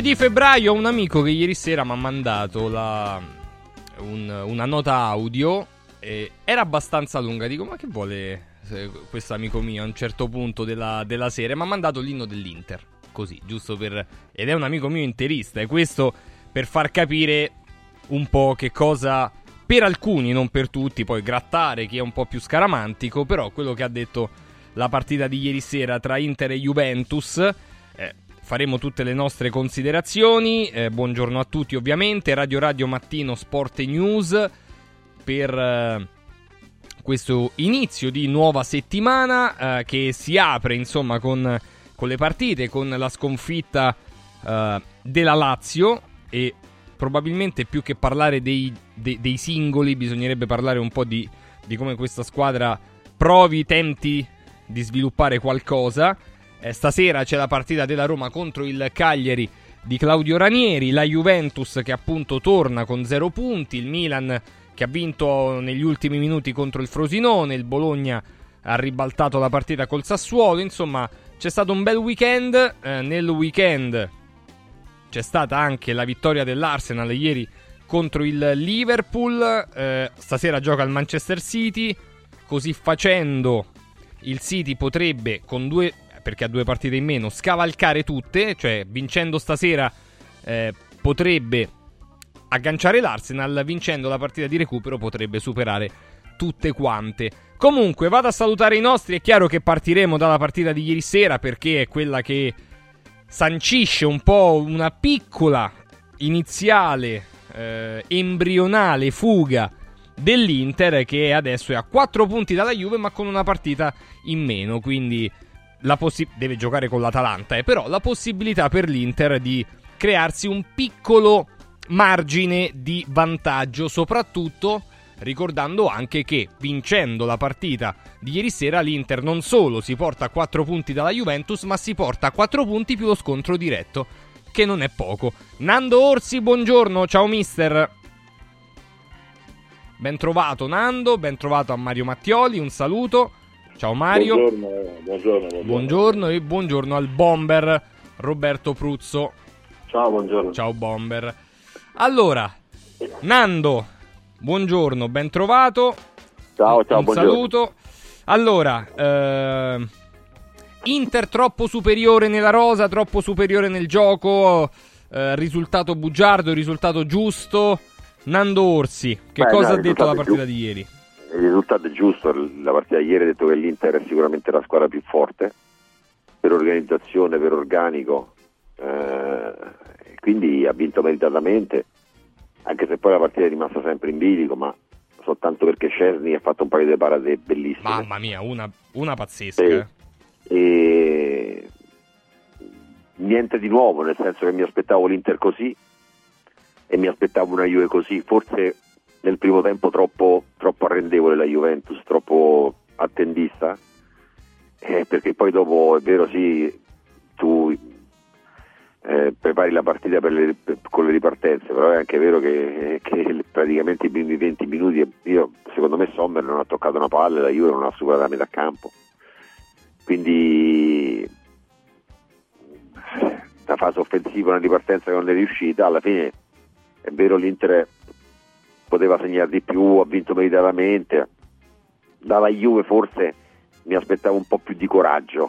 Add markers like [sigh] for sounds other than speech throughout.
5 di febbraio un amico che ieri sera mi ha mandato la, un, una nota audio. E era abbastanza lunga. Dico, ma che vuole questo amico mio a un certo punto della, della sera? Mi ha mandato l'inno dell'Inter. Così, giusto per. Ed è un amico mio interista. E questo per far capire un po' che cosa. Per alcuni, non per tutti, poi grattare chi è un po' più scaramantico. Però quello che ha detto la partita di ieri sera tra Inter e Juventus. Eh, faremo tutte le nostre considerazioni. Eh, buongiorno a tutti, ovviamente. Radio Radio Mattino Sport News per eh, questo inizio di nuova settimana eh, che si apre insomma con, con, le partite, con la sconfitta eh, della Lazio e probabilmente più che parlare dei, dei, dei singoli bisognerebbe parlare un po' di, di come questa squadra provi, tenti di sviluppare qualcosa. Eh, stasera c'è la partita della Roma contro il Cagliari di Claudio Ranieri, la Juventus che appunto torna con 0 punti, il Milan che ha vinto negli ultimi minuti contro il Frosinone, il Bologna ha ribaltato la partita col Sassuolo, insomma c'è stato un bel weekend, eh, nel weekend c'è stata anche la vittoria dell'Arsenal ieri contro il Liverpool, eh, stasera gioca il Manchester City, così facendo il City potrebbe con due perché ha due partite in meno, scavalcare tutte, cioè vincendo stasera eh, potrebbe agganciare l'Arsenal, vincendo la partita di recupero potrebbe superare tutte quante. Comunque vado a salutare i nostri, è chiaro che partiremo dalla partita di ieri sera perché è quella che sancisce un po' una piccola iniziale eh, embrionale fuga dell'Inter che adesso è a 4 punti dalla Juve ma con una partita in meno, quindi possi- deve giocare con l'Atalanta, eh, però la possibilità per l'Inter di crearsi un piccolo margine di vantaggio, soprattutto ricordando anche che vincendo la partita di ieri sera l'Inter non solo si porta a 4 punti dalla Juventus, ma si porta a 4 punti più lo scontro diretto, che non è poco. Nando Orsi, buongiorno, ciao mister. Ben trovato Nando, ben trovato a Mario Mattioli, un saluto. Ciao Mario. Buongiorno, buongiorno, buongiorno. buongiorno e buongiorno al bomber Roberto Pruzzo. Ciao, buongiorno. Ciao bomber. Allora, Nando, buongiorno, ben trovato. Ciao, ciao, un buongiorno. saluto. Allora, eh, Inter troppo superiore nella rosa, troppo superiore nel gioco, eh, risultato bugiardo, risultato giusto. Nando Orsi, che Beh, cosa no, ha detto la partita giu- di ieri? Il risultato è giusto, la partita di ieri ha detto che l'Inter è sicuramente la squadra più forte per organizzazione, per organico, eh, quindi ha vinto meritatamente, anche se poi la partita è rimasta sempre in bilico, ma soltanto perché Cesni ha fatto un paio di parate bellissime. Mamma mia, una, una pazzesca. Sì. eh. E niente di nuovo, nel senso che mi aspettavo l'Inter così e mi aspettavo una Juve così, forse nel primo tempo troppo, troppo arrendevole la Juventus, troppo attendista, eh, perché poi dopo è vero sì, tu eh, prepari la partita per le- per- con le ripartenze, però è anche vero che, che praticamente i primi 20 minuti, io, secondo me Sommer non ha toccato una palla, la Juve non ha superato la metà campo, quindi la fase offensiva, una ripartenza che non è riuscita, alla fine è vero l'Inter poteva segnare di più, ha vinto meritatamente, dalla Juve forse mi aspettavo un po' più di coraggio,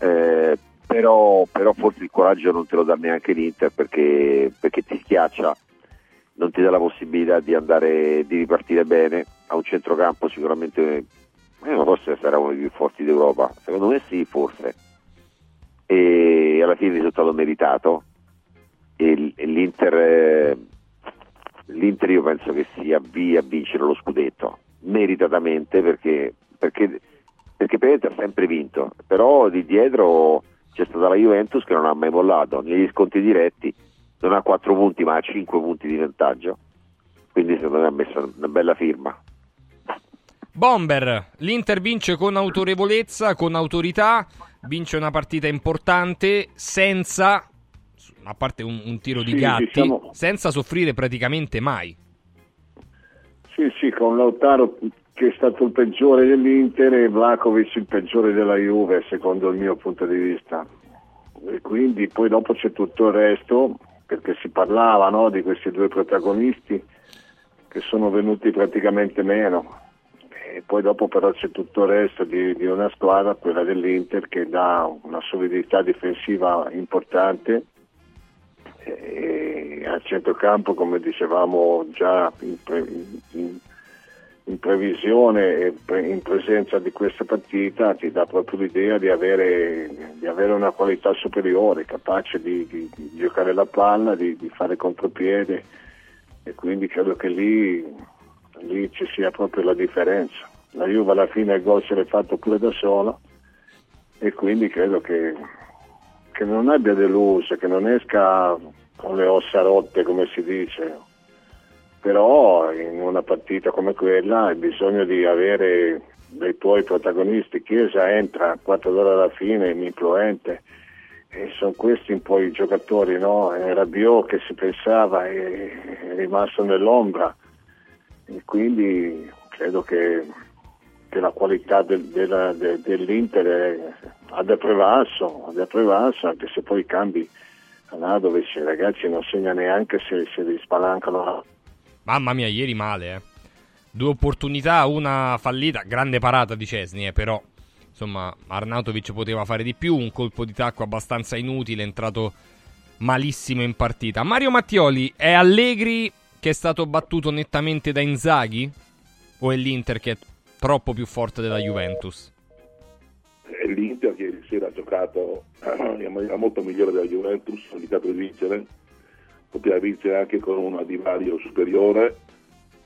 eh, però, però forse il coraggio non te lo dà neanche l'Inter perché, perché ti schiaccia, non ti dà la possibilità di andare, di ripartire bene, a un centrocampo sicuramente, eh, forse sarà uno dei più forti d'Europa, secondo me sì forse, e alla fine il risultato meritato. E l'Inter, eh, l'Inter io penso che si avvia a vincere lo scudetto meritatamente perché, perché, perché Pérez ha sempre vinto però di dietro c'è stata la Juventus che non ha mai mollato negli sconti diretti non ha 4 punti ma ha 5 punti di vantaggio quindi secondo me ha messo una bella firma. Bomber, l'Inter vince con autorevolezza, con autorità, vince una partita importante senza, a parte un, un tiro di Sì, gatti, diciamo- senza soffrire praticamente mai. Sì, sì, con Lautaro che è stato il peggiore dell'Inter e Vlakovic il peggiore della Juve, secondo il mio punto di vista. e quindi poi dopo c'è tutto il resto, perché si parlava no, di questi due protagonisti che sono venuti praticamente meno. E poi dopo però c'è tutto il resto di, di una squadra, quella dell'Inter, che dà una solidità difensiva importante e al centrocampo, come dicevamo già in, pre, in, in previsione e in presenza di questa partita, ti dà proprio l'idea di avere, di avere una qualità superiore, capace di, di, di giocare la palla, di, fare contropiede e quindi credo che lì, lì ci sia proprio la differenza. La Juve alla fine il gol se l'è fatto pure da sola e quindi credo che che non abbia deluso, che non esca con le ossa rotte come si dice, però in una partita come quella hai bisogno di avere dei tuoi protagonisti, Chiesa entra a 4 ore alla fine, influente, e sono questi un po' i giocatori, no? Rabiot che si pensava è, è rimasto nell'ombra e quindi credo che, che la qualità del, della, de, dell'Inter è, abbia prevalso, abbia prevalso, anche se poi cambi là dove i ragazzi non segna neanche se, se li spalancano. Mamma mia, ieri male, eh. Due opportunità, una fallita, grande parata di Cesni, eh, però insomma Arnautovic poteva fare di più, un colpo di tacco abbastanza inutile, è entrato malissimo in partita. Mario Mattioli, è Allegri che è stato battuto nettamente da Inzaghi? O è l'Inter che è troppo più forte della Juventus? È l'Inter che ieri sera ha giocato [clears throat] in maniera molto migliore della Juventus, ha evitato di vincere, poteva vincere anche con una divario superiore,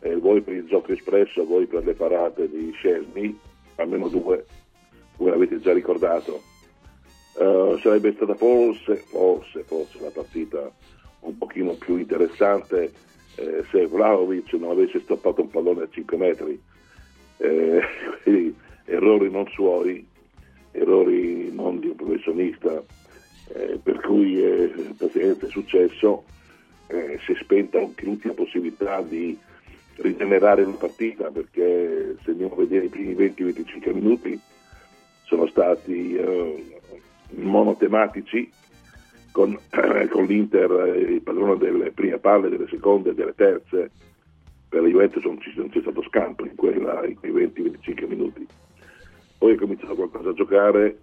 eh, voi per il gioco espresso, voi per le parate di Scesni, almeno due, voi l'avete già ricordato. Uh, sarebbe stata forse, forse, forse la partita un pochino più interessante eh, se Vlaovic non avesse stoppato un pallone a 5 metri. Eh, [laughs] errori non suoi, errori non di un professionista, eh, per cui eh, è successo, eh, si è spenta anche l'ultima possibilità di rigenerare una partita perché se andiamo a vedere i primi 20-25 minuti sono stati eh, monotematici con, [clears throat] con, l'Inter il padrone delle prime palle, delle seconde e delle terze per la Juventus non, non c'è stato scampo in, quella, in quei 20-25 minuti. Poi è cominciato qualcosa a giocare,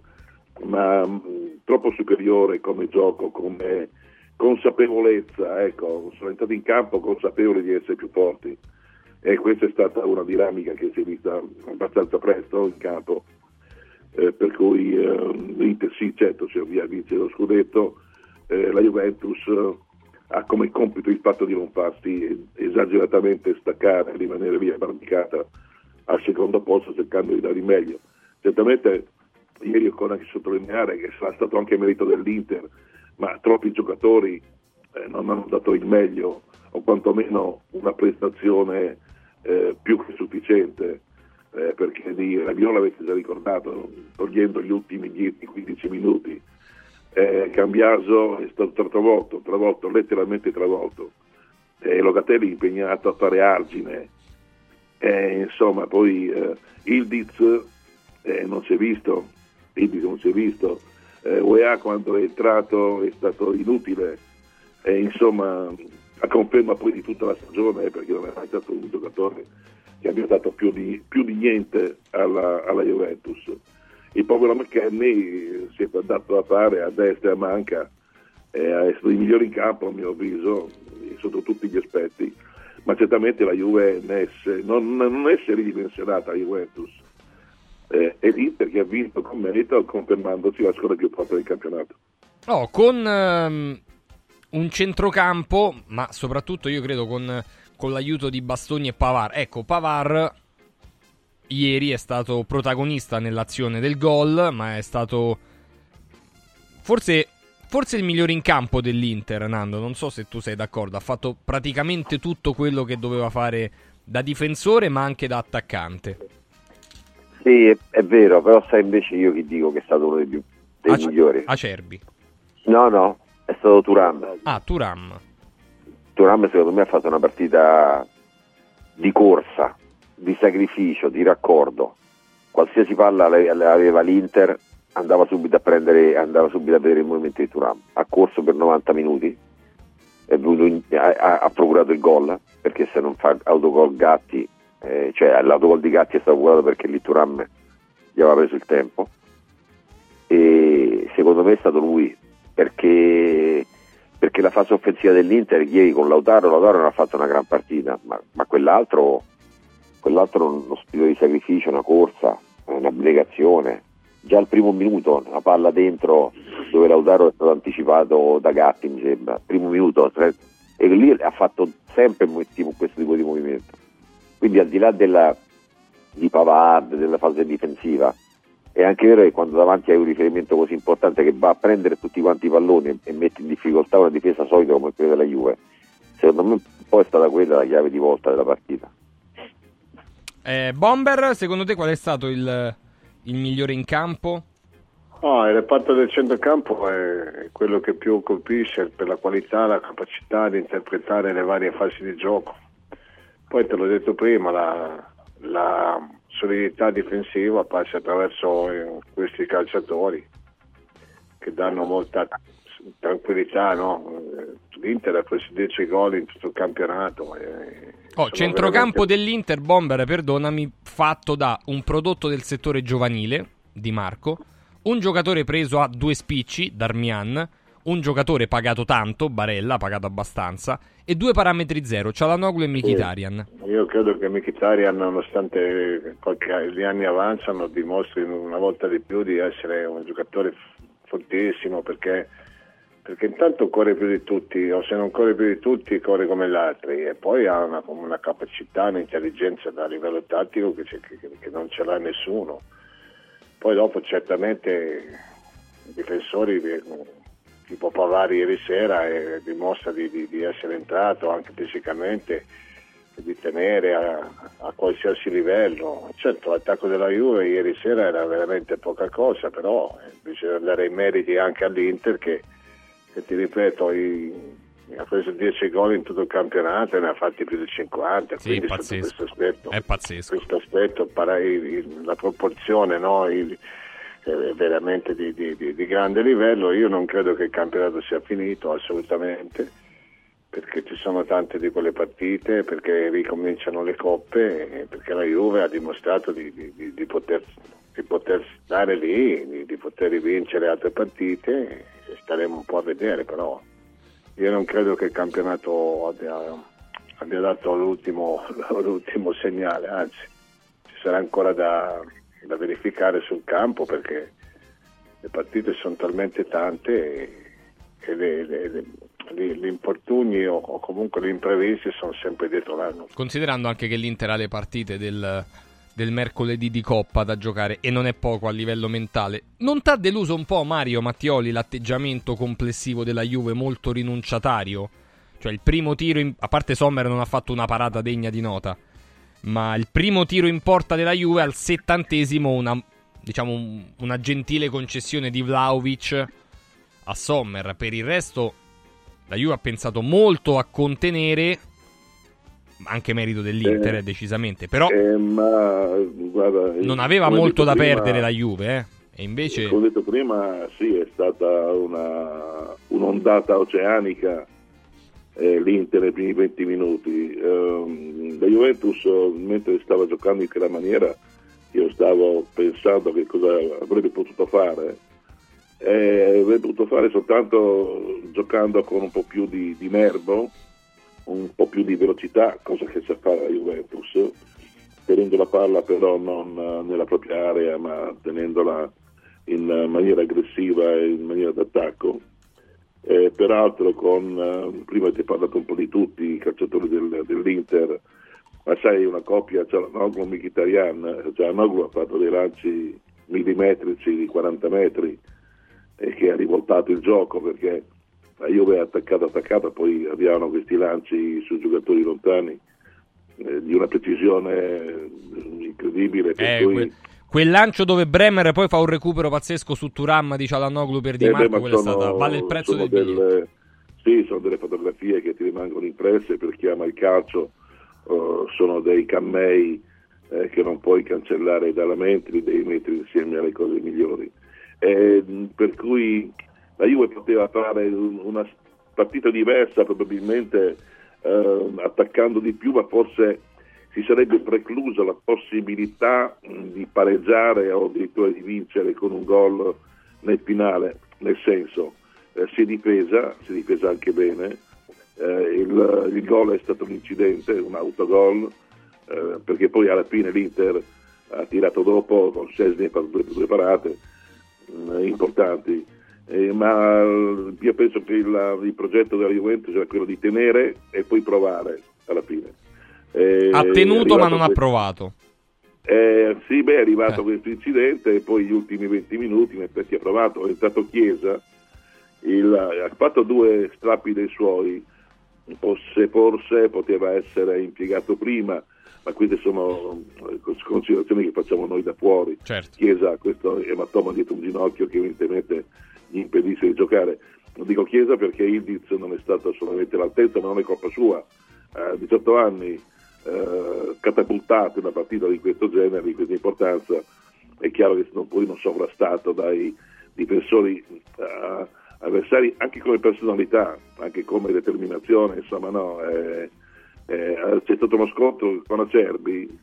ma mh, mm, troppo superiore come gioco, come consapevolezza, ecco, sono entrati in campo consapevoli di essere più forti. E questa è stata una dinamica che si è vista abbastanza presto in campo, eh, per cui eh, l'Inter sì, certo, si avvia a vincere lo scudetto, eh, la Juventus ha come compito il fatto di non farsi esageratamente staccare, rimanere via barricata al secondo posto cercando di dare il meglio. Certamente ieri occorre anche sottolineare che sarà stato anche merito dell'Inter, ma troppi giocatori eh, non hanno dato il meglio o quantomeno una prestazione eh, più che sufficiente. Eh, perché di Rabiot l'avete già ricordato, togliendo gli ultimi 10-15 minuti. Eh, Cambiaso è stato travolto, travolto, letteralmente travolto. Eh, Logatelli impegnato a fare argine. Eh, insomma, poi eh, Ildiz eh, non si è visto, Ibiza non si è visto, eh, UEA quando è entrato è stato inutile, insomma a conferma poi di tutta la stagione perché non è mai stato un giocatore che abbia dato più di, più di niente alla, alla, Juventus. Il povero McKenny si è dato da fare a destra e a manca, è stato il migliore in campo a mio avviso, sotto tutti gli aspetti, ma certamente la Juve non, non è ridimensionata la Juventus, eh, e l'Inter che ha vinto con merito confermandosi la squadra più forte del campionato. Oh, con um, un centrocampo, ma soprattutto io credo con, con l'aiuto di Bastoni e Pavar. Ecco, Pavar ieri è stato protagonista nell'azione del gol, ma è stato forse, forse il migliore in campo dell'Inter, Nando. Non so se tu sei d'accordo. Ha fatto praticamente tutto quello che doveva fare da difensore, ma anche da attaccante. Sì, è, vero, però sai invece io chi dico che è stato uno dei, più, dei Ac- migliori. Acerbi. No, no, è stato Turam. Ah, Turam. Turam secondo me ha fatto una partita di corsa, di sacrificio, di raccordo. Qualsiasi palla aveva l'Inter andava subito a prendere, andava subito a vedere il movimento di Turam. Ha corso per 90 minuti, in, ha, ha, procurato il gol, perché se non fa autogol Gatti, eh, cioè l'autogol di Gatti è stato curato perché lì Turam gli aveva preso il tempo. E secondo me è stato lui, perché, perché la fase offensiva dell'Inter ieri con Lautaro, Lautaro non ha fatto una gran partita, ma, ma quell'altro, quell'altro uno spirito di sacrificio, una corsa, un'abnegazione. Già al primo minuto la palla dentro dove Lautaro è stato anticipato da Gatti mi sembra, primo minuto e lì ha fatto sempre questo tipo di movimento. Quindi al di là della, di Pavard, della fase difensiva è anche vero che quando davanti hai un riferimento così importante che va a prendere tutti quanti i palloni e mette in difficoltà una difesa solida come quella della Juve secondo me poi è stata quella la chiave di volta della partita eh, Bomber, secondo te qual è stato il, il migliore in campo? Oh, il reparto del centrocampo è quello che più colpisce per la qualità, la capacità di interpretare le varie fasi di gioco. Poi te l'ho detto prima, la, la solidità difensiva passa attraverso eh, questi calciatori che danno molta tranquillità. No? L'Inter ha preso 10 gol in tutto il campionato. E Oh, centrocampo veramente... dell'Inter, Bomber, perdonami, fatto da un prodotto del settore giovanile di Marco, un giocatore preso a due spicci, Darmian, un giocatore pagato tanto, Barella, pagato abbastanza, e due parametri zero, Cialanoglu e Mkhitaryan. Io credo che Mkhitaryan, nonostante qualche, gli anni avanzano, dimostri una volta di più di essere un giocatore fortissimo perché perché intanto corre più di tutti, o se non corre più di tutti corre come gli altri e poi ha una, una capacità, un'intelligenza da livello tattico che, che, che, non ce l'ha nessuno. Poi dopo certamente i difensori tipo Pavari ieri sera eh, dimostra di, di, di, essere entrato anche fisicamente di tenere a, a, qualsiasi livello. Certo l'attacco della Juve ieri sera era veramente poca cosa, però bisogna dare i meriti anche all'Inter che che ti ripeto i, ha preso 10 gol in tutto il campionato e ne ha fatti più di 50 sì, quindi sotto questo aspetto, è pazzesco. questo aspetto la proporzione no, il, è veramente di, di, di, di, grande livello. Io non credo che il campionato sia finito assolutamente perché ci sono tante di quelle partite perché ricominciano le coppe perché la Juve ha dimostrato di, poter, poter, stare lì di, poter vincere altre partite staremo un po' a vedere, però io non credo che il campionato abbia, abbia dato l'ultimo, [laughs] l'ultimo, segnale, anzi ci sarà ancora da, da, verificare sul campo perché le partite sono talmente tante e, le, le, le gli infortuni o, o, comunque gli imprevisti sono sempre dietro l'anno. Considerando anche che l'Inter ha le partite del del mercoledì di Coppa da giocare e non è poco a livello mentale. Non ti ha deluso un po' Mario Mattioli l'atteggiamento complessivo della Juve molto rinunciatario? Cioè il primo tiro, in... a parte Sommer non ha fatto una parata degna di nota, ma il primo tiro in porta della Juve al settantesimo una, diciamo, una gentile concessione di Vlaovic a Sommer. Per il resto la Juve ha pensato molto a contenere anche merito dell'Inter eh, decisamente, però eh, ma, guarda, non aveva molto da prima, perdere la Juve, eh? e invece... Come ho detto prima, sì, è stata una, un'ondata oceanica eh, l'Inter nei primi 20 minuti. Um, la Juventus, mentre stava giocando in quella maniera, io stavo pensando che cosa avrebbe potuto fare. Eh, avrebbe potuto fare soltanto giocando con un po' più di, di nervo, un po' più di velocità, cosa che sa fare la Juventus, tenendo la palla però non nella propria area ma tenendola in maniera aggressiva e in maniera d'attacco. Eh, peraltro con, eh, prima ti ho parlato un po' di tutti i calciatori del, dell'Inter, ma sai una coppia, Cialanoglu Mkhitaryan, Cialanoglu ha fatto dei lanci millimetrici di 40 metri e che ha rivoltato il gioco perché la Juve ha attaccato attaccato, poi avevano questi lanci sui giocatori lontani eh, di una precisione incredibile. Eh, cui... quel, quel, lancio dove Bremer poi fa un recupero pazzesco su Turam di Cialanoglu per Di Marco, eh beh, sono, stata, vale il prezzo del delle, biglietto. Sì, sono delle fotografie che ti rimangono impresse per chi ama il calcio, uh, sono dei cammei eh, che non puoi cancellare dalla mente, li devi mettere insieme alle cose migliori. eh, per cui la Juve poteva fare una partita diversa probabilmente eh, attaccando di più, ma forse si sarebbe preclusa la possibilità di pareggiare o addirittura di vincere con un gol nel finale, nel senso eh, si è difesa, si è difesa anche bene, eh, il, il gol è stato un incidente, un autogol, eh, perché poi alla fine l'Inter ha tirato dopo con Cesni per due, due parate importanti. Eh, ma io penso che il, il, progetto della Juventus era quello di tenere e poi provare alla fine. Eh, ha tenuto ma non questo. ha provato. Eh, sì, beh, è arrivato eh. questo incidente e poi gli ultimi 20 minuti in effetti ha provato, è entrato Chiesa, il, ha fatto due strappi dei suoi, forse, forse poteva essere impiegato prima, ma queste sono eh, considerazioni che facciamo noi da fuori. Certo. Chiesa ha questo ematoma dietro un ginocchio che evidentemente gli impedisce di giocare. Non dico Chiesa perché Ildiz non è stato assolutamente all'altezza, ma non è colpa sua. A 18 anni eh, catapultato in una partita di questo genere, di questa importanza, è chiaro che non, poi non sovrastato dai difensori eh, avversari anche come personalità, anche come determinazione, insomma no, eh, eh, c'è stato uno scontro con Acerbi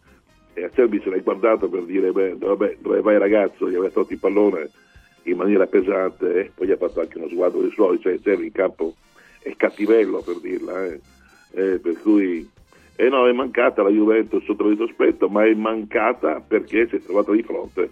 e Acerbi se l'hai guardato per dire beh, vabbè, dove vai ragazzo, gli aveva tolto il pallone in maniera pesante e poi ha fatto anche uno sguardo dei suoi, cioè Acerbi in campo è cattivello per dirla, eh. Eh, per cui eh no, è mancata la Juventus sotto il sospetto, ma è mancata perché si è trovata di fronte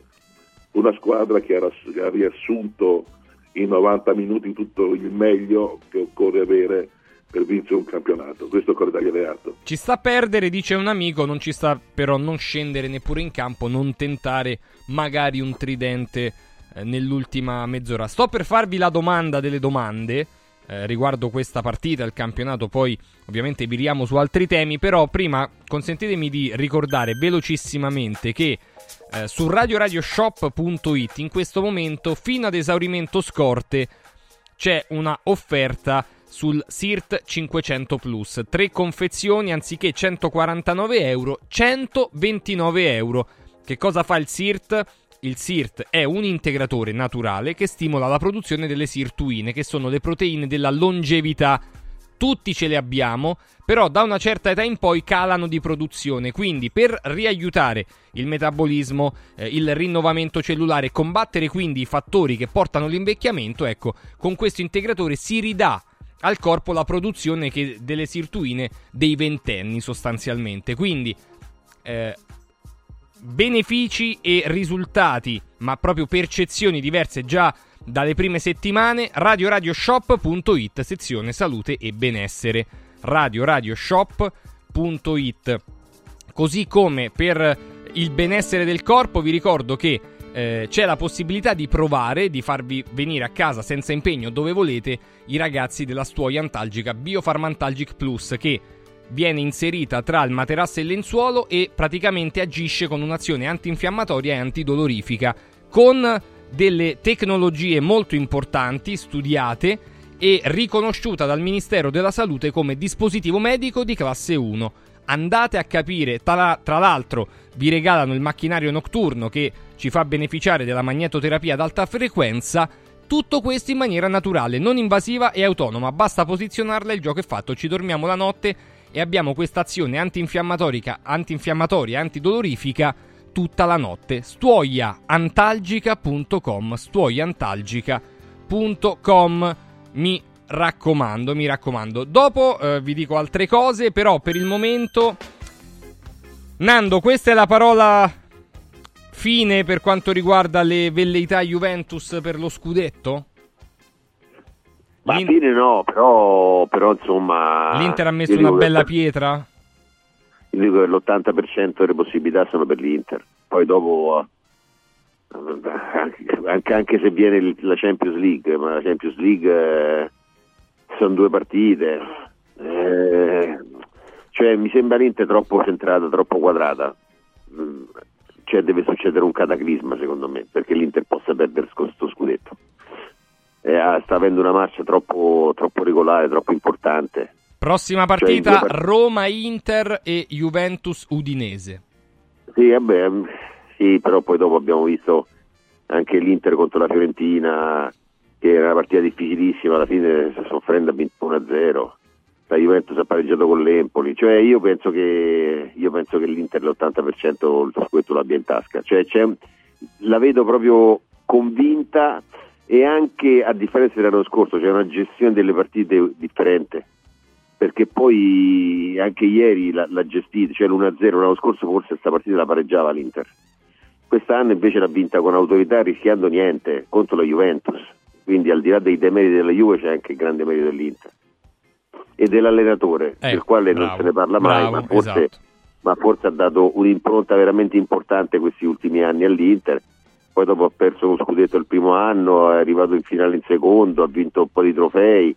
una squadra che ha riassunto in 90 minuti tutto il meglio che occorre avere per vincere un campionato. Questo occorre dargli atto. Ci sta a perdere, dice un amico, non ci sta però non scendere neppure in campo, non tentare magari un tridente eh, nell'ultima mezz'ora. Sto per farvi la domanda delle domande. Eh, riguardo questa partita, il campionato, poi ovviamente viriamo su altri temi, però prima consentitemi di ricordare velocissimamente che eh, su radioradioshop.it in questo momento, fino ad esaurimento scorte, c'è una offerta sul SIRT 500 Plus. Tre confezioni anziché 149 euro, 129 euro. Che cosa fa il SIRT? Il SIRT è un integratore naturale che stimola la produzione delle sirtuine, che sono le proteine della longevità tutti ce le abbiamo, però da una certa età in poi calano di produzione, quindi per riaiutare il metabolismo, eh, il rinnovamento cellulare, combattere quindi i fattori che portano all'invecchiamento, ecco, con questo integratore si ridà al corpo la produzione delle sirtuine dei ventenni sostanzialmente. Quindi eh, benefici e risultati, ma proprio percezioni diverse già dalle prime settimane radioradioshop.it sezione salute e benessere. Radioradioshop.it così come per il benessere del corpo vi ricordo che eh, c'è la possibilità di provare di farvi venire a casa senza impegno dove volete i ragazzi della stuoia antalgica Biofarmantalgic Plus che viene inserita tra il materasso e il lenzuolo e praticamente agisce con un'azione antinfiammatoria e antidolorifica con delle tecnologie molto importanti, studiate e riconosciuta dal Ministero della Salute come dispositivo medico di classe 1. Andate a capire, tra, l'altro vi regalano il macchinario notturno che ci fa beneficiare della magnetoterapia ad alta frequenza, tutto questo in maniera naturale, non invasiva e autonoma, basta posizionarla il gioco è fatto, ci dormiamo la notte e abbiamo questa azione antinfiammatoria, antinfiammatoria, antidolorifica tutta la notte. Stuoiaantalgica.com stuoiaantalgica.com Mi raccomando, mi raccomando. Dopo eh, vi dico altre cose, però per il momento Nando, questa è la parola fine per quanto riguarda le velleità Juventus per lo scudetto? L'in... fine no, però, però insomma... L'Inter ha messo una bella pietra? io dico che l'80% delle possibilità sono per l'Inter, poi dopo anche, anche se viene la Champions League, ma la Champions League eh, sono due partite, eh, cioè mi sembra l'Inter troppo centrata, troppo quadrata. Mm, cioè deve succedere un cataclisma secondo me perché l'Inter possa perdere questo scudetto. Eh, sta avendo una marcia troppo, troppo regolare, troppo importante Prossima cioè, partita cioè, Roma-Inter e Juventus-Udinese. Sì, vabbè, sì, però poi dopo abbiamo visto anche l'Inter contro la Fiorentina, che era una partita difficilissima, alla fine soffrendo a 21-0. La Juventus ha pareggiato con l'Empoli, cioè io penso che, io penso che l'Inter l'80% il scudetto l'abbia in tasca, cioè la vedo proprio convinta e anche a differenza dell'anno scorso c'è una gestione delle partite differente. Perché poi anche ieri l'ha, gestita, cioè l'1-0 l'anno scorso forse questa partita la pareggiava l'Inter. Quest'anno invece l'ha vinta con autorità rischiando niente contro la Juventus. Quindi al di là dei demeriti della Juve c'è anche il grande merito dell'Inter. E dell'allenatore eh, del quale bravo, non se ne parla mai bravo, ma, forse, esatto. ma forse ha dato un'impronta veramente importante questi ultimi anni all'Inter poi dopo ha perso lo scudetto il primo anno, è arrivato in finale in secondo, ha vinto un po' di trofei,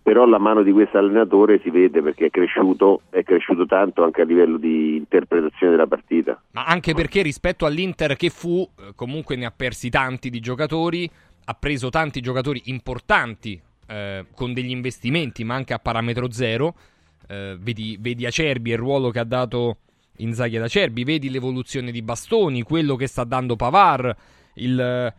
però la mano di questo allenatore si vede perché è cresciuto, è cresciuto tanto anche a livello di interpretazione della partita. Ma anche perché rispetto all'Inter che fu, eh, comunque ne ha persi tanti di giocatori, ha preso tanti giocatori importanti eh, con degli investimenti, ma anche a parametro zero. Eh, vedi, vedi Acerbi e il ruolo che ha dato Inzaghi ad Acerbi, vedi l'evoluzione di Bastoni, quello che sta dando Pavar, il,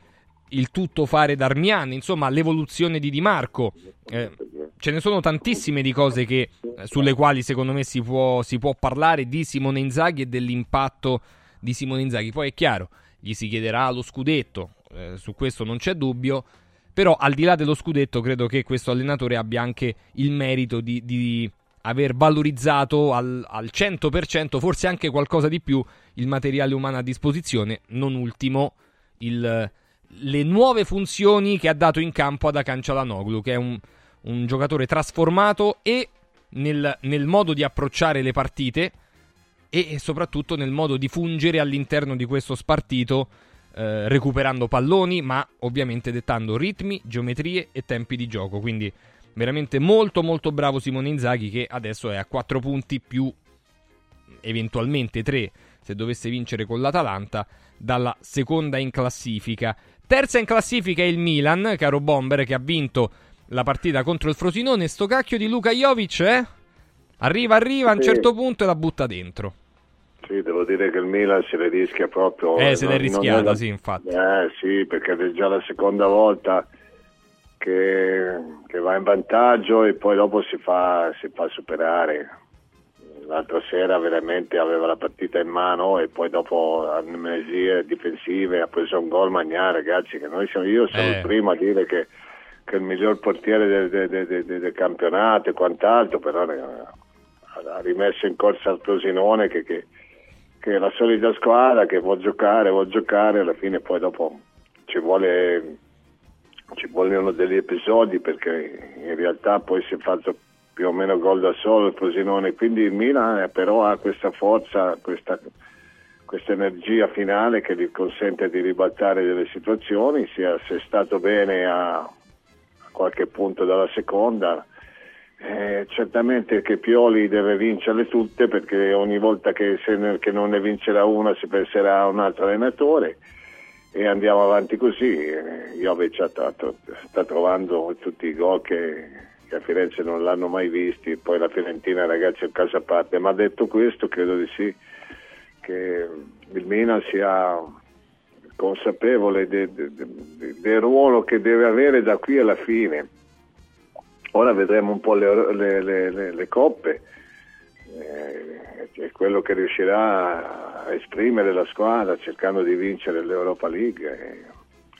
il tutto fare Darmian, insomma l'evoluzione di Di Marco. Eh, ce ne sono tantissime di cose che, eh, sulle quali secondo me si può, si può, parlare di Simone Inzaghi e dell'impatto di Simone Inzaghi. Poi è chiaro, gli si chiederà lo scudetto, eh, su questo non c'è dubbio, però al di là dello scudetto credo che questo allenatore abbia anche il merito di, di aver valorizzato al, al 100%, forse anche qualcosa di più, il materiale umano a disposizione, non ultimo il, le nuove funzioni che ha dato in campo ad Akan Çalhanoğlu, che è un, un giocatore trasformato e nel, nel, modo di approcciare le partite e soprattutto nel modo di fungere all'interno di questo spartito, eh, recuperando palloni, ma ovviamente dettando ritmi, geometrie e tempi di gioco. Quindi veramente molto molto bravo Simone Inzaghi che adesso è a 4 punti più eventualmente 3 se dovesse vincere con l'Atalanta dalla seconda in classifica. Terza in classifica è il Milan, caro Bomber, che ha vinto la partita contro il Frosinone. Sto cacchio di Luka Jovic, eh? Arriva, arriva a un certo punto e la butta dentro. Sì, devo dire che il Milan se ne rischia proprio. Eh, se l'è rischiata, sì, infatti. Eh, sì, perché è già la seconda volta che, che va in vantaggio e poi dopo si fa, si fa superare l'altra sera veramente aveva la partita in mano e poi dopo amnesie difensive ha preso un gol Magna ragazzi che noi siamo, io sono eh. il primo a dire che, che è il miglior portiere del, del, del, del campionato e quant'altro però eh, ha rimesso in corsa al Frosinone che, che, che, è la solita squadra che vuol giocare vuol giocare alla fine poi dopo ci vuole ci vogliono degli episodi perché in realtà poi si è fatto più o meno gol da solo il Frosinone, quindi il Milan eh, però ha questa forza, questa, questa, energia finale che gli consente di ribaltare delle situazioni, si è assestato bene a, a qualche punto dalla seconda. Eh, certamente che Pioli deve vincerle tutte perché ogni volta che, ne, che non ne vincerà una si penserà a un altro allenatore e andiamo avanti così. Eh, Jovic sta, sta trovando tutti i gol che che a Firenze non l'hanno mai visti, poi la Fiorentina ragazzi è un caso a parte, ma detto questo credo di sì che il Milan sia consapevole de, de, de, del ruolo che deve avere da qui alla fine. Ora vedremo un po' le, le, le, le coppe, eh, è quello che riuscirà a esprimere la squadra cercando di vincere l'Europa League. Eh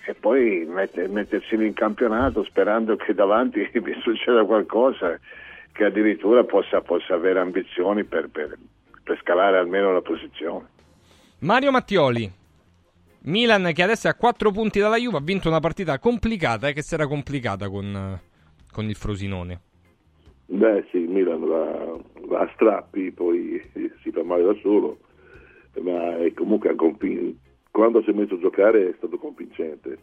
e poi mette, mettersi in campionato sperando che davanti [laughs] vi succeda qualcosa, che addirittura possa, possa avere ambizioni per, per, per scalare almeno la posizione. Mario Mattioli, Milan che adesso è a 4 punti dalla Juve, ha vinto una partita complicata, eh, che si era complicata con, con, il Frosinone. Beh sì, Milan va, va, a strappi, poi si fa male da solo, ma è comunque convinto quando si è messo a giocare è stato convincente.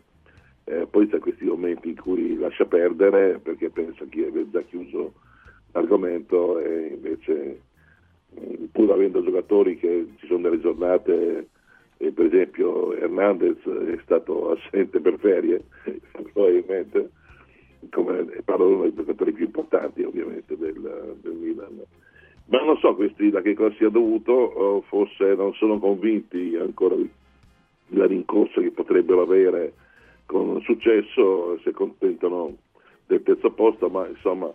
Eh, poi c'è questi momenti in cui lascia perdere perché pensa che aver già chiuso l'argomento e invece mm, pur avendo giocatori che ci sono delle giornate eh, per esempio Hernandez è stato [laughs] assente per ferie probabilmente come, parlo di uno dei giocatori più importanti ovviamente del, del Milan ma non so questi da che cosa sia dovuto forse non sono convinti ancora di la rincorsa che potrebbero avere con successo, si accontentano del terzo posto, ma insomma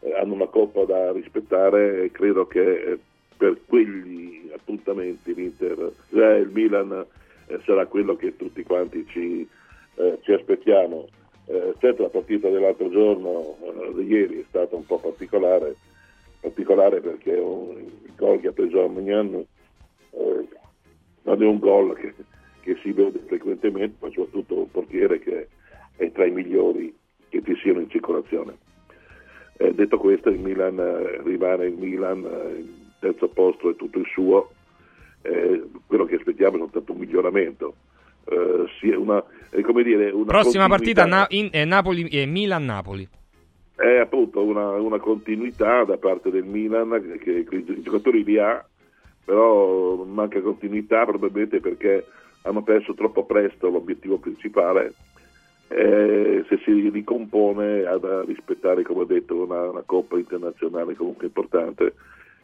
eh, hanno una coppa da rispettare e credo che eh, per quegli appuntamenti l'Inter, eh, il Milan eh, sarà quello che tutti quanti ci, eh, ci aspettiamo. Eh, certo la partita dell'altro giorno, di ieri, è stata un po' particolare, particolare perché il gol che ha preso Armagnan non è un gol che, che si vede frequentemente, ma soprattutto un portiere che è tra i migliori che ci siano in circolazione. Eh, detto questo, il Milan eh, rimane il Milan, eh, il terzo posto è tutto il suo, eh, quello che aspettiamo è soltanto un miglioramento. Eh, una, come dire, una Prossima partita na- in, Napoli, Milan-Napoli. È appunto una, una, continuità da parte del Milan che, che i giocatori li ha, però manca continuità probabilmente perché hanno perso troppo presto l'obiettivo principale eh, se si ricompone ad rispettare, come ho detto, una, una coppa internazionale comunque importante,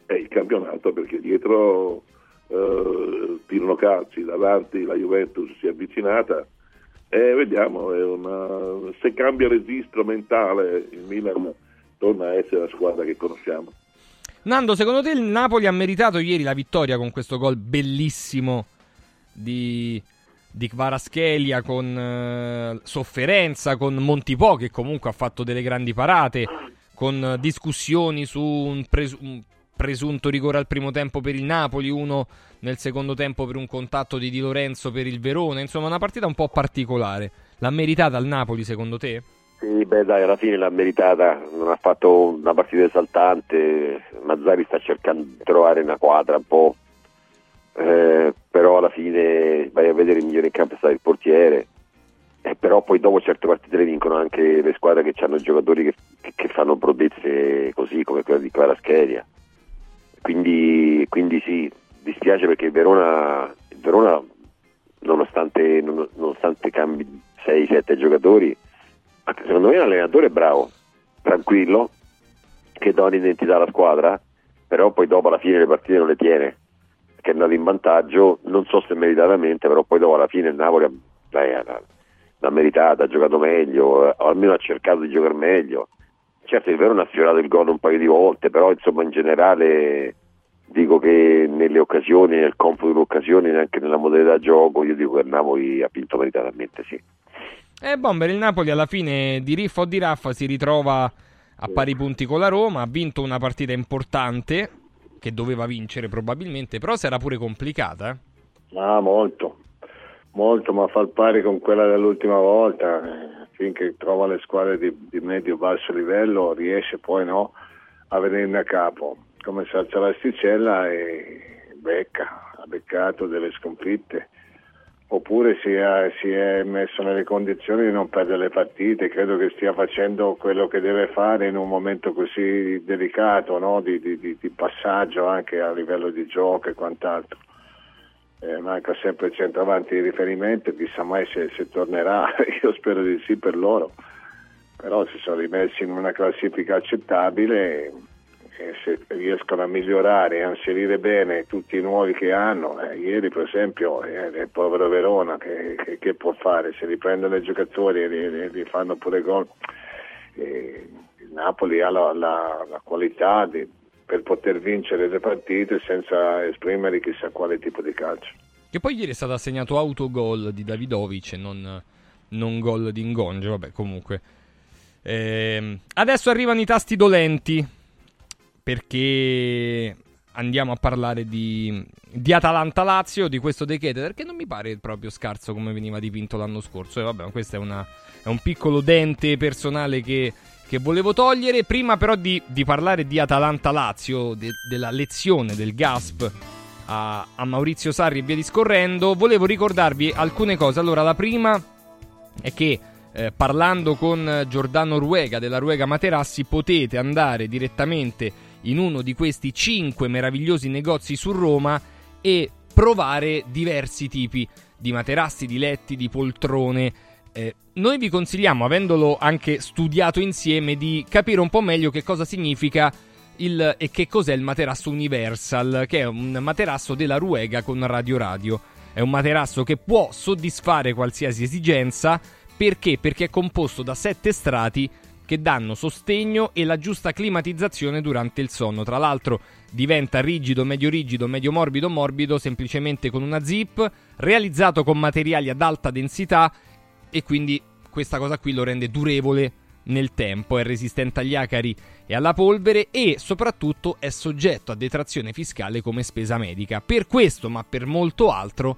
è il campionato perché dietro eh, tirano calci, davanti la Juventus si è avvicinata e vediamo, una, se cambia registro mentale il Milan torna a essere la squadra che conosciamo. Nando, secondo te il Napoli ha meritato ieri la vittoria con questo gol bellissimo di di Kvaraschelia con eh, sofferenza, con Montipò che comunque ha fatto delle grandi parate, con discussioni su un, pres- un, presunto rigore al primo tempo per il Napoli, uno nel secondo tempo per un contatto di Di Lorenzo per il Verona, insomma una partita un po' particolare. L'ha meritata il Napoli secondo te? Sì, beh dai, alla fine l'ha meritata, non ha fatto una partita esaltante, Mazzari sta cercando di trovare una quadra un po' eh, però alla fine vai a vedere il migliore in campo è stato il portiere, eh, però poi dopo certe partite le vincono anche le squadre che hanno giocatori che, che, che fanno prodezze così come quella di Quarascheria. Quindi, quindi sì, dispiace perché Verona, Verona nonostante, nonostante cambi 6-7 giocatori, secondo me l'allenatore è bravo, tranquillo, che dà un'identità alla squadra, però poi dopo alla fine le partite non le tiene che è andato in vantaggio, non so se meritatamente, però poi dopo alla fine il Napoli l'ha meritata, ha giocato meglio, o almeno ha cercato di giocare meglio. Certo il Verona ha sfiorato il gol un paio di volte, però insomma in generale dico che nelle occasioni, nel comfort delle occasioni, neanche nella modalità gioco, io dico che il Napoli ha vinto meritatamente, sì. Eh, Bomber, il Napoli alla fine di riffa o di raffa si ritrova a pari punti con la Roma, ha vinto una partita importante, che doveva vincere probabilmente, però si era pure complicata. Ah, molto, molto, ma fa il pari con quella dell'ultima volta, finché trova le squadre di, di medio-basso livello riesce poi no, a venirne a capo, come se alza l'asticella e becca, ha beccato delle sconfitte oppure si è, si è, messo nelle condizioni di non perdere le partite, credo che stia facendo quello che deve fare in un momento così delicato, no? di, di, di, passaggio anche a livello di gioco e quant'altro. Eh, manca sempre il centravanti di riferimento, chissà mai se, se tornerà, [laughs] io spero di sì per loro, però si sono rimessi in una classifica accettabile se riescono a migliorare e a inserire bene tutti i nuovi che hanno, eh, ieri per esempio eh, il povero Verona che, che, che, può fare? Se riprendono i giocatori e li, fanno pure gol, eh, il Napoli ha la, la, la qualità di, per poter vincere le partite senza esprimere chissà quale tipo di calcio. Che poi ieri è stato assegnato autogol di Davidovic e non, non gol di Ingonge, vabbè comunque. Eh, adesso arrivano i tasti dolenti perché andiamo a parlare di, di Atalanta-Lazio, di questo decade, perché non mi pare proprio scarso come veniva dipinto l'anno scorso. E vabbè, questo è, una, è un piccolo dente personale che, che volevo togliere. Prima però di, di parlare di Atalanta-Lazio, de, della lezione del GASP a, a Maurizio Sarri e via discorrendo, volevo ricordarvi alcune cose. Allora, la prima è che... Eh, parlando con Giordano Ruega della Ruega Materassi potete andare direttamente in uno di questi cinque meravigliosi negozi su Roma e provare diversi tipi di materassi, di letti, di poltrone. Eh, noi vi consigliamo, avendolo anche studiato insieme, di capire un po' meglio che cosa significa il, e che cos'è il materasso Universal, che è un materasso della Ruega con Radio Radio. è un materasso che può soddisfare qualsiasi esigenza. Perché? Perché è composto da sette strati che danno sostegno e la giusta climatizzazione durante il sonno. Tra l'altro diventa rigido, medio rigido, medio morbido, morbido semplicemente con una zip, realizzato con materiali ad alta densità e quindi questa cosa qui lo rende durevole nel tempo, è resistente agli acari e alla polvere e soprattutto è soggetto a detrazione fiscale come spesa medica. Per questo, ma per molto altro,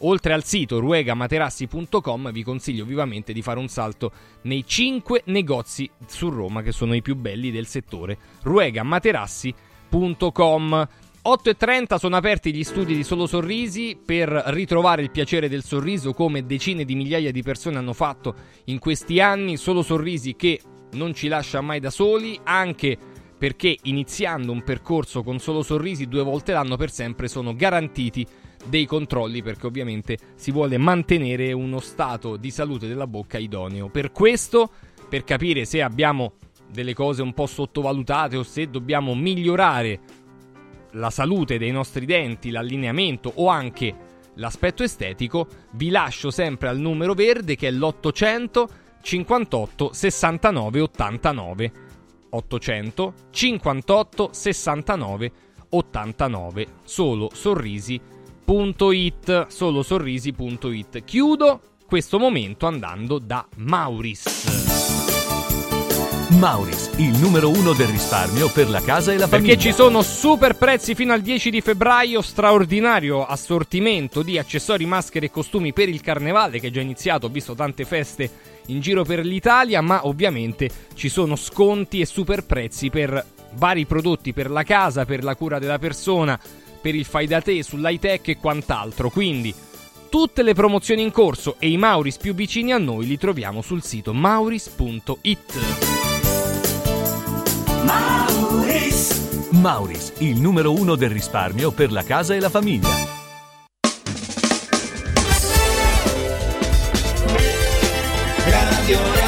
oltre al sito ruegamaterassi.com vi consiglio vivamente di fare un salto nei 5 negozi su Roma che sono i più belli del settore. ruegamaterassi.com 8.30 sono aperti gli studi di Solo Sorrisi per ritrovare il piacere del sorriso come decine di migliaia di persone hanno fatto in questi anni. Solo Sorrisi che non ci lascia mai da soli, anche perché iniziando un percorso con Solo Sorrisi due volte l'anno per sempre sono garantiti dei controlli perché ovviamente si vuole mantenere uno stato di salute della bocca idoneo. Per questo, per capire se abbiamo delle cose un po' sottovalutate o se dobbiamo migliorare la salute dei nostri denti, l'allineamento o anche l'aspetto estetico, vi lascio sempre al numero verde che è l'800 58 69 89. 800 58 69 89. Solo sorrisi.it. Solo sorrisi.it. Chiudo questo momento andando da Mauris. Mauris, il numero uno del risparmio per la casa e la famiglia. Perché ci sono super prezzi fino al 10 di febbraio, straordinario assortimento di accessori, maschere e costumi per il carnevale che è già iniziato, ho visto tante feste in giro per l'Italia, ma ovviamente ci sono sconti e super prezzi per vari prodotti per la casa, per la cura della persona, per il fai da te, sull'high tech e quant'altro. Quindi tutte le promozioni in corso e i Mauris più vicini a noi li troviamo sul sito mauris.it. Mauris. Mauris, il numero uno del risparmio per la casa e la famiglia. Radio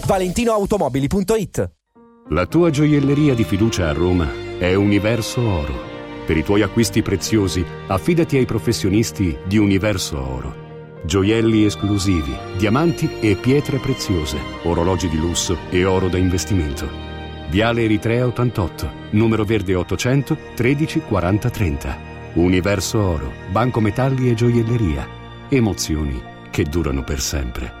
valentinoautomobili.it La tua gioielleria di fiducia a Roma è Universo Oro. Per i tuoi acquisti preziosi, affidati ai professionisti di Universo Oro. Gioielli esclusivi, diamanti e pietre preziose, orologi di lusso e oro da investimento. Viale Eritrea 88, numero verde 800 13 40 30. Universo Oro, Banco Metalli e Gioielleria Emozioni che durano per sempre.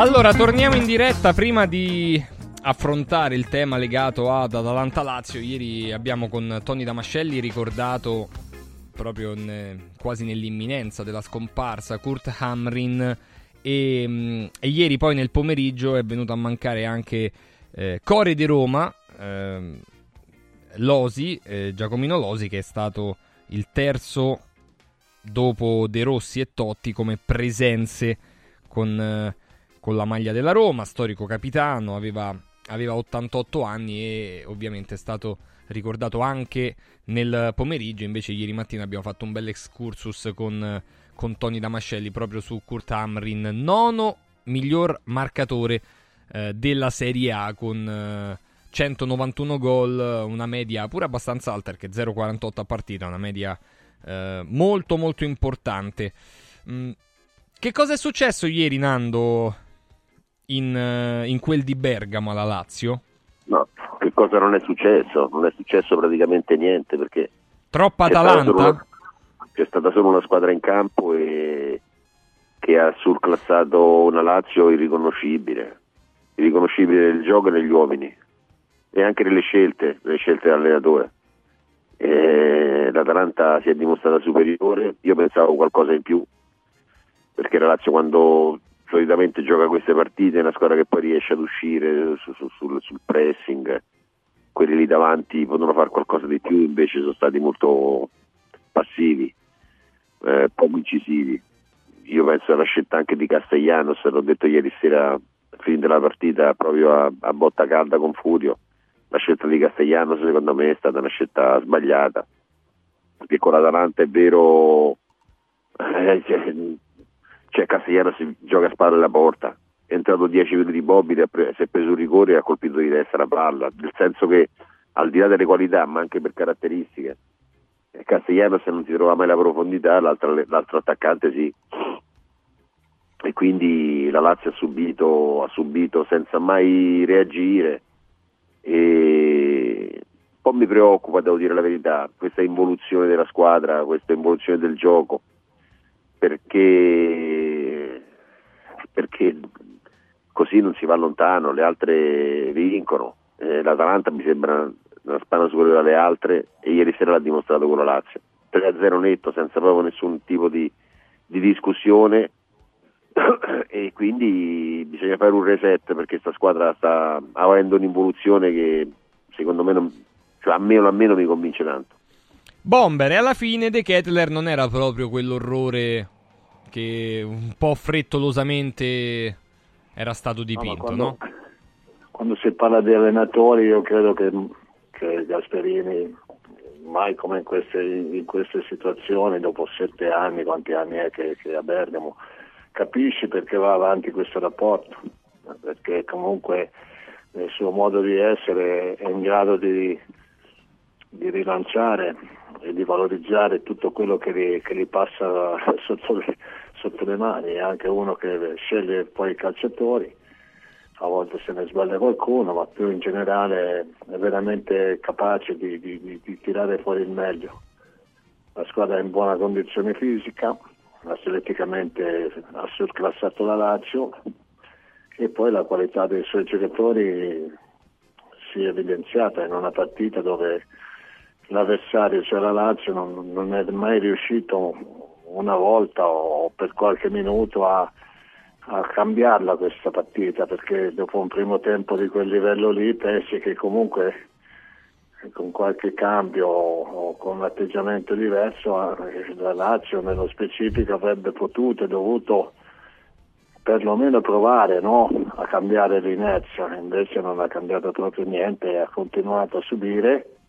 Allora, torniamo in diretta prima di affrontare il tema legato ad Atalanta-Lazio. Ieri abbiamo con Tony Damascelli ricordato proprio ne- quasi nell'imminenza della scomparsa Kurt Hamrin e, mm, e ieri poi nel pomeriggio è venuto a mancare anche eh, Core di Roma, ehm, Losi, eh, Giacomino Losi che è stato il terzo dopo De Rossi e Totti come presenze con, eh, con la maglia della Roma, storico capitano, aveva, aveva 88 anni e ovviamente è stato ricordato anche nel pomeriggio, invece ieri mattina abbiamo fatto un bel excursus con, con Tony Damascelli proprio su Kurt Hamrin, nono miglior marcatore eh, della Serie A con eh, 191 gol, una media pure abbastanza alta perché 0,48 a partita, una media eh, molto molto importante. Mm, che cosa è successo ieri, Nando, in, eh, in quel di Bergamo alla Lazio? No, che cosa non è successo? Non è successo praticamente niente perché Troppa c'è stata Atalanta? solo- c'è stata solo una squadra in campo e che ha surclassato una Lazio irriconoscibile, irriconoscibile nel gioco e negli uomini e anche nelle scelte, nelle scelte dell'allenatore. E L'Atalanta si è dimostrata superiore, io pensavo qualcosa in più, perché la Lazio quando solitamente gioca queste partite è una squadra che poi riesce ad uscire su- su- sul, sul pressing, quelli lì davanti potevano fare qualcosa di più, invece sono stati molto passivi, eh, poco incisivi. Io penso alla scelta anche di Castellanos, l'ho detto ieri sera, finita la partita proprio a, a botta calda con Furio. La scelta di Castellanos secondo me è stata una scelta sbagliata, perché con l'Atalanta è vero, [laughs] eh, c'è Castellanos si gioca a spalle alla porta, è entrato 10 minuti di Bobby, ha pre- si è preso un rigore e ha colpito di testa la palla, nel senso che al di là delle qualità, ma anche per caratteristiche, eh, Castellanos non si trova mai la profondità, l'altro, l'altro attaccante sì. E quindi la Lazio ha subito, ha subito senza mai reagire. E un po' mi preoccupa, devo dire la verità, questa involuzione della squadra, questa involuzione del gioco, perché, perché così non si va lontano, le altre vincono, Eh, l'Atalanta mi sembra una spanna superiore alle altre e ieri sera l'ha dimostrato con la Lazio. 3-0 netto senza proprio nessun tipo di, di discussione [coughs] e quindi bisogna fare un reset perché questa squadra sta avendo un'involuzione che secondo me non, cioè a me non mi convince tanto. Bomber, e alla fine De Kettler non era proprio quell'orrore che un po' frettolosamente era stato dipinto, quando- no? Quando si parla di allenatori io credo che, che Gasperini mai come in queste, in queste situazioni, dopo sette anni, quanti anni è che, che a Bergamo, capisci perché va avanti questo rapporto, perché comunque nel suo modo di essere è in grado di, di rilanciare e di valorizzare tutto quello che gli, che gli passa [laughs] sotto le, sotto le mani, è anche uno che sceglie poi i calciatori, a volte se ne sbaglia qualcuno, ma più in generale è veramente capace di, di- di- di tirare fuori il meglio. La squadra è in buona condizione fisica, atleticamente ha surclassato la Lazio e poi la qualità dei suoi giocatori si è evidenziata in una partita dove l'avversario, cioè la Lazio, non, non è mai riuscito una volta o per qualche minuto a, a cambiarla questa partita perché dopo un primo tempo di quel livello lì pensi che comunque con qualche cambio o con un atteggiamento diverso la Lazio nello specifico avrebbe potuto e dovuto perlomeno provare no? a cambiare l'inerzia, invece non ha cambiato proprio niente e ha continuato a subire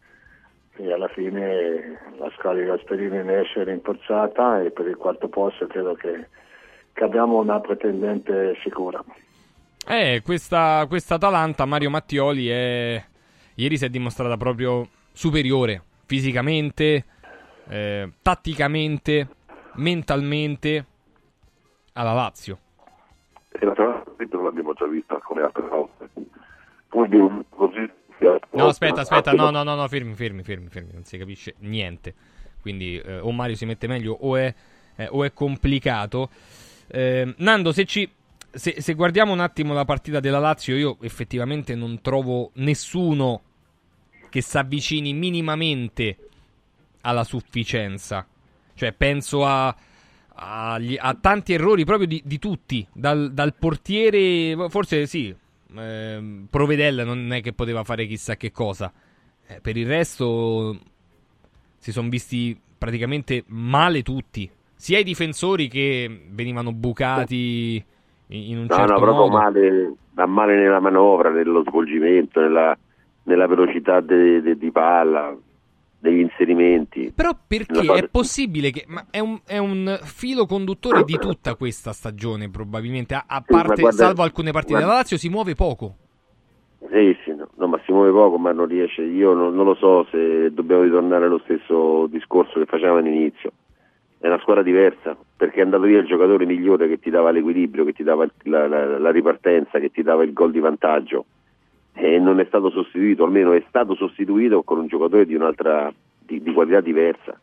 e alla fine la squadra di Gasperini ne esce rinforzata e per il quarto posto credo che, che abbiamo una pretendente sicura. Eh, questa, questa Atalanta, Mario Mattioli, è... ieri si è dimostrata proprio superiore fisicamente, eh, tatticamente, mentalmente alla Lazio. E naturalmente non l'abbiamo già vista come altre volte. Quindi così... No, aspetta, aspetta, no, no, no, no, fermi, fermi, fermi, fermi, non si capisce niente. Quindi eh, o Mario si mette meglio o è, eh, o è complicato. Eh, Nando, se ci... Se, se guardiamo un attimo la partita della Lazio, io effettivamente non trovo nessuno che si avvicini minimamente alla sufficienza. Cioè, penso a, agli- a tanti errori proprio di, di tutti. Dal, dal portiere, forse sì, ehm, Provedella non è che poteva fare chissà che cosa. Eh, per il resto si sono visti praticamente male tutti. Sia i difensori che venivano bucati in un No, certo no, proprio modo. male, male nella manovra, nello svolgimento, nella, nella velocità de- de- di palla, degli inserimenti. Però perché cosa- è possibile che ma è, un, è un filo conduttore di tutta questa stagione, probabilmente. A, a Sì, parte, guarda- salvo alcune partite, guarda- la Lazio si muove poco. Sì, sì, no, no, ma si muove poco, ma non riesce. Io non, non lo so se dobbiamo ritornare allo stesso discorso che facevamo all'inizio. È una squadra diversa, perché è andato via il giocatore migliore che ti dava l'equilibrio, che ti dava la, la- la ripartenza, che ti dava il gol di vantaggio. E non è stato sostituito, almeno è stato sostituito con un giocatore di un'altra di, di qualità diversa.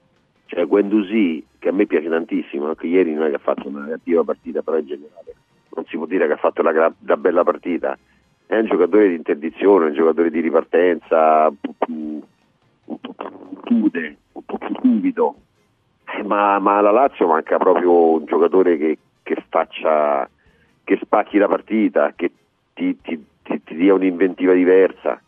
Cioè Guendouzi, che a me piace tantissimo, anche ieri non è che ha fatto una cattiva partita, però in generale non si può dire che ha fatto una, gra- bella partita. È un giocatore di interdizione, un giocatore di ripartenza, un po' più, chiude, un po' più subito. Eh, Ma, ma alla Lazio manca proprio un giocatore che, che faccia, che spacchi la partita, che ti, ti- ti- ti dia un'inventiva diversa.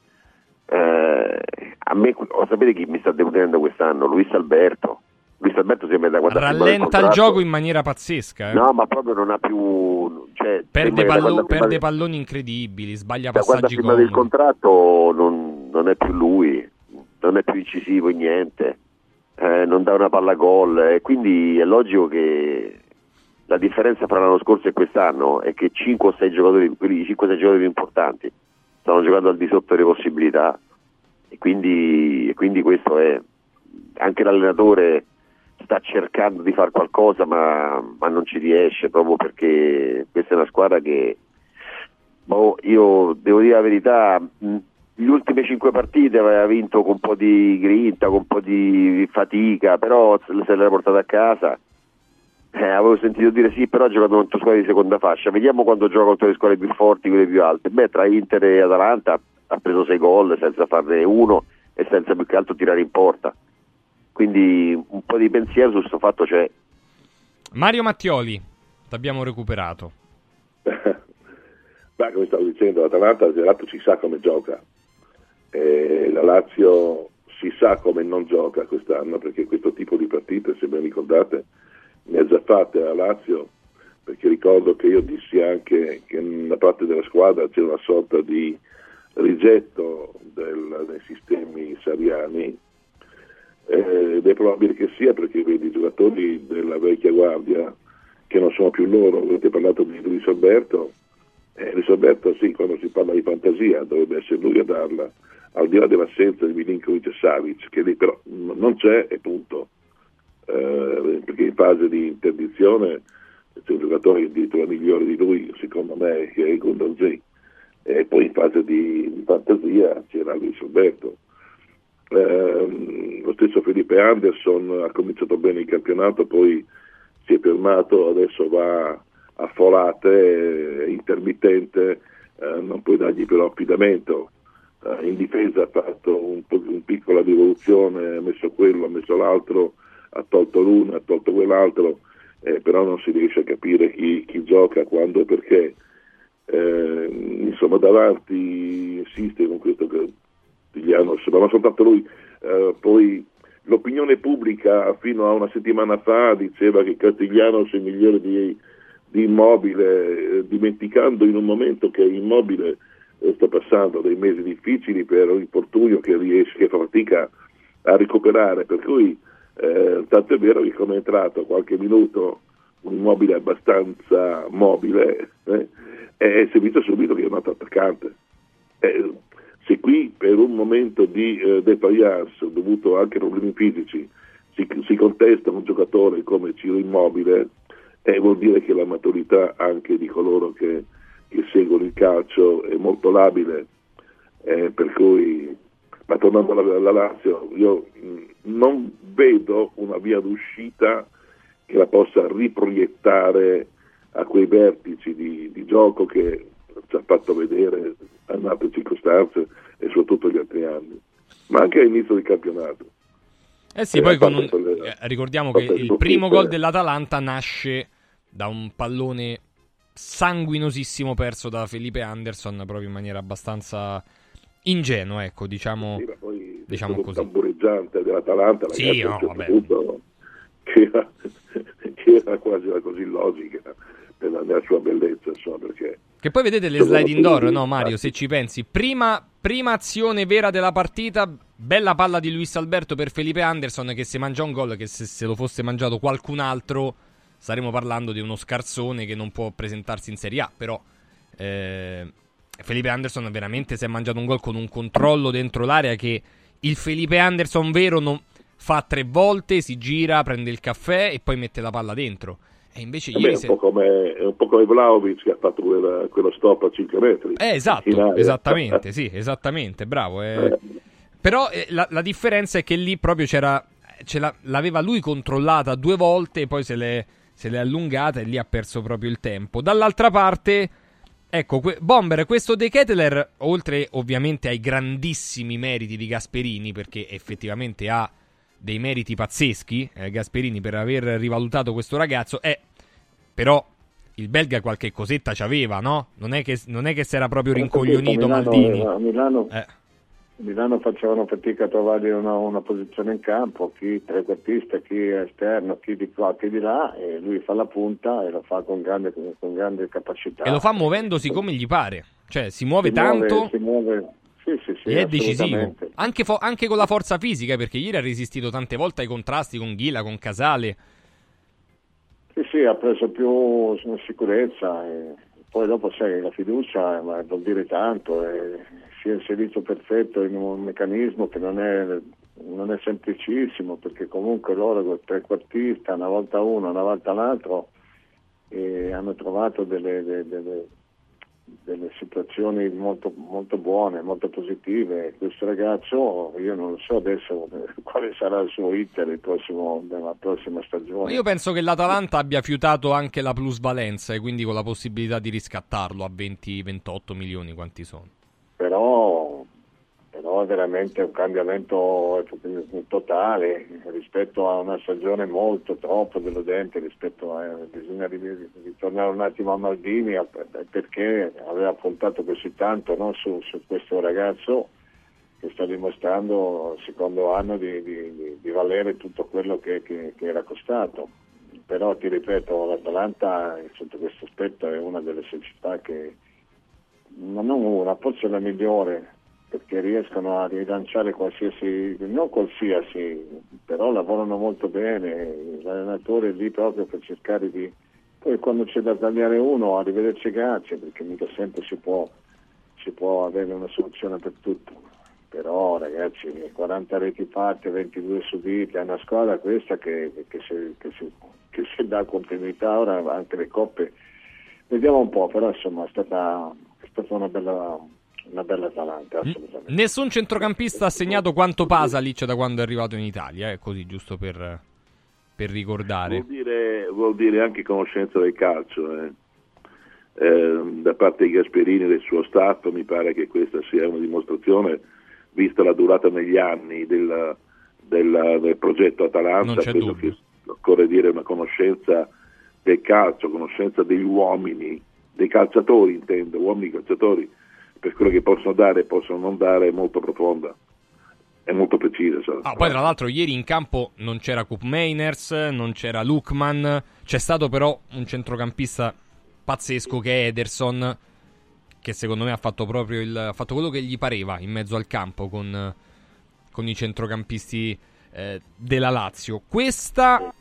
Eh, a me, oh, sapete chi mi sta deludendo quest'anno? Luis Alberto. Luis Alberto sembra da firmato Rallenta il gioco in maniera pazzesca. eh. No, ma proprio non ha più. Cioè, Perde, pallo- perde palloni incredibili, sbaglia da passaggi firmato il contratto non, non è più lui, non è più incisivo in niente, eh, non dà una palla gol e quindi è logico che la differenza fra l'anno scorso e quest'anno è che 5 o 6 giocatori, quelli 5 o 6 giocatori più importanti, stanno giocando al di sotto delle possibilità e quindi, e quindi questo è anche l'allenatore sta cercando di fare qualcosa ma, ma non ci riesce proprio perché questa è una squadra che boh, io devo dire la verità le ultime cinque partite aveva vinto con un po' di grinta, con un po' di fatica, però se l'era portata a casa. Eh, avevo sentito dire sì, però ha giocato contro squadre di seconda fascia. Vediamo quando gioca contro le squadre più forti, quelle più alte. Beh, tra Inter e Atalanta ha preso sei gol senza farne uno e senza più che altro tirare in porta. Quindi un po' di pensiero su questo fatto c'è. Mario Mattioli, t'abbiamo recuperato. [laughs] Ma come stavo dicendo, l'Atalanta Gelato si sa come gioca. Eh, la Lazio si sa come non gioca quest'anno perché questo tipo di partite, se ben ricordate, ne ha già fatte la Lazio perché ricordo che io dissi anche che nella parte della squadra c'era una sorta di rigetto del- dei sistemi sariani eh, ed è probabile che sia perché vedi i giocatori della vecchia guardia che non sono più loro, avete parlato di Luis Alberto, eh, Luis Alberto sì, quando si parla di fantasia dovrebbe essere lui a darla, al di là dell'assenza di Milinkovic e Savic, che lì però non c'è e punto, perché in fase di interdizione c'è un giocatore addirittura migliore di lui, secondo me, che è Gondanzè. E poi in fase di, fantasia c'era Luis Alberto. Ehm, lo stesso Felipe Anderson ha cominciato bene il campionato, poi si è fermato, adesso va a folate, è intermittente, eh, non puoi dargli però affidamento. Eh, in difesa ha fatto un, un piccola rivoluzione, ha messo quello, ha messo l'altro, ha tolto l'uno, ha tolto quell'altro, eh, però non si riesce a capire chi, chi gioca, quando e perché. Eh, insomma, davanti insiste con questo Tigliano, ma soltanto lui. Eh, poi l'opinione pubblica fino a una settimana fa diceva che Castigliano il migliore di, di Immobile, eh, dimenticando in un momento che Immobile eh, sta passando dei mesi difficili per un infortunio che riesce, che fa fatica a recuperare, per cui eh, tanto è vero che come è entrato qualche minuto un immobile abbastanza mobile eh, è servito subito che è un altro attaccante. Eh, se qui per un momento di eh, defiance dovuto anche a problemi fisici si, si contesta un giocatore come Ciro Immobile, eh, vuol dire che la maturità anche di coloro che, che seguono il calcio è molto labile, eh, per cui, ma tornando alla, alla Lazio, io mh, non vedo una via d'uscita che la possa riproiettare a quei vertici di, di gioco che ci ha fatto vedere in altre circostanze e soprattutto gli altri anni, ma anche all'inizio del campionato. Eh sì, poi con un... eh, ricordiamo che il primo gol dell'Atalanta nasce da un pallone sanguinosissimo perso da Felipe Anderson proprio in maniera abbastanza ingenua, ecco, diciamo, sì, poi diciamo così. tambureggiante dell'Atalanta Sì, no, certo vabbè. punto, che, era, [laughs] che era quasi così logica nella, nella sua bellezza, insomma, perché Che poi vedete le slide indoor, no Mario, se ci pensi. Prima, prima azione vera della partita, bella palla di Luis Alberto per Felipe Anderson che si mangia un gol che se, se lo fosse mangiato qualcun altro staremo parlando di uno scarsone che non può presentarsi in Serie A, però eh, Felipe Anderson veramente si è mangiato un gol con un controllo dentro l'area che il Felipe Anderson vero non, fa tre volte, si gira, prende il caffè e poi mette la palla dentro. E invece ieri è, se- un po come, è un po' come Vlaovic che ha fatto quella- quello stop a 5 metri. Eh, esatto, esattamente, sì, [laughs] esattamente, bravo. eh. Però eh, la, la differenza è che lì proprio c'era, ce la- l'aveva lui controllata due volte, poi se l'è, se l'è allungata e lì ha perso proprio il tempo. Dall'altra parte, ecco, que- Bomber, questo De Ketteler, oltre ovviamente ai grandissimi meriti di Gasperini, perché effettivamente ha dei meriti pazzeschi, eh, Gasperini, per aver rivalutato questo ragazzo, è però il belga qualche cosetta c'aveva, no? Non è che, non è che si era proprio rincoglionito Maldini. A Milano, Eh. Milano facevano fatica a trovare una, una posizione in campo, chi trequartista, chi esterno, chi di qua, chi di là, e lui fa la punta e lo fa con grande, con grande capacità. E lo fa muovendosi come gli pare. Cioè, si muove Si muove- tanto si muove, sì, sì, sì, e è decisivo. Anche, fo- anche con la forza fisica, perché ieri ha resistito tante volte ai contrasti con Ghila, con Casale. Sì, sì, ha preso più sicurezza e poi dopo sai, la fiducia ma vuol dire tanto e si è inserito perfetto in un meccanismo che non è, non è semplicissimo perché comunque loro col trequartista, una volta uno, una volta l'altro, e hanno trovato delle, de- delle- delle situazioni molto, molto buone, molto positive. Questo ragazzo, io non so adesso [laughs] quale sarà il suo iter il prossimo- nella prossima stagione. Ma io penso che l'Atalanta abbia fiutato anche la plusvalenza e quindi con la possibilità di riscattarlo a 20-28 milioni, quanti sono. però, è veramente un cambiamento totale rispetto a una stagione molto troppo deludente rispetto a bisogna ri- ritornare un attimo a Maldini perché aveva puntato così tanto no, su, su questo ragazzo che sta dimostrando il secondo anno di, di- di- valere tutto quello che, che- che era costato. Però ti ripeto l'Atalanta sotto questo aspetto è una delle società che non una, forse la migliore, perché riescono a rilanciare qualsiasi, non qualsiasi, però lavorano molto bene, l'allenatore è lì proprio per cercare di... Poi quando c'è da tagliare uno, arrivederci grazie, perché mica sempre si può, si può avere una soluzione per tutto. però ragazzi 40 reti fatte, 22 subite, è una squadra questa che, che, si, che, si, che si dà continuità, ora anche le coppe, vediamo un po', però insomma è stata, è stata una bella... Una bella Atalanta, assolutamente. Nessun centrocampista ha segnato quanto Pasalic da quando è arrivato in Italia, eh, così giusto per, per ricordare. Vuol dire, vuol dire anche conoscenza del calcio. eh. Eh, da parte di Gasperini e del suo staff mi pare che questa sia una dimostrazione, vista la durata negli anni del, del- del progetto Non Atalanta, c'è credo dubbio. che occorre dire una conoscenza del calcio, conoscenza degli uomini, dei calciatori intendo, uomini calciatori, per quello che possono dare e possono non dare è molto profonda, è molto precisa. sa. Ah, poi tra l'altro ieri in campo non c'era Coop Mainers, non c'era Lukman, c'è stato però un centrocampista pazzesco che è Ederson, che secondo me ha fatto proprio il, ha fatto quello che gli pareva in mezzo al campo con, con i centrocampisti eh, della Lazio. Questa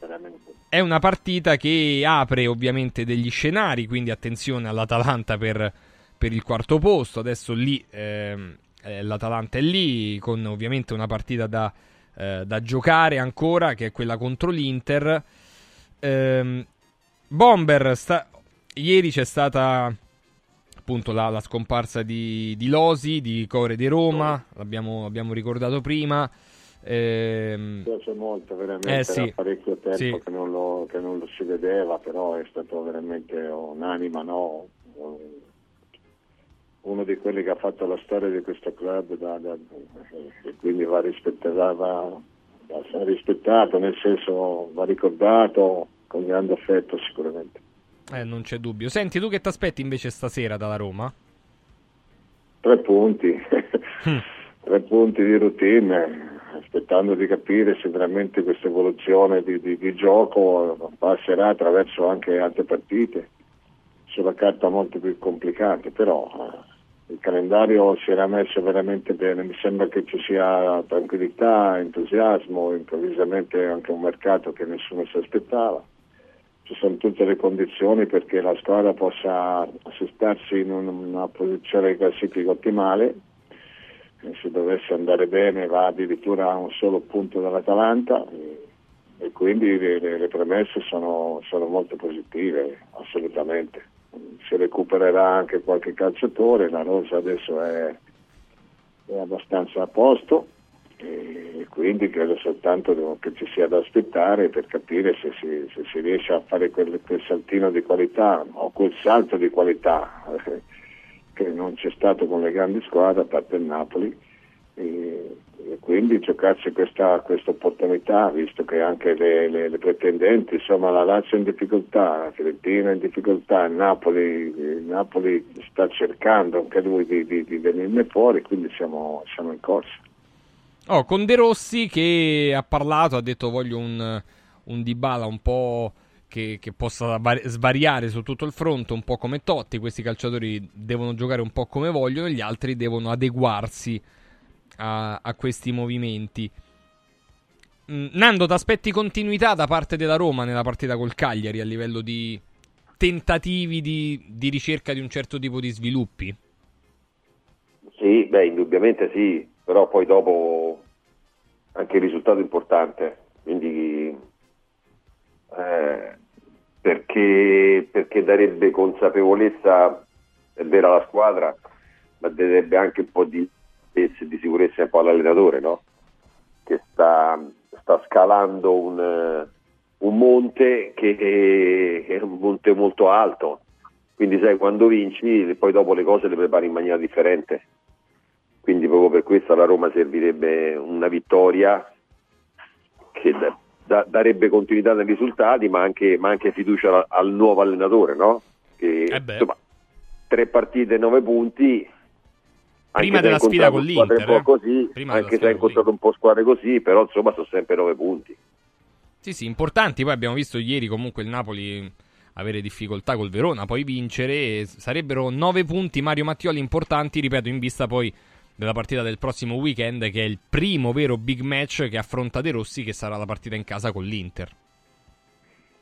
è una partita che apre ovviamente degli scenari, quindi attenzione all'Atalanta per, per il quarto posto. Adesso lì ehm, eh, l'Atalanta è lì con ovviamente una partita da, eh, da giocare ancora, che è quella contro l'Inter. Ehm, Bomber, sta- ieri c'è stata appunto la, la scomparsa di, di Losi, di Core di Roma, l'abbiamo abbiamo ricordato prima. Ehm, Mi piace molto, veramente, Eh, sì. era parecchio tempo Sì. che, non lo, che non lo si vedeva, però è stato veramente un'anima, no? Un- uno di quelli che ha fatto la storia di questo club da- da- e quindi va rispettato, va, va rispettato, nel senso va ricordato con grande affetto sicuramente. eh, non c'è dubbio. Senti, tu che ti aspetti invece stasera dalla Roma? Tre punti, [laughs] tre punti di routine, aspettando di capire se veramente questa evoluzione di, di- di gioco passerà attraverso anche altre partite, sulla carta molto più complicate, però eh, il calendario si era messo veramente bene, mi sembra che ci sia tranquillità, entusiasmo, improvvisamente anche un mercato che nessuno si aspettava. Ci sono tutte le condizioni perché la squadra possa assestarsi in un- una posizione classifica ottimale. E se dovesse andare bene va addirittura a un solo punto dall'Atalanta e, quindi le- le premesse sono, sono molto positive, assolutamente. Recupererà anche qualche calciatore, la rosa adesso è, è abbastanza a posto e quindi credo soltanto che ci sia da aspettare per capire se si, se si riesce a fare quel, quel saltino di qualità o quel salto di qualità eh, che non c'è stato con le grandi squadre a parte il Napoli e, e quindi giocarsi questa, questa opportunità visto che anche le, le- le pretendenti insomma la Lazio è in difficoltà la Fiorentina è in difficoltà Napoli, Napoli sta cercando anche lui di, di- di venirne fuori quindi siamo, siamo in corsa. Oh, con De Rossi che ha parlato, ha detto voglio un, un Dybala un po' che, che possa vari- svariare su tutto il fronte, un po' come Totti, questi calciatori devono giocare un po' come vogliono, gli altri devono adeguarsi a, a questi movimenti. Mm, Nando, ti aspetti continuità da parte della Roma nella partita col Cagliari a livello di tentativi di, di ricerca di un certo tipo di sviluppi? Sì, beh, indubbiamente sì, però poi dopo anche il risultato è importante, quindi eh, perché, perché darebbe consapevolezza, è vera alla squadra, ma darebbe anche un po' di, di sicurezza un po' all'allenatore, no? Che sta, sta scalando un, eh, un monte che è un monte molto alto, quindi sai quando vinci poi dopo le cose le prepari in maniera differente quindi proprio per questo alla Roma servirebbe una vittoria che da- da- darebbe continuità nei risultati ma anche, ma anche fiducia al, al nuovo allenatore no? Che, insomma, tre partite nove punti Prima della sfida con l'Inter, eh. così, anche se ha incontrato un po' squadre così però insomma sono sempre nove punti Sì, sì, importanti. Poi abbiamo visto ieri comunque il Napoli avere difficoltà col Verona, poi vincere. Sarebbero nove punti Mario Mattioli importanti, ripeto, in vista poi della partita del prossimo weekend, che è il primo vero big match che affronta De Rossi, che sarà la partita in casa con l'Inter.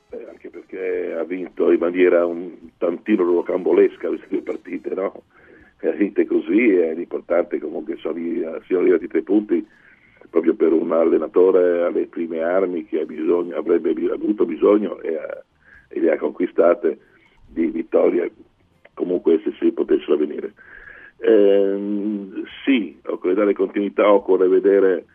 Eh, anche perché ha vinto in maniera un tantino rocambolesca queste due partite, no? È vinta così e l'importante comunque sono, siano arrivati tre punti proprio per un allenatore alle prime armi che bisogno, avrebbe avuto bisogno e, e, le ha conquistate di vittorie comunque se si potessero avvenire. Eh, sì, occorre dare continuità, occorre vedere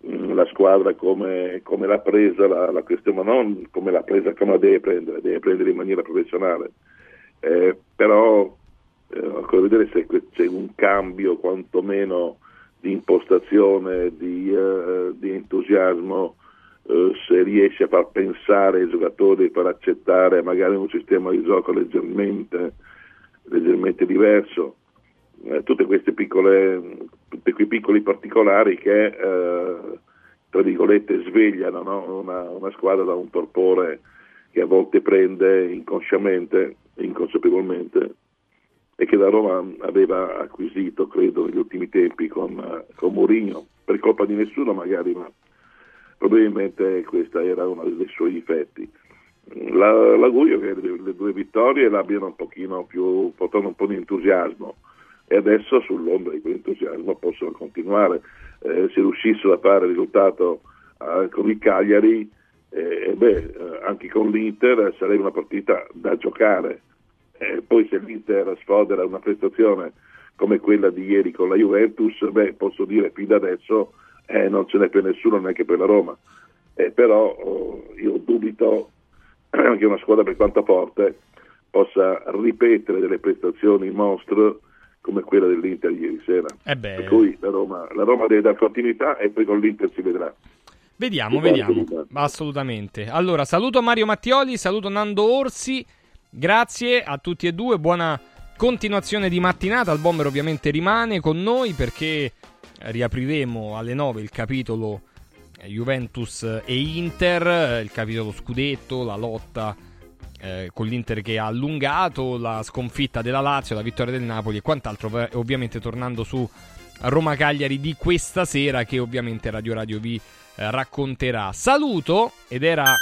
mh, la squadra come, come l'ha presa la, la, questione, ma non come l'ha presa, come la deve prendere, deve prendere in maniera professionale. Eh, però eh, vedere se c'è un cambio quantomeno di impostazione, di, uh, di entusiasmo, uh, se riesce a far pensare i giocatori per accettare magari un sistema di gioco leggermente, leggermente diverso. Eh, tutti quei piccoli particolari che eh, tra virgolette svegliano no? una, una, squadra da un torpore che a volte prende inconsciamente, inconsapevolmente e che la Roma aveva acquisito, credo, negli ultimi tempi con, con Mourinho, per colpa di nessuno magari, ma probabilmente questa era uno dei suoi difetti. La, l'augurio che le, le, due vittorie l'abbiano un pochino più, portano un po' di entusiasmo e adesso sull'ombra di quell'entusiasmo possono continuare. Eh, se riuscissero a fare il risultato eh, con il Cagliari, eh, beh, eh, anche con l'Inter sarebbe una partita da giocare eh, poi se l'Inter sfodera una prestazione come quella di ieri con la Juventus, beh, posso dire fin da adesso eh, non ce n'è per nessuno neanche per la Roma. Eh, però oh, io dubito [clears throat] che una squadra per quanto forte possa ripetere delle prestazioni mostro come quella dell'Inter ieri sera. Eh per cui la Roma, la Roma deve dare continuità e poi con l'Inter si vedrà. Vediamo, vediamo, assolutamente. Allora, saluto Mario Mattioli, saluto Nando Orsi. Grazie a tutti e due, buona continuazione di mattinata. Il bomber ovviamente rimane con noi perché riapriremo alle 9 il capitolo eh, Juventus e Inter, il capitolo scudetto, la lotta eh, con l'Inter che ha allungato, la sconfitta della Lazio, la vittoria del Napoli e quant'altro, ovviamente tornando su Roma Cagliari di questa sera che ovviamente Radio Radio vi eh, racconterà. Saluto ed era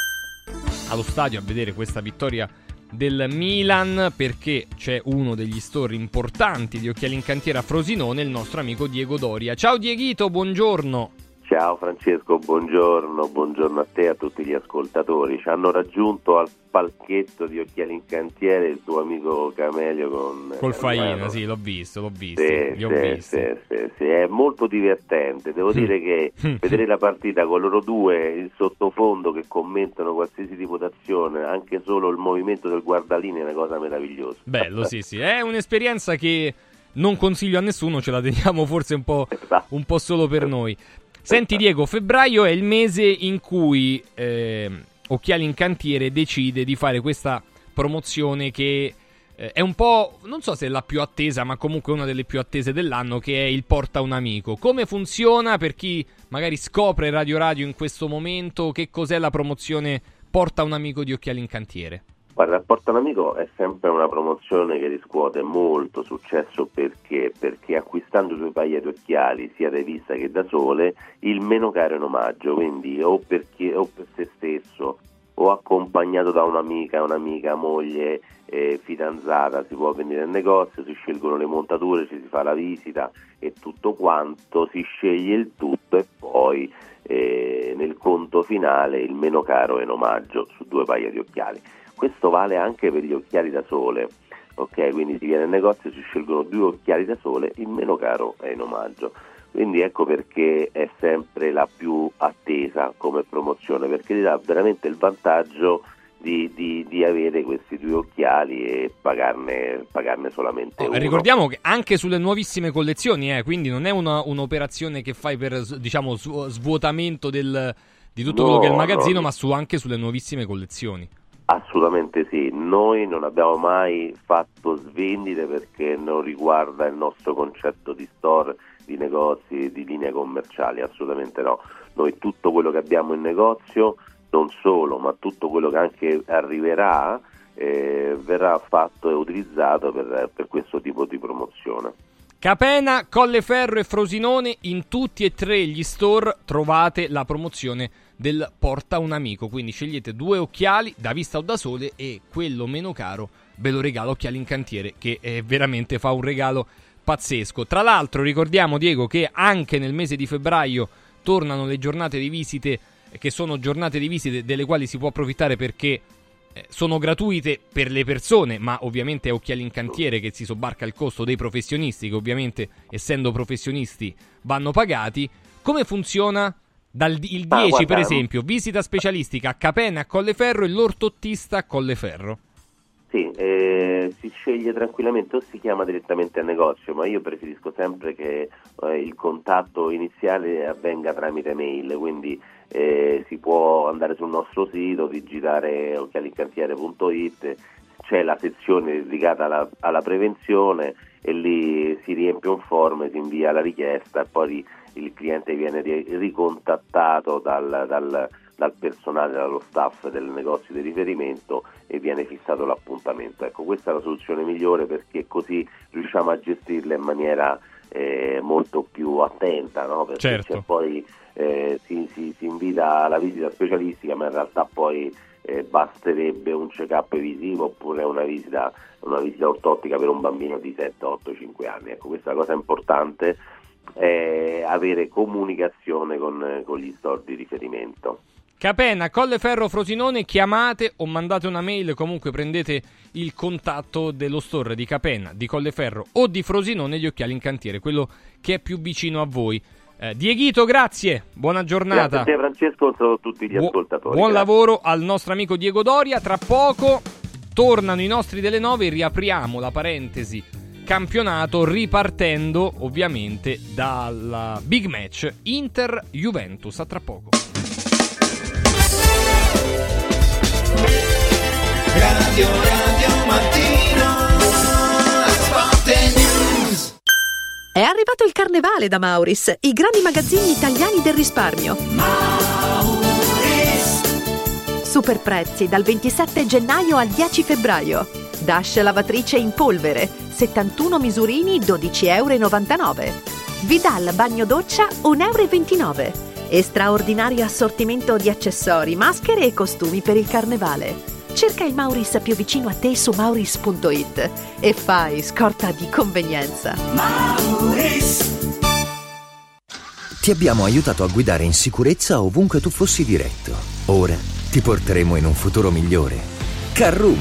allo stadio a vedere questa vittoria del Milan perché c'è uno degli store importanti di occhiali in cantiera a Frosinone, il nostro amico Diego Doria. Ciao Dieghito, buongiorno. Ciao Francesco, buongiorno, buongiorno a te e a tutti gli ascoltatori. Ci hanno raggiunto al palchetto di Occhiali in Cantiere il tuo amico Camelio con... Col Faina, sì, l'ho visto, l'ho visto, sì, li ho sì, visti. Sì, sì, sì, è molto divertente. Devo dire che [laughs] vedere la partita con loro due, il sottofondo che commentano qualsiasi tipo d'azione, anche solo il movimento del guardalini è una cosa meravigliosa. Bello, sì, sì, è un'esperienza che non consiglio a nessuno, ce la teniamo forse un po', [laughs] Esatto. un po solo per noi. Senti Diego, febbraio è il mese in cui eh, Occhiali in Cantiere decide di fare questa promozione che eh, è un po', non so se è la più attesa, ma comunque una delle più attese dell'anno, che è il Porta un Amico. Come funziona per chi magari scopre Radio Radio in questo momento? Che cos'è la promozione Porta un Amico di Occhiali in Cantiere? Guarda, Porta un Amico è sempre una promozione che riscuote molto successo perché? Perché acquistando due paia di occhiali, sia da vista che da sole, il meno caro in omaggio, quindi o per, chi, o per se stesso o accompagnato da un'amica, un'amica, moglie, eh, fidanzata, si può venire al negozio, si scelgono le montature, ci si fa la visita e tutto quanto, si sceglie il tutto e poi eh, nel conto finale il meno caro è in omaggio su due paia di occhiali. Questo vale anche per gli occhiali da sole, ok? Quindi si viene al negozio, si scelgono due occhiali da sole, il meno caro è in omaggio. Quindi ecco perché è sempre la più attesa come promozione, perché ti dà veramente il vantaggio di, di- di avere questi due occhiali e pagarne, pagarne solamente uno. Oh, Ricordiamo che anche sulle nuovissime collezioni, eh, quindi non è una- un'operazione che fai per diciamo svuotamento del- di tutto No, quello che è il magazzino, no. ma su, anche sulle nuovissime collezioni. Assolutamente sì, noi non abbiamo mai fatto svendite perché non riguarda il nostro concetto di store, di negozi, di linee commerciali, assolutamente no. Noi tutto quello che abbiamo in negozio, non solo, ma tutto quello che anche arriverà, eh, verrà fatto e utilizzato per, per questo tipo di promozione. Capena, Colleferro e Frosinone, in tutti e tre gli store trovate la promozione del Porta un Amico. Quindi scegliete due occhiali da vista o da sole e quello meno caro ve lo regala Occhiali in Cantiere, che eh, veramente fa un regalo pazzesco. Tra l'altro ricordiamo Diego che anche nel mese di febbraio tornano le giornate di visite che sono giornate di visite delle quali si può approfittare perché eh, sono gratuite per le persone, ma ovviamente è Occhiali in Cantiere che si sobbarca il costo dei professionisti, che ovviamente essendo professionisti vanno pagati. Come funziona? Dal il 10 Ah, guarda, per esempio, visita specialistica a Capena a Colleferro e l'ortottista a Colleferro. Sì, eh, si sceglie tranquillamente o si chiama direttamente al negozio, ma io preferisco sempre che eh, il contatto iniziale avvenga tramite mail, quindi eh, si può andare sul nostro sito, digitare occhialincantiere.it, c'è la sezione dedicata alla, alla prevenzione e lì si riempie un form, si invia la richiesta e poi il cliente viene ri- ricontattato dal, dal- dal personale, dallo staff del negozio di riferimento e viene fissato l'appuntamento. Ecco, questa è la soluzione migliore perché così riusciamo a gestirla in maniera eh, molto più attenta, no? perché Certo. poi eh, si, si- si invita alla visita specialistica, ma in realtà poi eh, basterebbe un check-up visivo oppure una visita, una visita ortottica per un bambino di 7, 8, 5 anni. Ecco, questa è la cosa importante, è avere comunicazione con, con gli store di riferimento. Capena, Colleferro, Frosinone, chiamate o mandate una mail, comunque prendete il contatto dello store di Capena, di Colleferro o di Frosinone gli occhiali in cantiere, quello che è più vicino a voi. Eh, Dieghito, grazie, buona giornata. Grazie a te Francesco, saluto tutti gli ascoltatori. Buon Grazie. lavoro al nostro amico Diego Doria. Tra poco tornano i nostri delle 9 e riapriamo la parentesi campionato ripartendo ovviamente dal big match Inter-Juventus. A tra poco. Radio Radio News È arrivato il carnevale da Mauris, i grandi magazzini italiani del risparmio. Super prezzi dal 27 gennaio al 10 febbraio. Dash lavatrice in polvere, 71 misurini 12,99 euro. Vidal bagno doccia 1,29 euro. E straordinario assortimento di accessori, maschere e costumi per il carnevale. Cerca il Mauris più vicino a te su mauris.it e fai scorta di convenienza. Ti abbiamo aiutato a guidare in sicurezza ovunque tu fossi diretto. Ora ti porteremo in un futuro migliore. Carroom,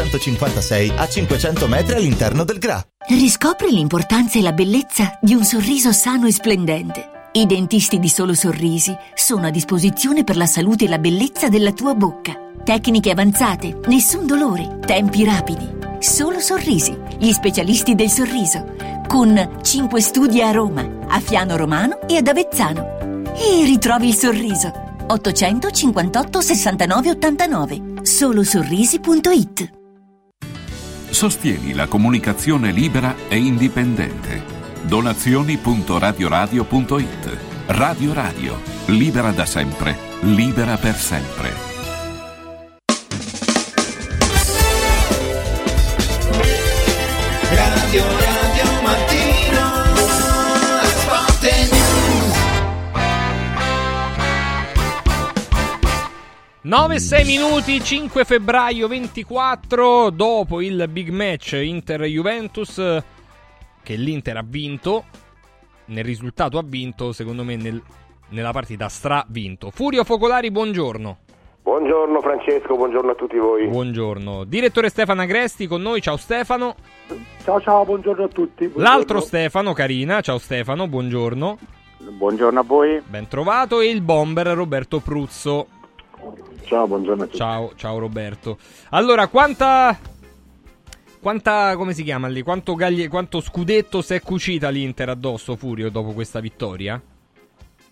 956 a 500 metri all'interno del GRA. Riscopri l'importanza e la bellezza di un sorriso sano e splendente. I dentisti di Solo Sorrisi sono a disposizione per la salute e la bellezza della tua bocca. Tecniche avanzate, nessun dolore, tempi rapidi. Solo Sorrisi, gli specialisti del sorriso. Con 5 studi a Roma, a Fiano Romano e ad Avezzano. E ritrovi il sorriso. 858 69 89. Solosorrisi.it Sostieni la comunicazione libera e indipendente. Donazioni.radioradio.it Radio Radio, libera da sempre, libera per sempre. Radio Radio 9-6 minuti, 5 febbraio 24, dopo il big match Inter-Juventus, che l'Inter ha vinto, nel risultato ha vinto, secondo me nel- nella partita stravinto. Furio Focolari, buongiorno. Buongiorno Francesco, buongiorno a tutti voi. Buongiorno. Direttore Stefano Agresti con noi, ciao Stefano. Ciao ciao, buongiorno a tutti. buongiorno. L'altro Stefano, Carina, ciao Stefano, buongiorno. Buongiorno a voi. Ben trovato. E il bomber Roberto Pruzzo. Ciao, buongiorno a tutti. Ciao, ciao Roberto. Allora, quanta. Quanta. come si chiama lì? Quanto, gaglie- quanto scudetto si è cucita l'Inter addosso, Furio, dopo questa vittoria?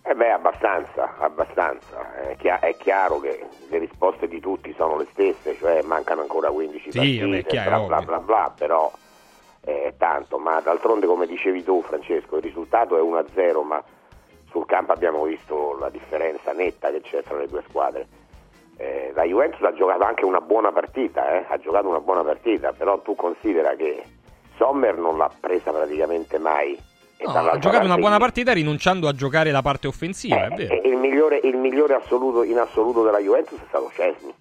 Eh beh, abbastanza, abbastanza. È, chia- è chiaro che le risposte di tutti sono le stesse, cioè mancano ancora 15 Sì, partite, chiaro, bla, bla bla bla, però è tanto. Ma d'altronde, come dicevi tu Francesco, il risultato è 1-0, ma sul campo abbiamo visto la differenza netta che c'è tra le due squadre. Eh, la Juventus ha giocato anche una buona partita, eh, ha giocato una buona partita, però tu considera che Sommer non l'ha presa praticamente mai. No, ha giocato una buona partita rinunciando a giocare la parte offensiva, è vero. e il migliore, il migliore assoluto, in assoluto della Juventus è stato Cesni.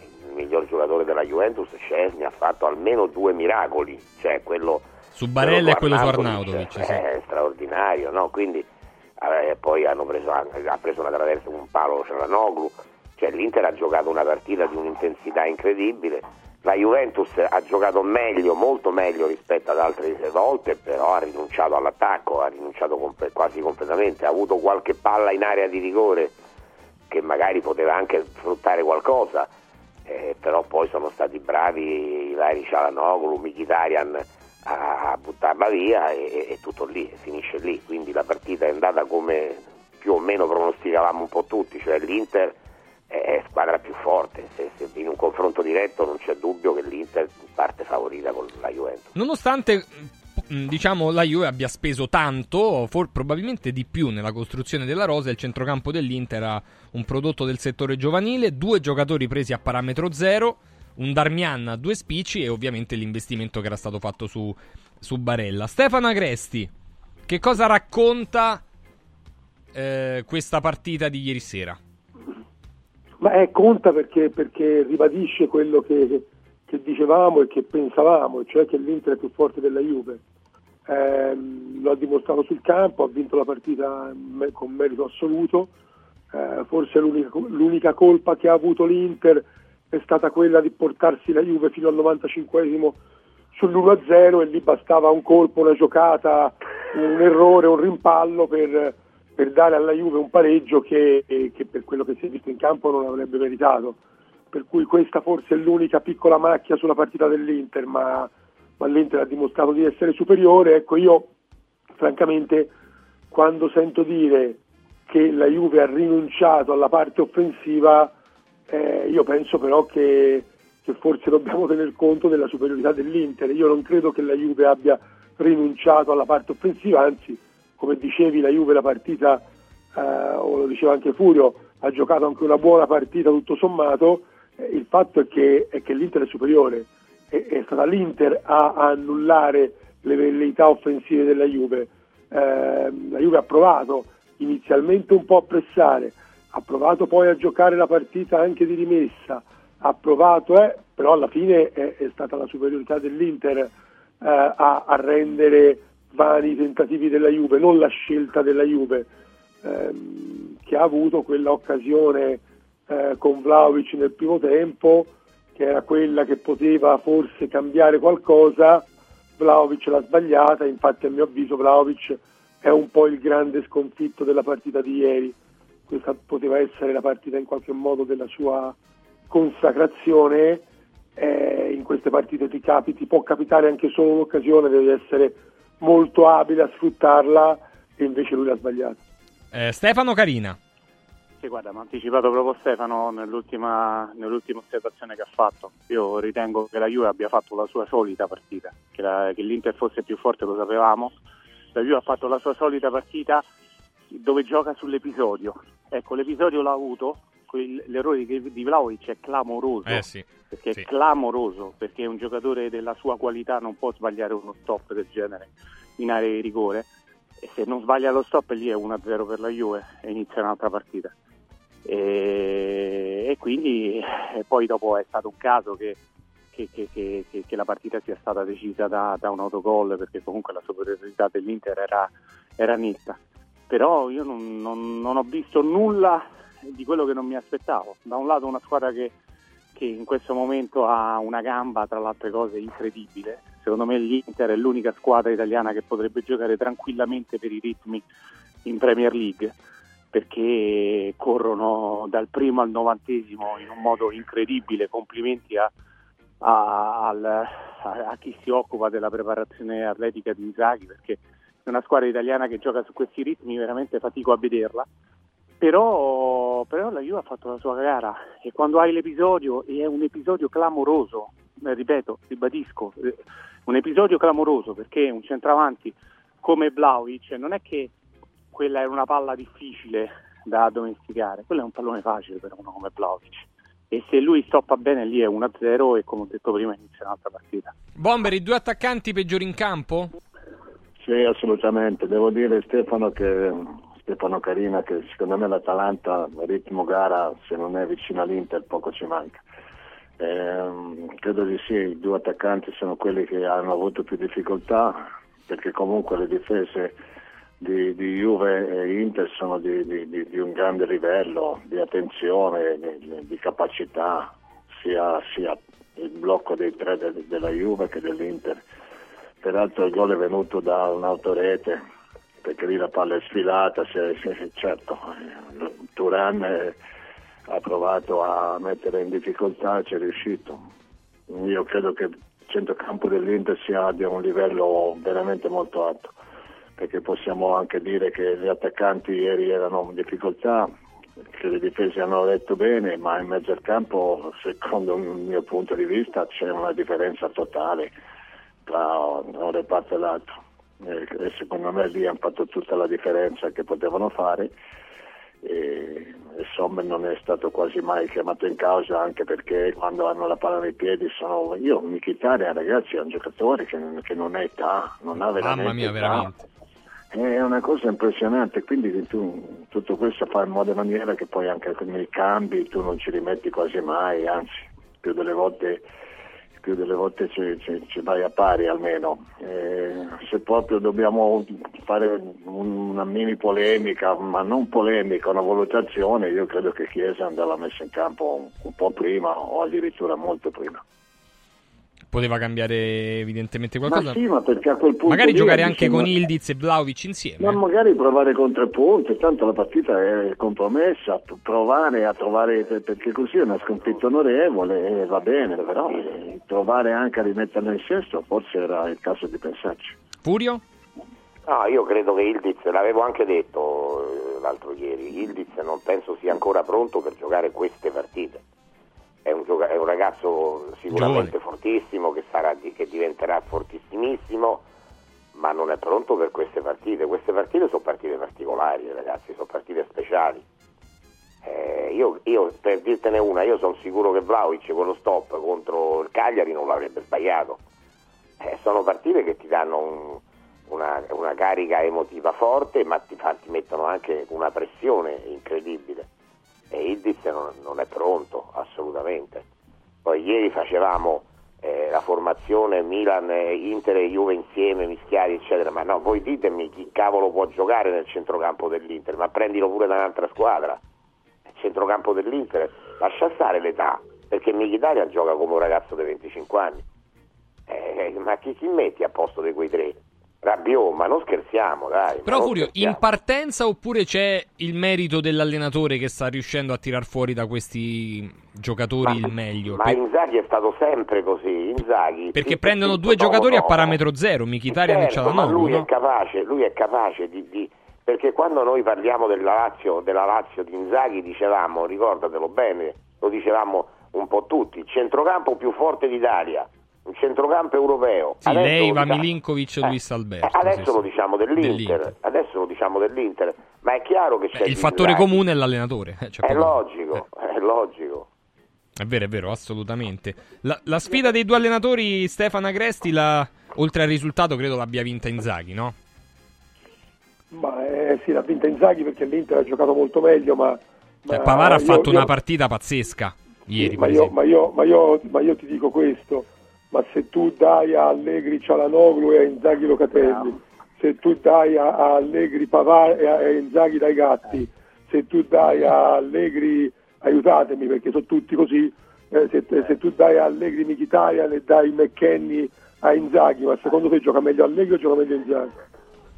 Il miglior giocatore della Juventus, Cesni, ha fatto almeno due miracoli. Cioè quello Su Barella e quello su sì. È straordinario, no? Quindi eh, poi hanno preso, ha preso una traversa con un palo Cialanoglu. Cioè l'Inter ha giocato una partita di un'intensità incredibile. La Juventus ha giocato meglio, molto meglio rispetto ad altre volte, però ha rinunciato all'attacco, ha rinunciato comple- quasi completamente, ha avuto qualche palla in area di rigore che magari poteva anche sfruttare qualcosa, eh, però poi sono stati bravi Ilairi Cialanoglu, Mkhitaryan a, a buttarla via e, e tutto lì, finisce lì, quindi la partita è andata come più o meno pronosticavamo un po' tutti, cioè l'Inter è squadra più forte, se, se in un confronto diretto non c'è dubbio che l'Inter parte favorita con la Juventus. Nonostante mh, diciamo la Juve abbia speso tanto, for- probabilmente di più nella costruzione della rosa, il centrocampo dell'Inter ha un prodotto del settore giovanile, due giocatori presi a parametro zero, un Darmian a due spicci e ovviamente l'investimento che era stato fatto su, su Barella. Stefano Agresti, che cosa racconta eh, questa partita di ieri sera? Ma eh, conta perché, perché ribadisce quello che, che dicevamo e che pensavamo, cioè che l'Inter è più forte della Juve. Ehm, lo ha dimostrato sul campo, ha vinto la partita con merito assoluto. Eh, forse l'unica, l'unica colpa che ha avuto l'Inter è stata quella di portarsi la Juve fino al 95esimo sull'1-0 e lì bastava un colpo, una giocata, un errore, un rimpallo per, per dare alla Juve un pareggio che, che per quello che si è visto in campo non avrebbe meritato. Per cui questa forse è l'unica piccola macchia sulla partita dell'Inter, ma, ma l'Inter ha dimostrato di essere superiore. Ecco, io francamente quando sento dire che la Juve ha rinunciato alla parte offensiva, eh, io penso però che, che forse dobbiamo tener conto della superiorità dell'Inter. Io non credo che la Juve abbia rinunciato alla parte offensiva, anzi, come dicevi, la Juve la partita, eh, o lo diceva anche Furio, ha giocato anche una buona partita tutto sommato. Eh, il fatto è che, è che l'Inter è superiore è, è stata l'Inter a, a annullare le velleità offensive della Juve. Eh, la Juve ha provato inizialmente un po' a pressare, ha provato poi a giocare la partita anche di rimessa, ha provato, eh, però alla fine è, è stata la superiorità dell'Inter eh, a, a rendere vani tentativi della Juve, non la scelta della Juve, ehm, che ha avuto quella occasione eh, con Vlaovic nel primo tempo, che era quella che poteva forse cambiare qualcosa, Vlaovic l'ha sbagliata, infatti a mio avviso Vlaovic è un po' il grande sconfitto della partita di ieri, questa poteva essere la partita in qualche modo della sua consacrazione, eh, in queste partite ti, capiti, può capitare anche solo un'occasione, devi essere molto abile a sfruttarla e invece lui l'ha sbagliata. Eh, Stefano Carina. Sì, guarda, mi ha anticipato proprio Stefano nell'ultima, nell'ultima osservazione che ha fatto. Io ritengo che la Juve abbia fatto la sua solita partita, che, la- che l'Inter fosse più forte lo sapevamo. La Juve ha fatto la sua solita partita dove gioca sull'episodio. Ecco, l'episodio l'ha avuto, l'errore di, di Vlaovic è clamoroso. Eh sì. Perché sì. è clamoroso, perché un giocatore della sua qualità non può sbagliare uno stop del genere in area di rigore. E se non sbaglia lo stop lì è 1-0 per la Juve e inizia un'altra partita. E, e quindi e poi dopo è stato un caso che, che- che- che- che- che la partita sia stata decisa da, da un autogol perché comunque la superiorità dell'Inter era, era netta. Però io non, non- non ho visto nulla di quello che non mi aspettavo. Da un lato una squadra che, che in questo momento ha una gamba, tra le altre cose, incredibile. Secondo me l'Inter è l'unica squadra italiana che potrebbe giocare tranquillamente per i ritmi in Premier League perché corrono dal primo al novantesimo in un modo incredibile. Complimenti a, a- a- a chi si occupa della preparazione atletica di Inzaghi perché è una squadra italiana che gioca su questi ritmi, veramente fatico a vederla. Però, però la Juve ha fatto la sua gara e quando hai l'episodio, e è un episodio clamoroso, eh, ripeto, ribadisco, eh, un episodio clamoroso perché un centravanti come Vlaovic non è che quella era una palla difficile da domesticare, quello è un pallone facile per uno come Vlaovic. E se lui stoppa bene lì è 1-0 e come ho detto prima inizia un'altra partita. Bomber, i due attaccanti peggiori in campo? Sì, assolutamente. Devo dire Stefano che Stefano Carina che secondo me l'Atalanta ritmo gara se non è vicino all'Inter poco ci manca. Ehm, credo di sì, i due attaccanti sono quelli che hanno avuto più difficoltà perché comunque le difese di, di Juve e Inter sono di, di- di- un grande livello di attenzione, di, di capacità, sia, sia il blocco dei tre de- della Juve che dell'Inter. Peraltro il gol è venuto da un'autorete, perché lì la palla è sfilata, se- se- certo, eh, Turan eh, ha provato a mettere in difficoltà, ci è riuscito. Io credo che il centrocampo dell'Inter sia abbia un livello veramente molto alto, perché possiamo anche dire che gli attaccanti ieri erano in difficoltà, che le difese hanno letto bene, ma in mezzo al campo, secondo il mio punto di vista, c'è una differenza totale tra un reparto e l'altro. E, e secondo me lì hanno fatto tutta la differenza che potevano fare e, e Sommer non è stato quasi mai chiamato in causa anche perché quando hanno la palla nei piedi sono io Mkhitaryan ragazzi è un giocatore che, che non ha età non ha veramente Mamma mia, età. veramente. È una cosa impressionante, quindi tu, tutto questo fa in modo e maniera che poi anche nei cambi tu non ci rimetti quasi mai, anzi più delle volte, più delle volte ci, ci- ci vai a pari almeno. Eh, se proprio dobbiamo fare un- una mini polemica, ma non polemica, una valutazione, io credo che Chiesa andava messa in campo un, un po' prima o addirittura molto prima. Poteva cambiare evidentemente qualcosa. Ma sì, ma perché a quel punto Magari giocare anche insomma- con Ildiz e Vlaovic insieme. Ma magari provare contrappunto, tanto la partita è compromessa, provare a trovare, per- perché così è una sconfitta onorevole e va bene, però eh, provare anche a rimetterla in sesto forse era il caso di pensarci. Furio? No, io credo che Ildiz, l'avevo anche detto eh, l'altro ieri, Ildiz non penso sia ancora pronto per giocare queste partite. È un, gioca- è un ragazzo sicuramente fortissimo che, sarà che diventerà fortissimissimo, ma non è pronto per queste partite. Queste partite sono partite particolari, ragazzi, sono partite speciali. Eh, io, io, per dirtene una, io sono sicuro che Vlaovic con lo stop contro il Cagliari non l'avrebbe sbagliato. Eh, sono partite che ti danno un- una, una carica emotiva forte, ma ti, fa- ti mettono anche una pressione incredibile. E Ildiz non, non è pronto, assolutamente. Poi ieri facevamo eh, la formazione Milan, Inter e Juve insieme, mischiati, eccetera. Ma no, voi ditemi chi cavolo può giocare nel centrocampo dell'Inter, ma prendilo pure da un'altra squadra. Il centrocampo dell'Inter lascia stare l'età, perché Mkhitaryan gioca come un ragazzo di 25 anni. Eh, ma chi, chi metti a posto di quei tre? Rabiot, ma non scherziamo, dai. ma Però Furio, in partenza oppure c'è il merito dell'allenatore che sta riuscendo a tirar fuori da questi giocatori il meglio? Ma Per- Inzaghi è stato sempre così, Inzaghi. perché prendono due giocatori a tomo. parametro zero, Mkhitaryan e Certo, ma Cialanoglu, lui è no? capace, lui è capace di, di- perché quando noi parliamo della Lazio, della Lazio di Inzaghi dicevamo, ricordatelo bene, lo dicevamo un po' tutti, il centrocampo più forte d'Italia, un centrocampo europeo. Sì, Adesso lei, Va diciamo- Milinkovic e eh, Luis Alberto. eh, adesso sì, lo sì. diciamo dell'Inter, Dell'Inter. adesso lo diciamo dell'Inter, ma è chiaro che c'è Il fattore Inzaghi. comune è l'allenatore. eh, c'è È logico, è logico. È vero, è vero, assolutamente. La, la sfida dei due allenatori, Stefano Agresti, la- oltre al risultato, credo l'abbia vinta Inzaghi, no? Ma eh, sì, l'ha vinta Inzaghi perché l'Inter ha giocato molto meglio, ma... Cioè, ma Pavara ha fatto io- una partita pazzesca ieri, ma per io, esempio. ma, io, ma, io, ma io ti dico questo, ma se tu dai a Allegri Cialanoglu e a Inzaghi Locatelli, se tu dai a, Allegri Pavara e a, Inzaghi dai gatti, se tu dai a Allegri, aiutatemi perché sono tutti così, eh, se, se tu dai a Allegri Mkhitaryan e dai McKenny a Inzaghi, ma secondo te gioca meglio Allegri o gioca meglio Inzaghi?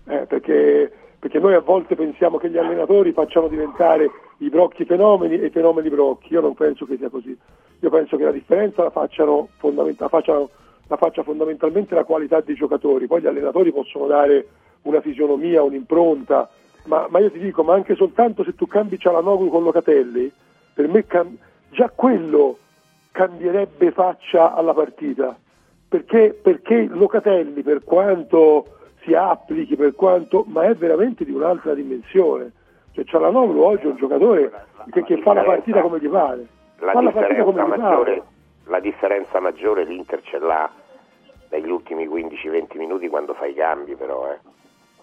Eh, perché, perché noi a volte pensiamo che gli allenatori facciano diventare i brocchi fenomeni e i fenomeni brocchi. Io non penso che sia così. Io penso che la differenza la, facciano la, facciano- la faccia fondamentalmente la qualità dei giocatori. Poi gli allenatori possono dare una fisionomia, un'impronta, ma, ma io ti dico, ma anche soltanto se tu cambi Cialanoglu con Locatelli, per me cam- già quello cambierebbe faccia alla partita perché, perché Locatelli per quanto si applichi, per quanto, ma è veramente di un'altra dimensione. Cioè Cialanoglu oggi è un giocatore che, che fa la partita come gli pare. La differenza, maggiore, la differenza maggiore l'Inter ce l'ha negli ultimi 15-20 minuti quando fa i cambi però eh.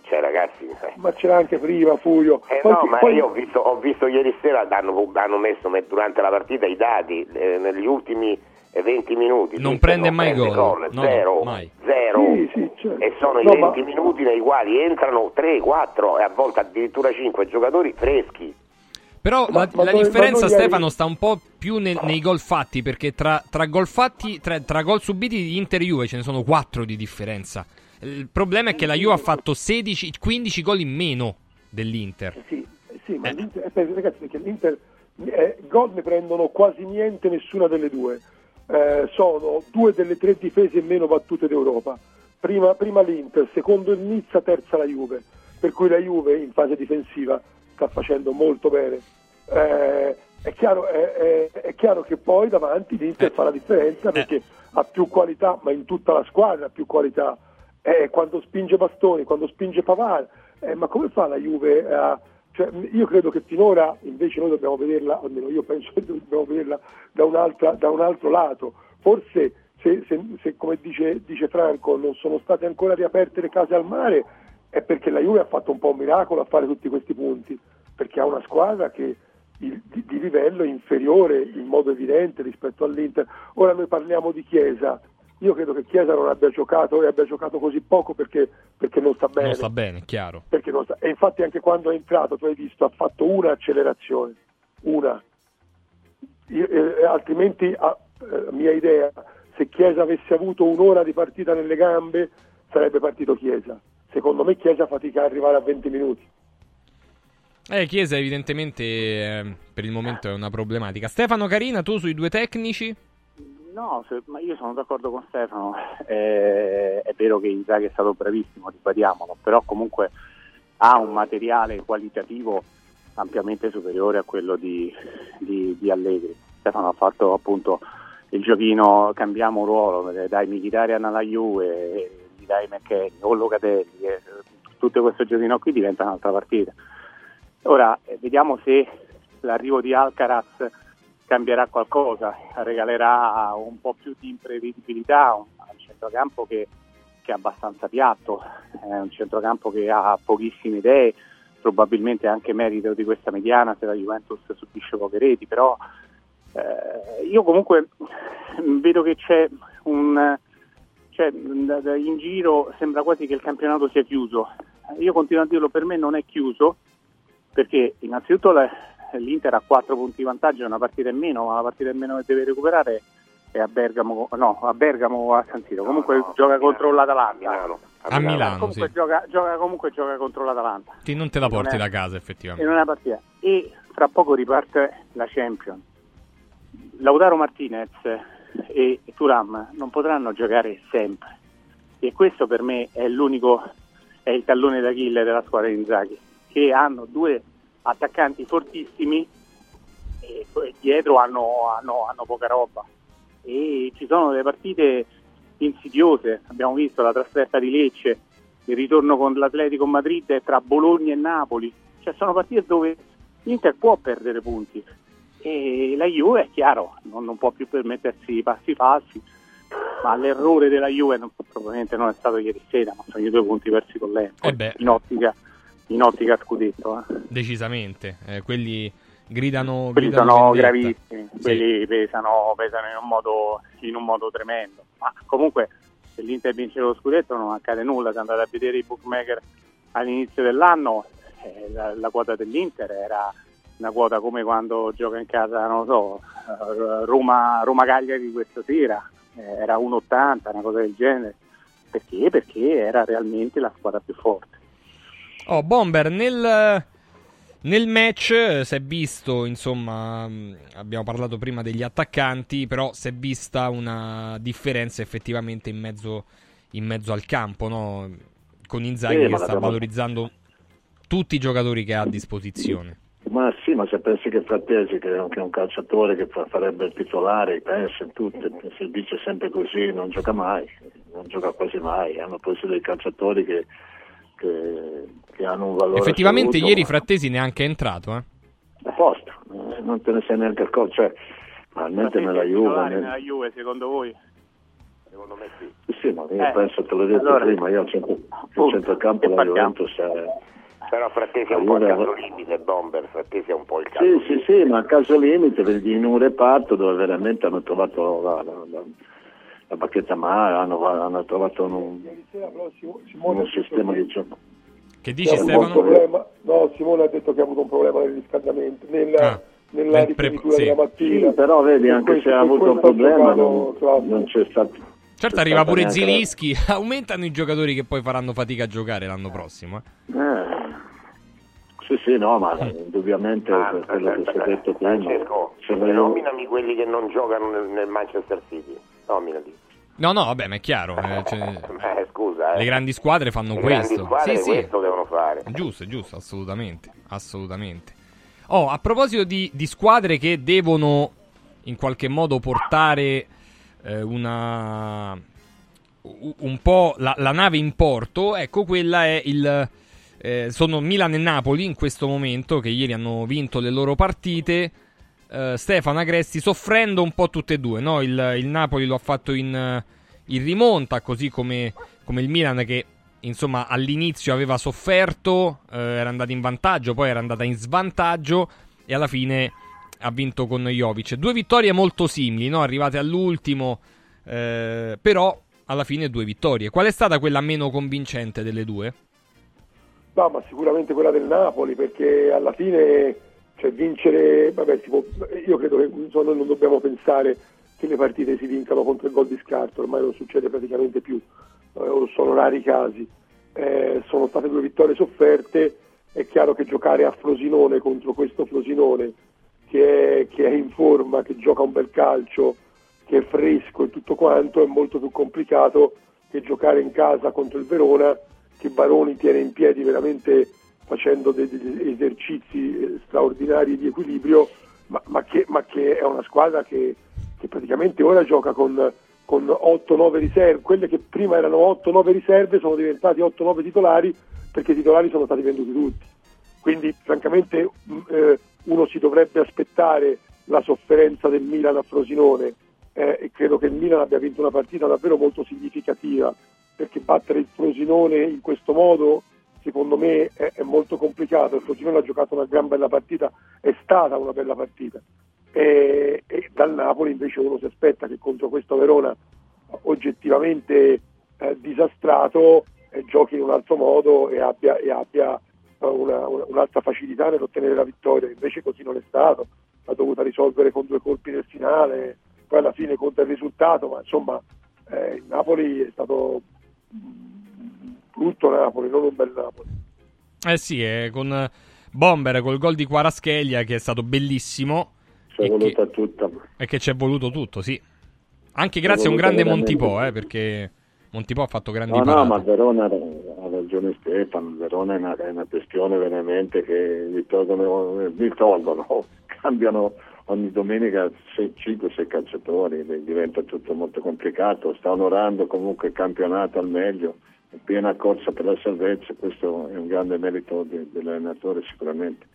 cioè ragazzi eh. Ma c'era anche prima Furio. Eh no, ma poi- io ho visto, ho visto ieri sera hanno, hanno messo me- durante la partita i dati eh, negli ultimi 20 minuti Non prende mai prende gol. No, no, zero, mai. zero. Sì, sì, certo. e sono No, i ma- 20 minuti nei quali entrano 3, 4 e a volte addirittura 5 giocatori freschi Però Ma- la, ma la noi- differenza, ma Stefano, sta un po' più nel- nei gol fatti, perché tra, tra gol fatti, tra, tra gol subiti di Inter e Juve ce ne sono 4 di differenza. Il problema è che la Juve ha fatto 16, 15 gol in meno dell'Inter. Sì, sì, ma l'Inter, eh, ragazzi, perché l'Inter eh, gol ne prendono quasi niente nessuna delle due. Eh, sono due delle tre difese meno battute d'Europa. Prima, prima l'Inter, secondo il Nizza, terza la Juve. Per cui la Juve in fase difensiva sta facendo molto bene. Eh, è, chiaro, è- è- è chiaro che poi davanti l'Inter fa la differenza perché ha più qualità, ma in tutta la squadra ha più qualità. Eh, quando spinge Bastoni, quando spinge Pavard, eh, ma come fa la Juve a... Cioè, io credo che finora invece noi dobbiamo vederla, almeno io penso che dobbiamo vederla da, da un altro lato. Forse se, se- se, come dice, dice Franco non sono state ancora riaperte le case al mare è perché la Juve ha fatto un po' un miracolo a fare tutti questi punti, perché ha una squadra che il- di, di livello inferiore in modo evidente rispetto all'Inter. Ora noi parliamo di Chiesa, io credo che Chiesa non abbia giocato e abbia giocato così poco perché, perché non sta bene. Non sta bene, chiaro. Perché non sta- E infatti anche quando è entrato, tu hai visto, ha fatto una accelerazione, una. Io- eh, altrimenti, a eh, mia idea, se Chiesa avesse avuto un'ora di partita nelle gambe, sarebbe partito Chiesa. Secondo me Chiesa fatica a arrivare a 20 minuti. Eh, Chiesa evidentemente eh, per il momento è una problematica. Stefano Carina, tu sui due tecnici? No, se- ma io sono d'accordo con Stefano. Eh, è vero che Inzaghi è stato bravissimo, ribadiamolo, però comunque ha un materiale qualitativo ampiamente superiore a quello di, di- di Allegri. Stefano ha fatto appunto il giochino, cambiamo ruolo, dai Mkhitaryan alla Juve, dai McKenny o Locatelli, eh, tutto questo giochino qui diventa un'altra partita. Ora eh, vediamo se l'arrivo di Alcaraz cambierà qualcosa, regalerà un po' più di imprevedibilità al centrocampo che, che è abbastanza piatto, è un centrocampo che ha pochissime idee, probabilmente anche merito di questa mediana se la Juventus subisce poche reti, però eh, io comunque vedo che c'è un cioè, in giro sembra quasi che il campionato sia chiuso. Io continuo a dirlo, per me non è chiuso perché innanzitutto la- l'Inter ha 4 punti di vantaggio, una partita in meno, ma la partita in meno che deve recuperare è a Bergamo, no, a Bergamo o a San Siro. Comunque gioca contro l'Atalanta. A Milano, comunque, sì. gioca, gioca- comunque gioca contro l'Atalanta. Sì, non te la porti è- da casa, in effettivamente. una partita e fra poco riparte la Champions. Lautaro Martinez e Turam non potranno giocare sempre e questo per me è l'unico è il tallone d'Achille della squadra di Inzaghi che hanno due attaccanti fortissimi e poi dietro hanno, hanno- hanno poca roba. E ci sono delle partite insidiose. Abbiamo visto la trasferta di Lecce il ritorno con l'Atletico Madrid tra Bologna e Napoli. Cioè sono partite dove l'Inter può perdere punti. E la Juve è chiaro non, non può più permettersi i passi falsi ma l'errore della Juve non- probabilmente non è stato ieri sera ma sono i due punti persi con l'Empoli Eh in ottica in ottica scudetto eh. Decisamente. Eh, quelli gridano, quelli gridano sono vendetta. gravissimi, Sì. quelli pesano, pesano in, un modo, in un modo tremendo. Ma comunque se l'Inter vince lo scudetto non accade nulla, se andate a vedere i bookmaker all'inizio dell'anno eh, la, la quota dell'Inter era una quota come quando gioca in casa, non lo so, eh, Roma, Roma Cagliari questa sera, eh, era 1,80, una cosa del genere. Perché? Perché era realmente la squadra più forte. Oh, Bomber, nel, nel match eh, si è visto, insomma, mh, abbiamo parlato prima degli attaccanti, però si è vista una differenza effettivamente in mezzo, in mezzo al campo, no? Con Inzaghi Sì, che sta valorizzando tutti i giocatori che ha a disposizione. Ma sì, ma se pensi che Frattesi, che è un, che è un calciatore che fa- farebbe il titolare, pensa in tutte, si dice sempre così, non gioca mai, non gioca quasi mai, hanno preso dei calciatori che, che- che hanno un valore Effettivamente assoluto, ieri ma- Frattesi neanche è entrato, eh. apposta, eh, non te ne sei neanche accorto, cioè, Frattesi nella Juve, nel- nella Juve, secondo voi? Secondo me sì. sì, ma io Eh, penso, te l'ho detto allora- prima, io al centro, centrocampo della Juventus è... Però Frattesi è La un po' il caso limite, Bomber, Frattesi è un po' il caso Sì, sì, sì, ma a caso limite vedi in un reparto dove veramente hanno trovato la, la, la, la bacchetta mare, hanno, hanno trovato un, un sistema di gioco. Che ha avuto un problema- no, Simone ha detto che ha avuto un problema nel riscaldamento, nella, nella nel pre- sì. della mattina. Sì, però vedi, anche questo- se ha avuto un problema non, non c'è stato... Certo, arriva pure neanche la- Zilischi. [laughs] Aumentano i giocatori che poi faranno fatica a giocare l'anno prossimo. eh. Eh, sì, sì, no, ma indubbiamente Ah, per quello che si è detto prima... Francesco, nominami quelli che non giocano nel, nel Manchester City. Nominali. No, no, vabbè, ma è chiaro. eh, cioè, [laughs] Eh, scusa, eh. le grandi squadre fanno Le questo. squadre sì, sì. questo devono fare. Giusto, giusto, assolutamente. Assolutamente. Oh, a proposito di, di squadre che devono in qualche modo portare eh, una un po' la, la nave in porto, ecco, quella è il eh, sono Milan e Napoli in questo momento che ieri hanno vinto le loro partite. Eh, Stefano Agresti soffrendo un po' tutte e due, no? il, il Napoli lo ha fatto in, eh, in rimonta, così come, come il Milan che insomma all'inizio aveva sofferto, eh, era andato in vantaggio, poi era andata in svantaggio e alla fine ha vinto con Jovic. Due vittorie molto simili, no? arrivate all'ultimo, eh, però alla fine due vittorie. Qual è stata quella meno convincente delle due? No, ma sicuramente quella del Napoli, perché alla fine cioè, vincere, vabbè, può- io credo che insomma, noi non dobbiamo pensare che le partite si vincano contro il gol di scarto, ormai non succede praticamente più, eh, sono rari i casi. Eh, sono state due vittorie sofferte, è chiaro che giocare a Frosinone contro questo Frosinone che è, che è in forma, che gioca un bel calcio, che è fresco e tutto quanto, è molto più complicato che giocare in casa contro il Verona, che Baroni tiene in piedi veramente facendo degli esercizi eh, straordinari di equilibrio, ma, ma che, ma che è una squadra che, che praticamente ora gioca con, con 8-9 riserve, quelle che prima erano 8-9 riserve sono diventati 8-9 titolari perché i titolari sono stati venduti tutti. Quindi francamente mh, eh, uno si dovrebbe aspettare la sofferenza del Milan a Frosinone eh, e credo che il Milan abbia vinto una partita davvero molto significativa perché battere il Frosinone in questo modo secondo me è, è molto complicato. Il Frosinone ha giocato una gran bella partita, è stata una bella partita. E, e dal Napoli invece uno si aspetta che contro questo Verona oggettivamente eh, disastrato eh, giochi in un altro modo e abbia, e abbia una- una- un'altra facilità nell'ottenere la vittoria. Invece così non è stato, ha dovuto risolvere con due colpi nel finale, poi alla fine conta il risultato, ma insomma eh, il Napoli è stato brutto Napoli, non un bel Napoli. Eh sì, eh, con eh, Bomber col gol di Quaraschelia che è stato bellissimo. Ci è voluta che, tutta. e che ci è voluto tutto, sì. Anche grazie a un grande veramente Montipò, eh, perché Montipò ha fatto grandi No, no, parate. ma Verona ha ragione Stefano, Verona è una, è una questione veramente che gli tolgono, gli tolgono, [laughs] cambiano ogni domenica 5-6 calciatori, diventa tutto molto complicato, sta onorando comunque il campionato al meglio, piena corsa per la salvezza, questo è un grande merito de- dell'allenatore sicuramente.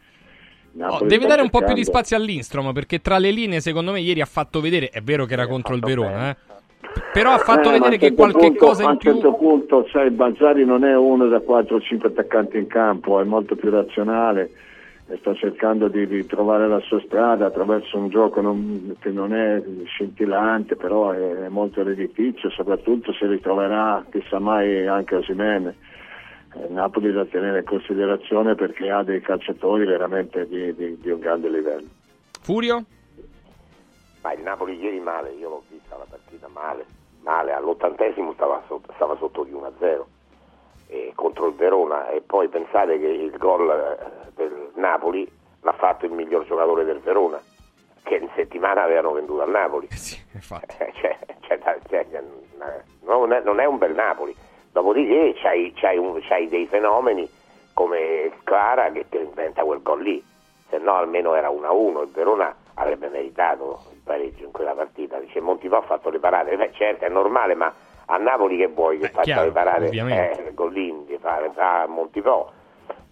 Oh, deve dare un po' più di spazio all'Instrom perché tra le linee secondo me ieri ha fatto vedere, è vero che era contro il Verona, eh, però ha fatto Eh, a vedere un che certo qualche punto- cosa A in un più... certo punto, sai, Balzari non è uno da 4 o 5 attaccanti in campo, è molto più razionale e sta cercando di, di trovare la sua strada attraverso un gioco non- che non è scintillante, però è, è molto redditizio, soprattutto se ritroverà chissà mai anche Osimene. Eh, Napoli da tenere in considerazione perché ha dei calciatori veramente di, di- di un grande livello. Furio? Ma il Napoli ieri male, io l'ho vista la partita male, male, all'ottantesimo stava sotto, stava sotto di 1-0 eh, contro il Verona e poi pensate che il gol eh, del Napoli l'ha fatto il miglior giocatore del Verona, che in settimana avevano venduto al Napoli. Eh, cioè, cioè, da- cioè, eh, non, è, non è un bel Napoli. Dopodiché c'hai, c'hai un- c'hai dei fenomeni come Clara che ti inventa quel gol lì, se no almeno era 1-1, il Verona avrebbe meritato il pareggio in quella partita. Dice Montipò ha fatto le parate, Beh, certo è normale, ma a Napoli che vuoi che faccia chiaro, le parate? ovviamente. Eh, Gollin di fare fa Montipò.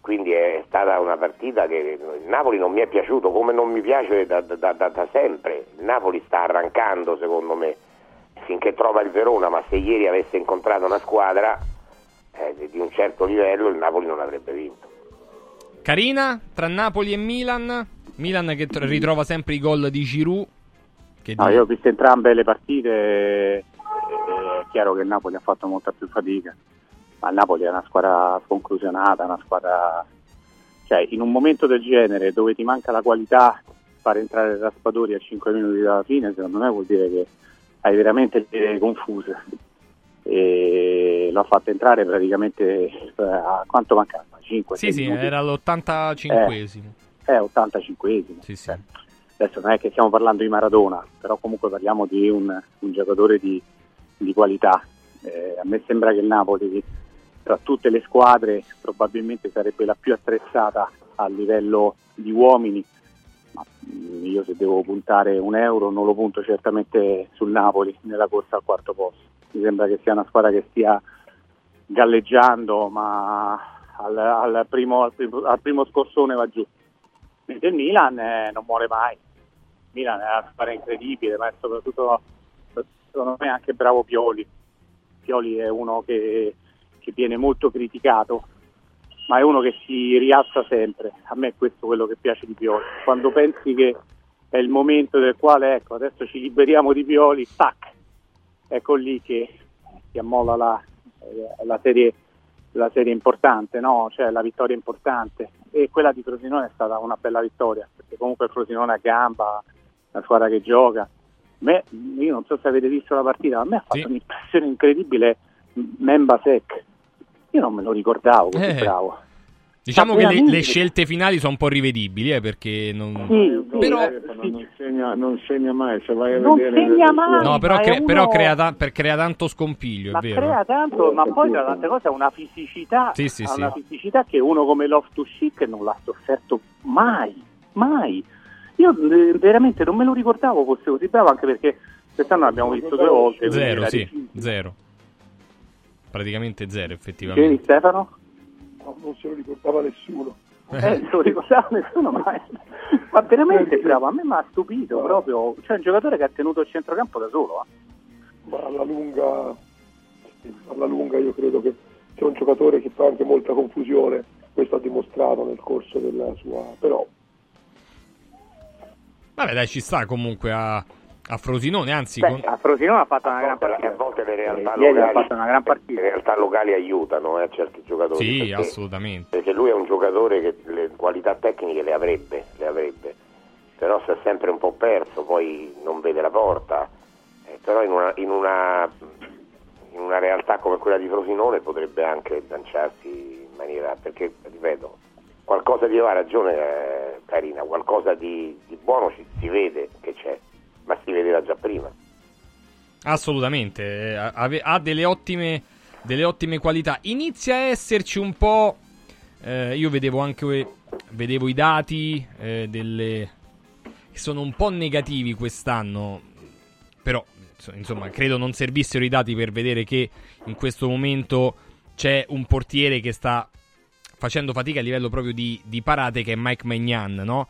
Quindi è stata una partita che il Napoli non mi è piaciuto come non mi piace da, da- da- da sempre. Il Napoli sta arrancando secondo me finché trova il Verona, ma se ieri avesse incontrato una squadra eh, di- un certo livello il Napoli non avrebbe vinto. Carina tra Napoli e Milan. Milan che tr- ritrova sempre i gol di Giroud. Che No, io ho visto entrambe le partite, è chiaro che il Napoli ha fatto molta più fatica, ma il Napoli è una squadra sconclusionata, una squadra... Cioè, in un momento del genere dove ti manca la qualità, fare entrare Raspadori a 5 minuti dalla fine, secondo me vuol dire che hai veramente le idee confuse. E l'ha fatto entrare praticamente eh, a quanto mancava? 5 Sì, sì, minuti. era l'85esimo. È 85esimo. Sì, sì. Adesso non è che stiamo parlando di Maradona, però comunque parliamo di un, un giocatore di, di qualità. Eh, a me sembra che il Napoli, tra tutte le squadre, probabilmente sarebbe la più attrezzata a livello di uomini. Ma mm, io se devo puntare un euro non lo punto certamente sul Napoli nella corsa al quarto posto. Mi sembra che sia una squadra che stia galleggiando, ma al, al primo, al primo- al primo scorsone va giù. Mentre il Milan eh, non muore mai. Il Milan è una squadra incredibile, ma soprattutto secondo me anche bravo Pioli. Pioli è uno che, che viene molto criticato, ma è uno che si rialza sempre. A me è questo quello che piace di Pioli. Quando pensi che è il momento del quale, ecco, adesso ci liberiamo di Pioli, tac, ecco lì che si ammolla la, eh, la serie la serie importante, no? cioè la vittoria importante e quella di Frosinone è stata una bella vittoria perché comunque Frosinone a gamba, la squadra che gioca. Me, io non so se avete visto la partita, ma a me ha fatto un'impressione incredibile Memba Sec. Io non me lo ricordavo così Eh. bravo. Diciamo che le, le scelte finali sono un po' rivedibili, eh, perché non... Sì, Però- non, segna, non segna mai, se vai a Non vedere... segna mai. No, però, ma è cre- però uno- crea, ta- per crea tanto scompiglio, ma è vero. crea tanto, ma poi tra tante cose ha una fisicità, Sì, sì, ha sì. una fisicità che uno come Loftus Cheek non l'ha sofferto mai, mai. Io eh, veramente non me lo ricordavo fosse così bravo, anche perché quest'anno l'abbiamo visto due volte. Zero, sì, difficile. zero. Praticamente zero, effettivamente. Stefano? No, non se lo ricordava nessuno. Eh, non lo ricordava nessuno, ma, ma veramente bravo, a me mi ha stupito proprio, cioè un giocatore che ha tenuto il centrocampo da solo. eh. Ma alla lunga, alla lunga io credo che sia un giocatore che fa anche molta confusione, questo ha dimostrato nel corso della sua... però Vabbè, dai, ci sta comunque a, a Frosinone, anzi... Beh, con- a Frosinone ha fatto una gran partita. A volte le realtà, ha locali, fatto una gran partita. le realtà locali aiutano eh, certi giocatori. Sì, perché- assolutamente. Perché lui è un giocatore che le qualità tecniche le avrebbe, le avrebbe. però si è sempre un po' perso, poi non vede la porta. Eh, però in una, in, una, in una realtà come quella di Frosinone potrebbe anche lanciarsi in maniera, perché ripeto, qualcosa di aveva ragione eh, Carina, qualcosa di, di buono ci- si vede che c'è, ma si vedeva già prima. Assolutamente, eh, ha delle ottime, delle ottime qualità. Inizia a esserci un po'. eh, io vedevo anche vedevo i dati eh, delle, sono un po' negativi quest'anno. Però, inso- insomma, credo non servissero i dati per vedere che in questo momento c'è un portiere che sta facendo fatica a livello proprio di, di parate, che è Mike Magnan, no?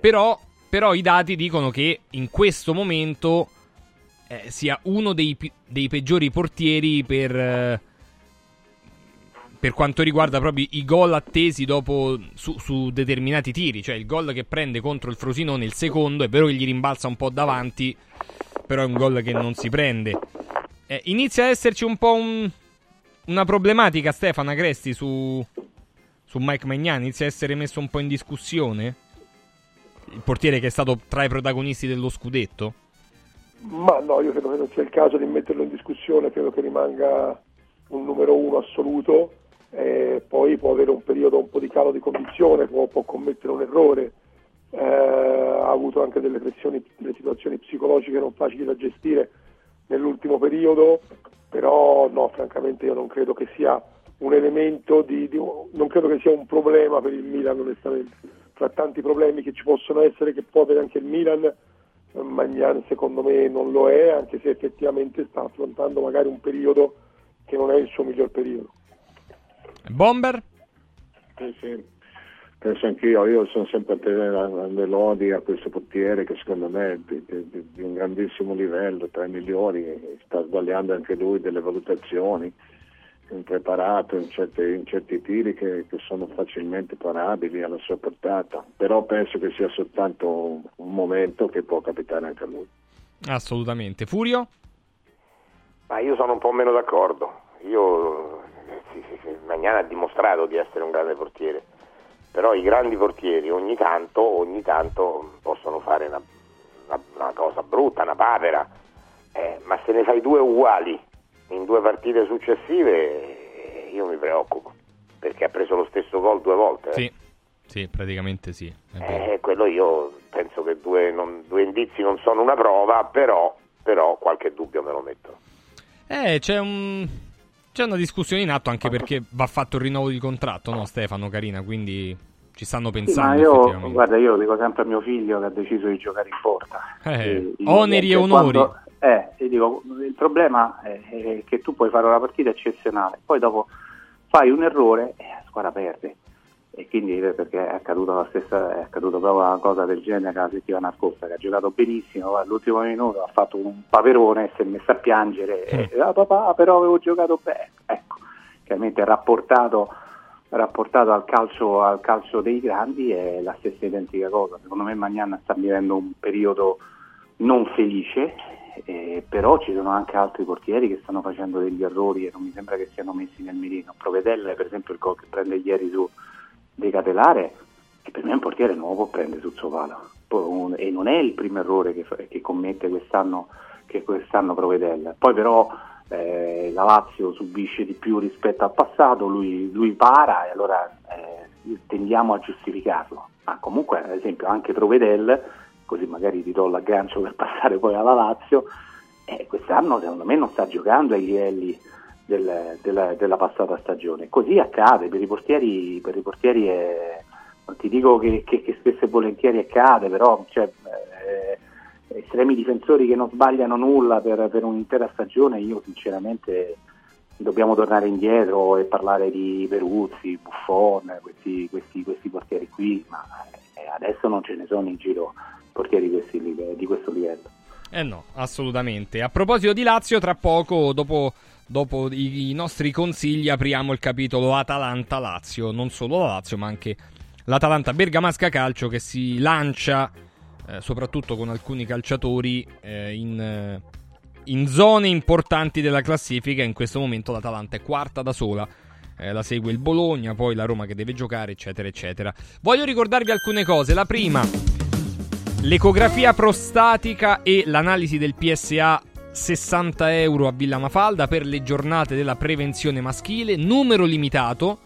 Però, però i dati dicono che in questo momento eh, sia uno dei, dei peggiori portieri per, eh, per quanto riguarda proprio i gol attesi dopo su, su determinati tiri. Cioè il gol che prende contro il Frosinone, il secondo, è vero che gli rimbalza un po' davanti, però è un gol che non si prende. Eh, inizia a esserci un po' un- una problematica, Stefano Cresti, su, su Mike Magnani. Inizia a essere messo un po' in discussione. Il portiere che è stato tra i protagonisti dello scudetto. Ma no, io credo che non sia il caso di metterlo in discussione, credo che rimanga un numero uno assoluto, e poi può avere un periodo un po' di calo di condizione, può, può commettere un errore, eh, ha avuto anche delle pressioni, delle situazioni psicologiche non facili da gestire nell'ultimo periodo, però no, francamente io non credo che sia un elemento di, di- non credo che sia un problema per il Milan onestamente. Fra tanti problemi che ci possono essere, che può avere anche il Milan, eh, Magnan secondo me non lo è, anche se effettivamente sta affrontando magari un periodo che non è il suo miglior periodo. Bomber? Sì, sì. Penso anch'io, io sono sempre a tenere le lodi a questo portiere che secondo me è di, di- di un grandissimo livello, tra i migliori, sta sbagliando anche lui delle valutazioni, impreparato in, certe- in certi tiri che, che sono facilmente parabili alla sua portata, però penso che sia soltanto un, un momento che può capitare anche a lui. Assolutamente. Furio? Ma io sono un po' meno d'accordo. Io, sì, sì, sì, Magnana ha dimostrato di essere un grande portiere, però i grandi portieri ogni tanto, ogni tanto possono fare una, una- una cosa brutta, una papera, Eh, ma se ne fai due uguali in due partite successive, io mi preoccupo, perché ha preso lo stesso gol due volte. eh. Sì, sì, praticamente sì. Eh, quello io penso che due, non- due indizi non sono una prova, però, però qualche dubbio me lo metto. Eh, c'è un. C'è una discussione in atto anche perché va fatto il rinnovo di contratto, no, Stefano, carina? Quindi ci stanno Sì, ma pensando io, guarda, io lo dico sempre a mio figlio che ha deciso di giocare in porta. Eh, io oneri e onori. quando- eh, e dico, il problema è, che tu puoi fare una partita eccezionale, poi dopo fai un errore e la squadra perde. E quindi eh, perché è accaduta la stessa, è accaduta proprio una cosa del genere la settimana scorsa, che ha giocato benissimo, all'ultimo minuto ha fatto un paperone e si è messo a piangere, e, ah, papà però avevo giocato bene. Ecco, chiaramente rapportato rapportato al calcio, al calcio dei grandi è la stessa identica cosa. Secondo me Magnan sta vivendo un periodo non felice, eh, però ci sono anche altri portieri che stanno facendo degli errori e non mi sembra che siano messi nel mirino. Provedelle, per esempio, il gol che prende ieri su De Catelare, che per me è un portiere può prendere sul suo palo. E non è il primo errore che, che commette quest'anno, che quest'anno Provedelle. Poi però eh, la Lazio subisce di più rispetto al passato, lui, lui para e allora eh, tendiamo a giustificarlo. Ma comunque, ad esempio, anche Provedel, così magari ti do l'aggancio per passare poi alla Lazio, eh, quest'anno secondo me non sta giocando ai livelli del- della, della passata stagione. Così accade, per i portieri, per i portieri è- non ti dico che, che- che spesso e volentieri accade, però cioè, eh, estremi difensori che non sbagliano nulla per, per un'intera stagione, io sinceramente dobbiamo tornare indietro e parlare di Peruzzi, Buffon, questi, questi, questi qui, ma eh, adesso non ce ne sono in giro portieri di, questi di questo livello. Eh no, assolutamente. A proposito di Lazio, tra poco, dopo, dopo i, i nostri consigli, apriamo il capitolo Atalanta-Lazio. Non solo la Lazio, ma anche l'Atalanta Bergamasca Calcio che si lancia, eh, soprattutto con alcuni calciatori, eh, in, eh, in zone importanti della classifica. In questo momento l'Atalanta è quarta da sola. Eh, la segue il Bologna, poi la Roma che deve giocare, eccetera, eccetera. Voglio ricordarvi alcune cose. La prima, l'ecografia prostatica e l'analisi del PSA 60 euro a Villa Mafalda per le giornate della prevenzione maschile, numero limitato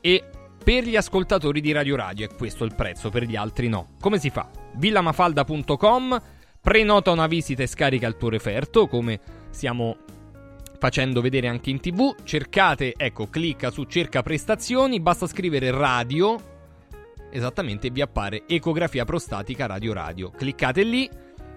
e per gli ascoltatori di Radio Radio. È questo il prezzo, per gli altri no. Come si fa? villamafalda.com, prenota una visita e scarica il tuo referto, come stiamo facendo vedere anche in tv. Cercate, ecco, clicca su cerca prestazioni, basta scrivere radio, esattamente vi appare ecografia prostatica radio radio. Cliccate lì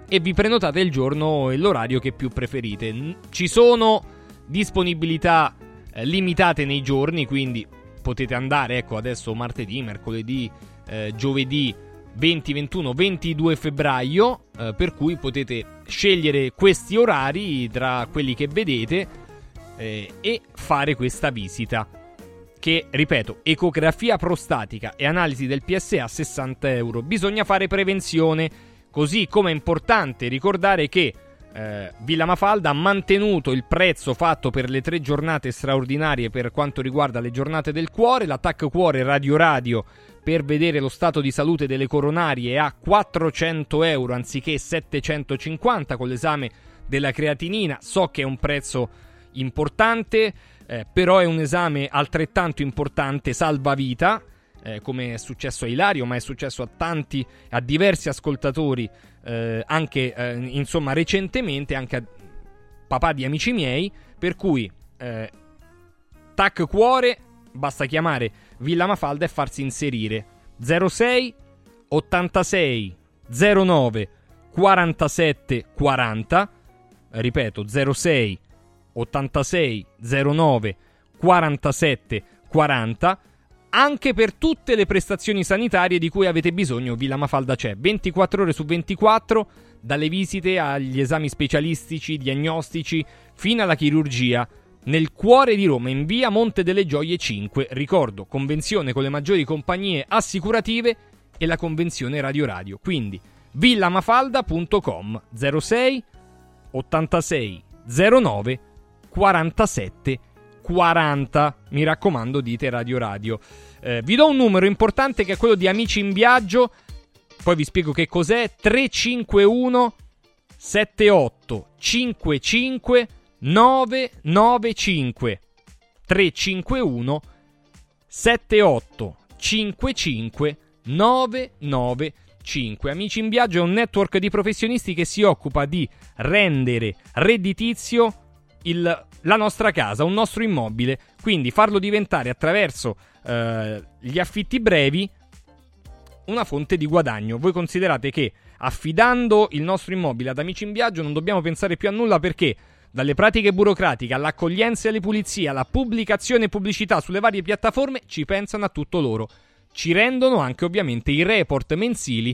e vi prenotate il giorno e l'orario che più preferite. Ci sono disponibilità eh, limitate nei giorni, quindi potete andare, ecco, adesso martedì, mercoledì, eh, giovedì 20, 21, 22 febbraio, eh, per cui potete scegliere questi orari tra quelli che vedete eh, e fare questa visita. Che, ripeto, ecografia prostatica e analisi del PSA 60 euro. Bisogna fare prevenzione, così come è importante ricordare che eh, Villa Mafalda ha mantenuto il prezzo fatto per le tre giornate straordinarie per quanto riguarda le giornate del cuore, l'attacco cuore radio radio per vedere lo stato di salute delle coronarie a 400 euro anziché 750 con l'esame della creatinina. So che è un prezzo importante, eh, però è un esame altrettanto importante salvavita. Eh, come è successo a Ilario, ma è successo a tanti, a diversi ascoltatori, eh, anche eh, insomma recentemente, anche a papà di amici miei. Per cui, eh, tac cuore, basta chiamare Villa Mafalda e farsi inserire. 06 86 09 47 40. Ripeto, 06 86 09 47 40 anche per tutte le prestazioni sanitarie di cui avete bisogno Villa Mafalda c'è. 24 ore su 24 dalle visite agli esami specialistici diagnostici fino alla chirurgia nel cuore di Roma in via Monte delle Gioie 5 ricordo convenzione con le maggiori compagnie assicurative e la convenzione Radio Radio quindi villamafalda.com 06 86 09 47 40. Mi raccomando, dite Radio Radio. Eh, vi do un numero importante che è quello di Amici in Viaggio. Poi vi spiego che cos'è. 351 78 55 995 351 78 55 995 Amici in Viaggio è un network di professionisti che si occupa di rendere redditizio il, la nostra casa, un nostro immobile, quindi farlo diventare attraverso eh, gli affitti brevi una fonte di guadagno. Voi considerate che affidando il nostro immobile ad amici in viaggio non dobbiamo pensare più a nulla perché dalle pratiche burocratiche all'accoglienza e alle pulizie, alla pubblicazione e pubblicità sulle varie piattaforme ci pensano a tutto loro. Ci rendono anche ovviamente i report mensili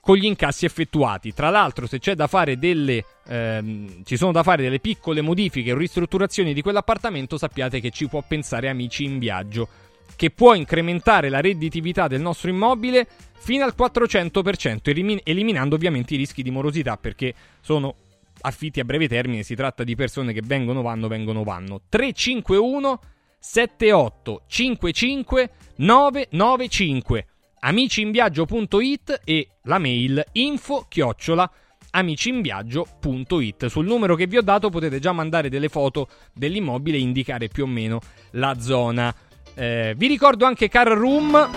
con gli incassi effettuati. Tra l'altro, se c'è da fare delle ehm, ci sono da fare delle piccole modifiche o ristrutturazioni di quell'appartamento, sappiate che ci può pensare amici in viaggio, che può incrementare la redditività del nostro immobile fino al 400%, elimin- eliminando ovviamente i rischi di morosità perché sono affitti a breve termine, si tratta di persone che vengono, vanno, vengono, vanno. 351 78 55 995 amiciinviaggio.it e la mail info chiocciola amiciinviaggio.it. Sul numero che vi ho dato potete già mandare delle foto dell'immobile e indicare più o meno la zona. Eh, vi ricordo anche Car Room.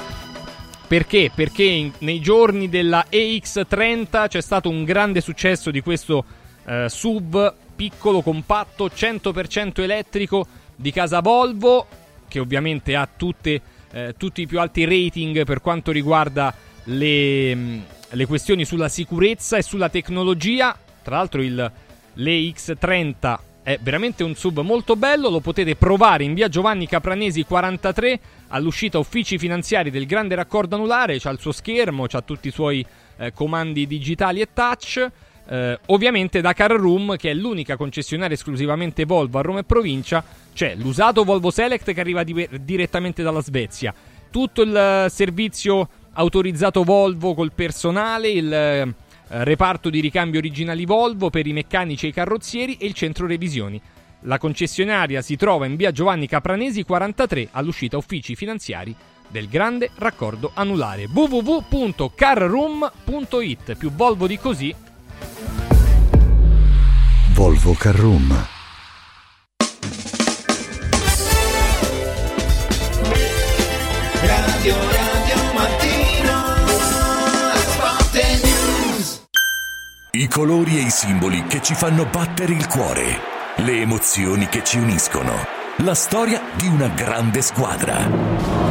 Perché? Perché in, nei giorni della EX30 c'è stato un grande successo di questo eh, sub piccolo, compatto, 100% elettrico di casa Volvo, che ovviamente ha tutte, eh, tutti i più alti rating per quanto riguarda le, mh, le questioni sulla sicurezza e sulla tecnologia. Tra l'altro il, l'EX30 È veramente un sub molto bello, lo potete provare in via Giovanni Capranesi 43 all'uscita uffici finanziari del grande raccordo anulare, c'ha il suo schermo, c'ha tutti i suoi eh, comandi digitali e touch. Eh, ovviamente da Car Room, che è l'unica concessionaria esclusivamente Volvo a Roma e provincia, c'è l'usato Volvo Select che arriva di- direttamente dalla Svezia, tutto il eh, servizio autorizzato Volvo col personale, il eh, reparto di ricambio originali Volvo per i meccanici e i carrozzieri e il centro revisioni. La concessionaria si trova in via Giovanni Capranesi 43 all'uscita uffici finanziari del grande raccordo anulare. www.carroom.it più Volvo di così Volvo Carroom. Radio Radio Mattino Sport News I colori e i simboli che ci fanno battere il cuore, le emozioni che ci uniscono, la storia di una grande squadra.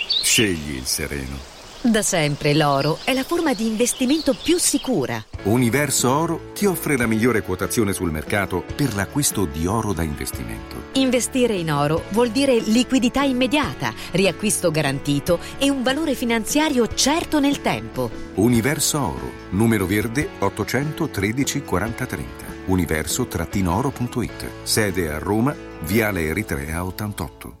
scegli il sereno. Da sempre l'oro è la forma di investimento più sicura. Universo Oro ti offre la migliore quotazione sul mercato per l'acquisto di oro da investimento. Investire in oro vuol dire liquidità immediata, riacquisto garantito e un valore finanziario certo nel tempo. Universo Oro, numero verde 813 4030. Universo-oro.it. Sede a Roma, Viale Eritrea 88.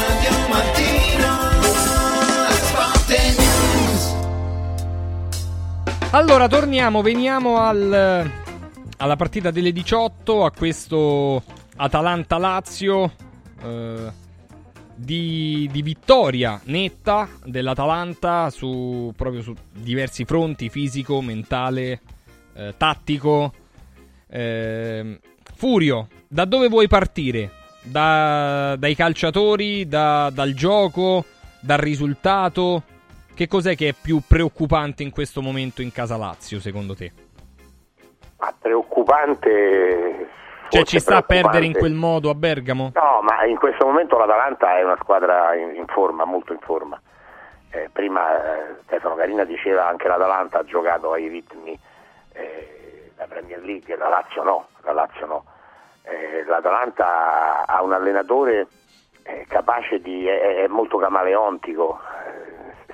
Allora, torniamo, veniamo al- alla partita delle 18, a questo Atalanta-Lazio eh, di, di vittoria netta dell'Atalanta su, proprio su diversi fronti, fisico, mentale, eh, tattico. Eh, Furio, da dove vuoi partire? Da- dai calciatori, da- dal gioco, dal risultato? Che cos'è che è più preoccupante in questo momento in casa Lazio, secondo te? Ma preoccupante. Cioè, ci sta a perdere in quel modo a Bergamo? No, ma in questo momento l'Atalanta è una squadra in, in forma, molto in forma. Eh, prima eh, Stefano Carina diceva anche l'Atalanta ha giocato ai ritmi eh, la Premier League, la Lazio no, la Lazio no. Eh, L'Atalanta ha un allenatore eh, capace di, è, è molto camaleontico,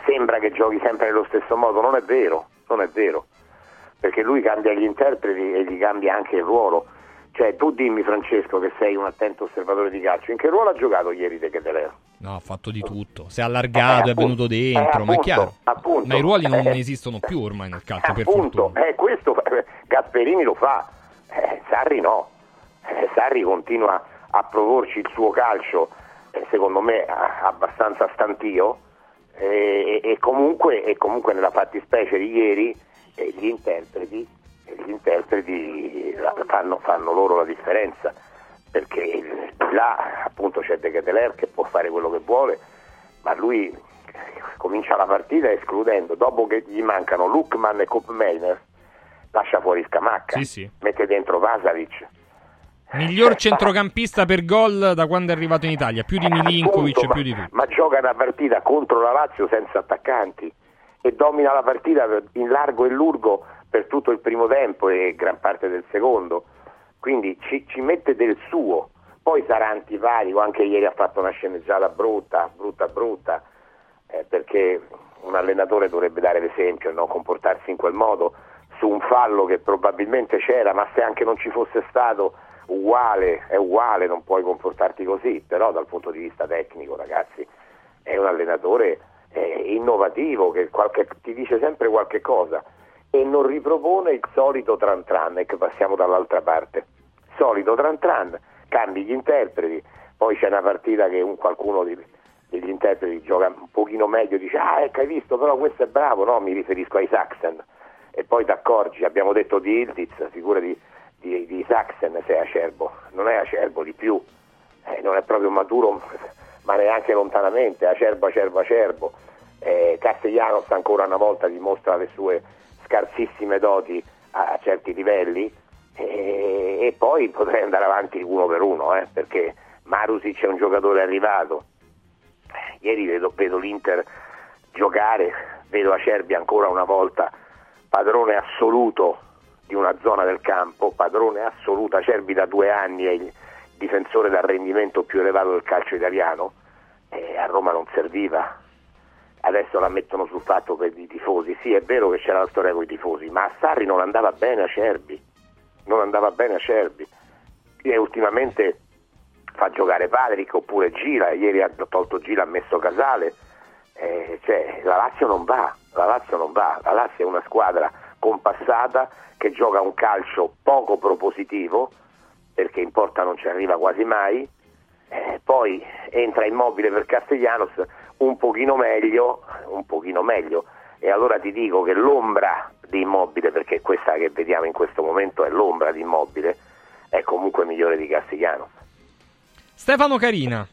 sembra che giochi sempre nello stesso modo, non è vero, non è vero, perché lui cambia gli interpreti e gli cambia anche il ruolo. Cioè, tu dimmi Francesco che sei un attento osservatore di calcio, in che ruolo ha giocato ieri De Keteleo? No, ha fatto di tutto. Si è allargato, Eh, è venuto appunto, dentro, eh, ma è appunto, chiaro. appunto. ma i ruoli non Eh, esistono più ormai nel calcio, per Appunto, fortuna. eh, questo eh, Gasperini lo fa, eh, Sarri no. Eh, Sarri continua a proporci il suo calcio, eh, secondo me abbastanza stantio, eh, e, e comunque, e comunque nella fattispecie di ieri eh, gli interpreti, eh, gli interpreti fanno, fanno loro la differenza, perché eh, là appunto c'è De Keteler che può fare quello che vuole, ma lui comincia la partita escludendo, dopo che gli mancano Lukman e Kopmeiner, lascia fuori Scamacca, Sì, sì. mette dentro Vasavic. Miglior centrocampista per gol da quando è arrivato in Italia, più di Milinkovic Appunto, più di tutti. ma gioca una partita contro la Lazio senza attaccanti e domina la partita in largo e lungo per tutto il primo tempo e gran parte del secondo. Quindi ci, ci mette del suo. Poi sarà antipatico, anche ieri ha fatto una sceneggiata brutta, brutta, brutta, eh, perché un allenatore dovrebbe dare l'esempio e non comportarsi in quel modo su un fallo che probabilmente c'era, ma se anche non ci fosse stato uguale, è uguale, non puoi comportarti così, però dal punto di vista tecnico, ragazzi, è un allenatore eh, innovativo che qualche- ti dice sempre qualche cosa e non ripropone il solito tran tran, e che passiamo dall'altra parte. Solito tran tran, cambi gli interpreti, poi c'è una partita che un qualcuno di- degli interpreti gioca un pochino meglio, dice ah ecco hai visto però questo è bravo, no mi riferisco ai Saxen e poi ti accorgi, abbiamo detto di Ildiz, figura di, di, di Saxen se è acerbo, non è acerbo di più, eh, non è proprio maturo ma neanche lontanamente, acerbo, acerbo, acerbo. Eh, Castellanos ancora una volta dimostra le sue scarsissime doti a, a certi livelli. E, e poi potrei andare avanti uno per uno eh, perché Marusic è un giocatore arrivato. Ieri vedo, vedo l'Inter giocare vedo Acerbi ancora una volta padrone assoluto di una zona del campo padrone assoluto Acerbi da due anni è il difensore dal rendimento più elevato del calcio italiano e a Roma non serviva adesso la mettono sul fatto per i tifosi. Sì, è vero che c'era la storia con i tifosi, ma a Sarri non andava bene a Cerbi. Non andava bene a Cerbi. E ultimamente fa giocare Patrick oppure Gira, ieri ha tolto Gira, ha messo Casale. Eh, cioè, la Lazio non va, la Lazio non va, la Lazio è una squadra compassata che gioca un calcio poco propositivo, perché in porta non ci arriva quasi mai, eh, poi entra immobile per Castellanos un pochino meglio, un pochino meglio. E allora ti dico che l'ombra di immobile, perché questa che vediamo in questo momento è l'ombra di immobile, è comunque migliore di Castellanos. Stefano Carina,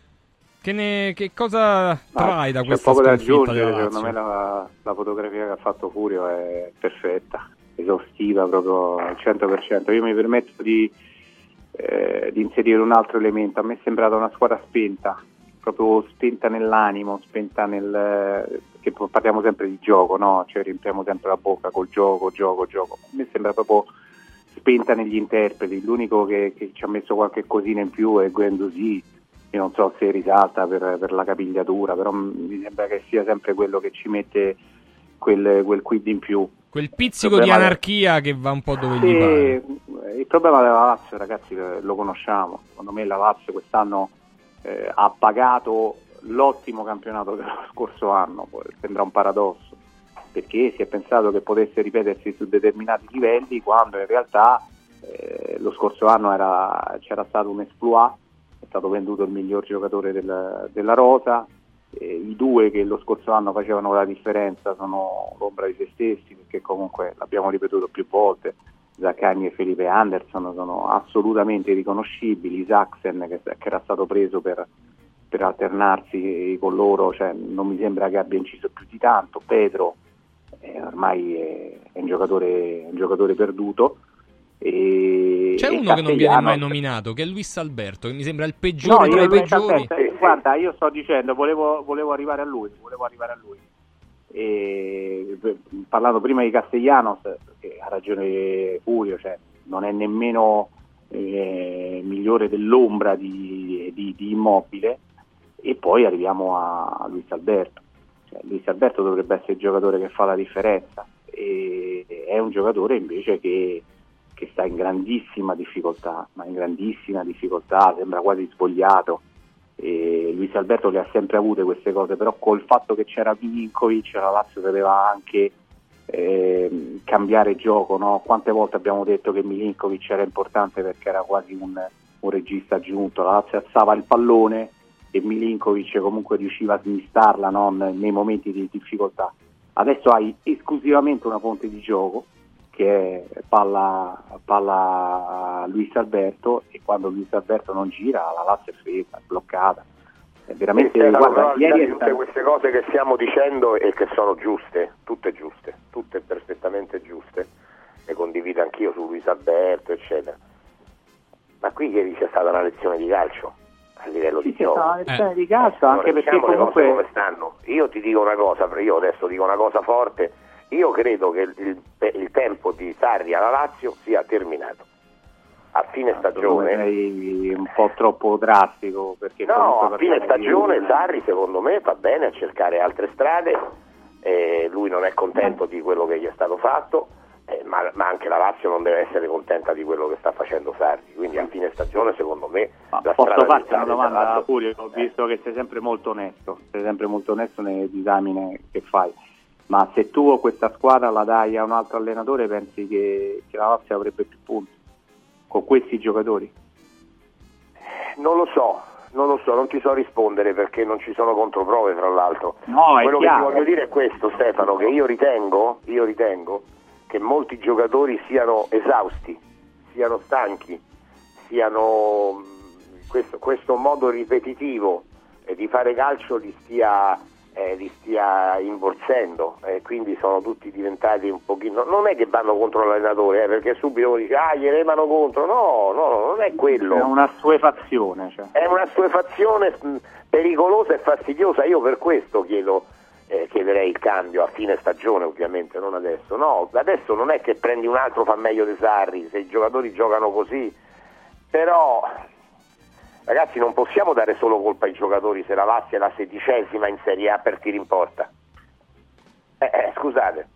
che, ne- che cosa trai da C'è questa poco da sconfitta aggiungere, della secondo me la, la fotografia che ha fatto Furio è perfetta, esaustiva proprio al 100%. Io mi permetto di, eh, di inserire un altro elemento, a me è sembrata una squadra spenta, proprio spenta nell'animo, spenta nel... che parliamo sempre di gioco, no? Cioè riempiamo sempre la bocca col gioco, gioco, gioco. A me sembra proprio spenta negli interpreti, l'unico che, che ci ha messo qualche cosina in più è Guendouzi, io non so se risalta per, per la capigliatura, però mi sembra che sia sempre quello che ci mette quel, quel quid in più. Quel pizzico di anarchia che va un po' dove gli Sì, pare. il problema della Lazio, ragazzi, lo conosciamo. Secondo me la Lazio quest'anno eh, ha pagato l'ottimo campionato [laughs] dello scorso anno, sembra un paradosso. perché si è pensato che potesse ripetersi su determinati livelli quando in realtà eh, lo scorso anno era- c'era stato un exploit, è stato venduto il miglior giocatore del- della rosa, eh, i due che lo scorso anno facevano la differenza sono l'ombra di se stessi perché comunque l'abbiamo ripetuto più volte, Zaccagni e Felipe Anderson sono assolutamente riconoscibili, Saxen che, che era stato preso per, per alternarsi con loro, cioè, non mi sembra che abbia inciso più di tanto, Pedro eh, ormai è, è un giocatore, un giocatore perduto. E, C'è e uno che non viene mai nominato, che è Luis Alberto, che mi sembra il No, peggiore tra io i peggiori. Alberto, eh, guarda, io sto dicendo, volevo, volevo arrivare a lui, volevo arrivare a lui. E, beh, parlando prima di Castellanos, che ha ragione Furio, cioè, non è nemmeno eh, migliore dell'ombra di, di- di Immobile, e poi arriviamo a Luis Alberto. Cioè, Luis Alberto dovrebbe essere il giocatore che fa la differenza, e è un giocatore invece che che sta in grandissima difficoltà, ma in grandissima difficoltà, sembra quasi spogliato. E Luis Alberto le ha sempre avute queste cose, però col fatto che c'era Milinkovic la Lazio doveva anche ehm, cambiare gioco. No? Quante volte abbiamo detto che Milinkovic era importante perché era quasi un, un regista aggiunto, la Lazio alzava il pallone e Milinkovic comunque riusciva a smistarla no? nei momenti di difficoltà. Adesso hai esclusivamente una fonte di gioco che palla, palla Luis Alberto e quando Luis Alberto non gira la Lazio è ferma, è bloccata. È veramente, Sì, guarda, ieri tutte stato- queste cose che stiamo dicendo e che sono giuste, tutte giuste, tutte perfettamente giuste, le condivido anch'io su Luis Alberto, eccetera. Ma qui ieri c'è stata una lezione di calcio a livello Sì, di c'è gioco. stata una lezione di calcio, anche Allora, perché diciamo le cose comunque come stanno. Io ti dico una cosa, io adesso dico una cosa forte, io credo che il, il- tempo di Sarri alla Lazio sia terminato. A fine stagione sei un po' troppo drastico perché No, a fine parliamo di- stagione Sarri secondo me va bene a cercare altre strade, eh, lui non è contento di quello che gli è stato fatto, eh, ma, ma anche la Lazio non deve essere contenta di quello che sta facendo Sarri, quindi a fine stagione secondo me la Posso farti una domanda Furio, ho visto che sei sempre molto onesto, sei sempre molto onesto nelle disamine che fai, ma se tu questa squadra la dai a un altro allenatore pensi che, che la Lazio avrebbe più punti con questi giocatori? Non lo so, non lo so, non ti so rispondere perché non ci sono controprove tra l'altro. No, Quello che ti voglio dire è questo Stefano, che io ritengo, io ritengo che molti giocatori siano esausti, siano stanchi, siano mh, questo, questo modo ripetitivo eh, di fare calcio li stia, eh, li stia imborsendo e quindi sono tutti diventati un pochino non è che vanno contro l'allenatore eh, perché subito uno dice ah gli remano contro no, no, non è quello È una suefazione. Cioè. è una suefazione mh, pericolosa e fastidiosa. Io per questo chiedo, eh, chiederei il cambio a fine stagione, ovviamente, non adesso. No, adesso non è che prendi un altro fa meglio di Sarri, se i giocatori giocano così. Però, ragazzi, non possiamo dare solo colpa ai giocatori se la Lazio è la sedicesima in Serie A per tiri in porta. Eh, eh, scusate.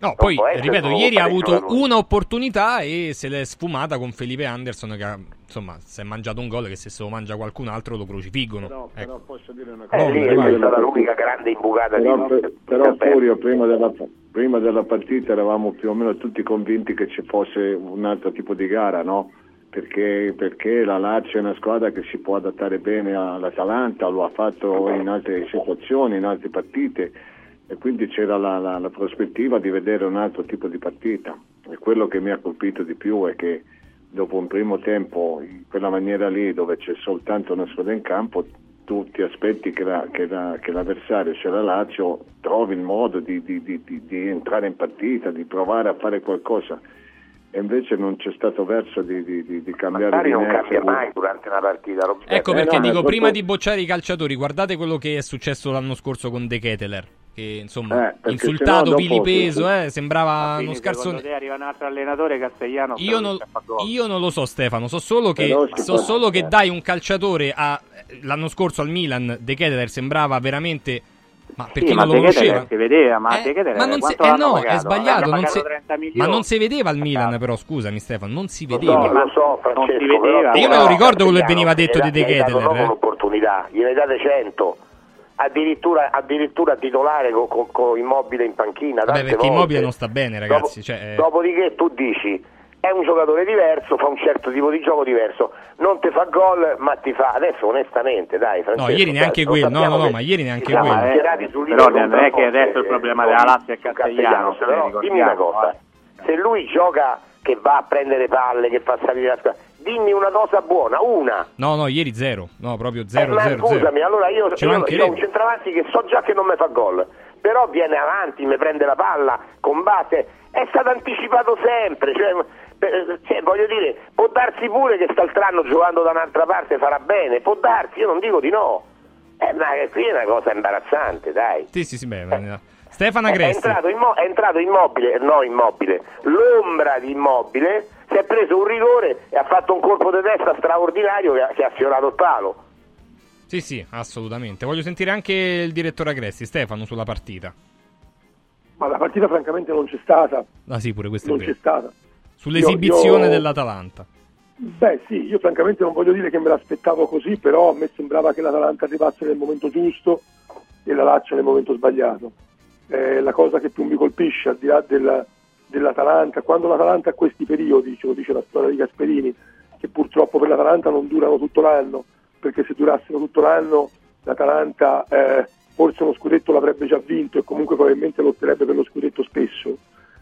No, poi può essere ripeto, ieri ha avuto un'opportunità e se l'è sfumata con Felipe Anderson che ha, insomma si è mangiato un gol che se se lo mangia qualcun altro lo crocifiggono. Però, Ecco. però posso dire una Eh, cosa. lì Prima è stata partita- l'unica grande imbucata Però, di per- però Furio, prima della, prima della partita eravamo più o meno tutti convinti che ci fosse un altro tipo di gara, no? Perché, perché la Lazio è una squadra che si può adattare bene all'Atalanta, lo ha fatto in altre situazioni, in altre partite e quindi c'era la, la- la prospettiva di vedere un altro tipo di partita. E quello che mi ha colpito di più è che dopo un primo tempo, in quella maniera lì dove c'è soltanto una squadra in campo, tu ti aspetti che, la- che la- che l'avversario, cioè la Lazio, trovi il modo di, di- di- di- di entrare in partita, di provare a fare qualcosa. E invece non c'è stato verso di, di- di- di cambiare Sarri non cambia mai durante una partita. Roberto. Ecco Eh, perché no, dico, prima di bocciare i calciatori, guardate quello che è successo l'anno scorso con De Keteler. Che insomma, Eh, insultato, dopo- vilipeso, eh, sembrava uno scarsone. te arriva un altro allenatore Castellano? Io non, io non lo so, Stefano. So solo che, so solo che dai un calciatore a. L'anno scorso al Milan, De Keteler sembrava veramente. Ma per Sì, non lo conosceva? si vedeva, ma Eh, ma non si, eh no, pagato? è sbagliato. Non si- 30 milioni. ma non si vedeva al Milan, però, scusami, Stefano. Non si vedeva. No, lo so, Francesco, vedeva. però- Io me lo ricordo quello che veniva detto di De Keteler, proprio eh. un'opportunità, gliene date 100. addirittura, addirittura titolare con, con, con Immobile in panchina. Vabbè, perché volte. Immobile non sta bene, ragazzi. Dopo- cioè, eh, Dopodiché tu dici è un giocatore diverso, fa un certo tipo di gioco diverso, non ti fa gol, ma ti fa adesso onestamente, dai, Francesco. No, ieri neanche lo quello, no, no, no, ma ieri neanche quello. sul Però non è che adesso il problema eh, della Lazio è però eh, dimmi una cosa, se lui gioca che va a prendere palle, che fa salire la squadra, dimmi una cosa buona, una. No, no, ieri zero. No, proprio Eh, zero, ma zero, scusami, zero. allora io, Ci io, io ho un centravanti che so già che non mi fa gol, però viene avanti, mi prende la palla, combatte, è stato anticipato sempre, cioè, cioè, voglio dire, può darsi pure che quest'altro giocando da un'altra parte farà bene, può darsi, io non dico di no, eh, ma qui è una cosa imbarazzante, dai. Sì, sì, sì, beh, ma- Stefano È Agresti. entrato, immo- è entrato immobile, no immobile, l'ombra di immobile, si è preso un rigore e ha fatto un colpo di testa straordinario che ha, che ha sfiorato il palo. Sì, sì, assolutamente. Voglio sentire anche il direttore Agresti, Stefano, sulla partita. Ma la partita francamente non c'è stata. Ah sì, pure questo Non è vero. c'è stata. Sull'esibizione Io- io- dell'Atalanta. Beh sì, io francamente non voglio dire che me l'aspettavo così, però a me sembrava che l'Atalanta arrivasse nel momento giusto e la Lazio nel momento sbagliato. Eh, la cosa che più mi colpisce, al di là del- dell'Atalanta, quando l'Atalanta ha questi periodi, ce lo dice la storia di Gasperini, che purtroppo per l'Atalanta non durano tutto l'anno, perché se durassero tutto l'anno l'Atalanta eh, forse uno scudetto l'avrebbe già vinto e comunque probabilmente lotterebbe per lo scudetto spesso.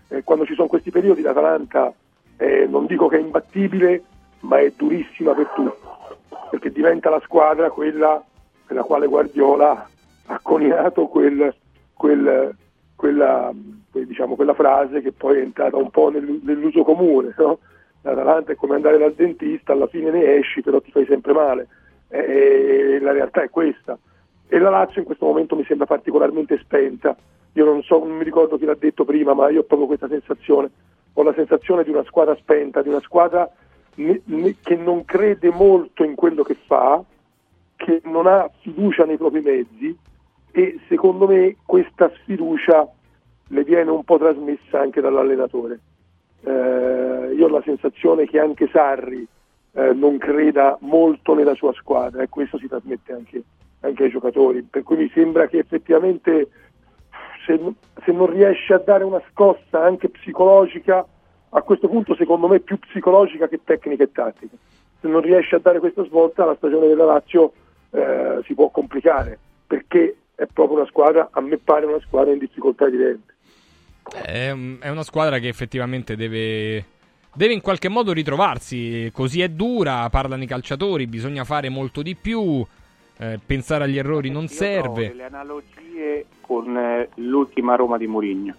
Eh, quando ci sono questi periodi l'Atalanta eh, non dico che è imbattibile, ma è durissima per tutti, perché diventa la squadra quella per la quale Guardiola ha coniato quel- quel- quella, quel- diciamo, quella frase che poi è entrata un po' nel- nell'uso comune. no? L'Atalanta è come andare dal dentista, alla fine ne esci, però ti fai sempre male. E- e la realtà è questa. E la Lazio in questo momento mi sembra particolarmente spenta. Io non so, non mi ricordo chi l'ha detto prima, ma io ho proprio questa sensazione. Ho la sensazione di una squadra spenta, di una squadra che non crede molto in quello che fa, che non ha fiducia nei propri mezzi e secondo me questa sfiducia le viene un po' trasmessa anche dall'allenatore. Eh, io ho la sensazione che anche Sarri eh, non creda molto nella sua squadra e questo si trasmette anche, anche ai giocatori, per cui mi sembra che effettivamente se, se non riesce a dare una scossa anche psicologica, a questo punto secondo me più psicologica che tecnica e tattica, se non riesce a dare questa svolta la stagione della Lazio eh, si può complicare, perché è proprio una squadra, a me pare una squadra in difficoltà evidente. È, è una squadra che effettivamente deve, deve in qualche modo ritrovarsi. Così è dura, parlano i calciatori, bisogna fare molto di più. Eh, pensare agli errori non Io trovo serve. delle analogie con eh, l'ultima Roma di Mourinho,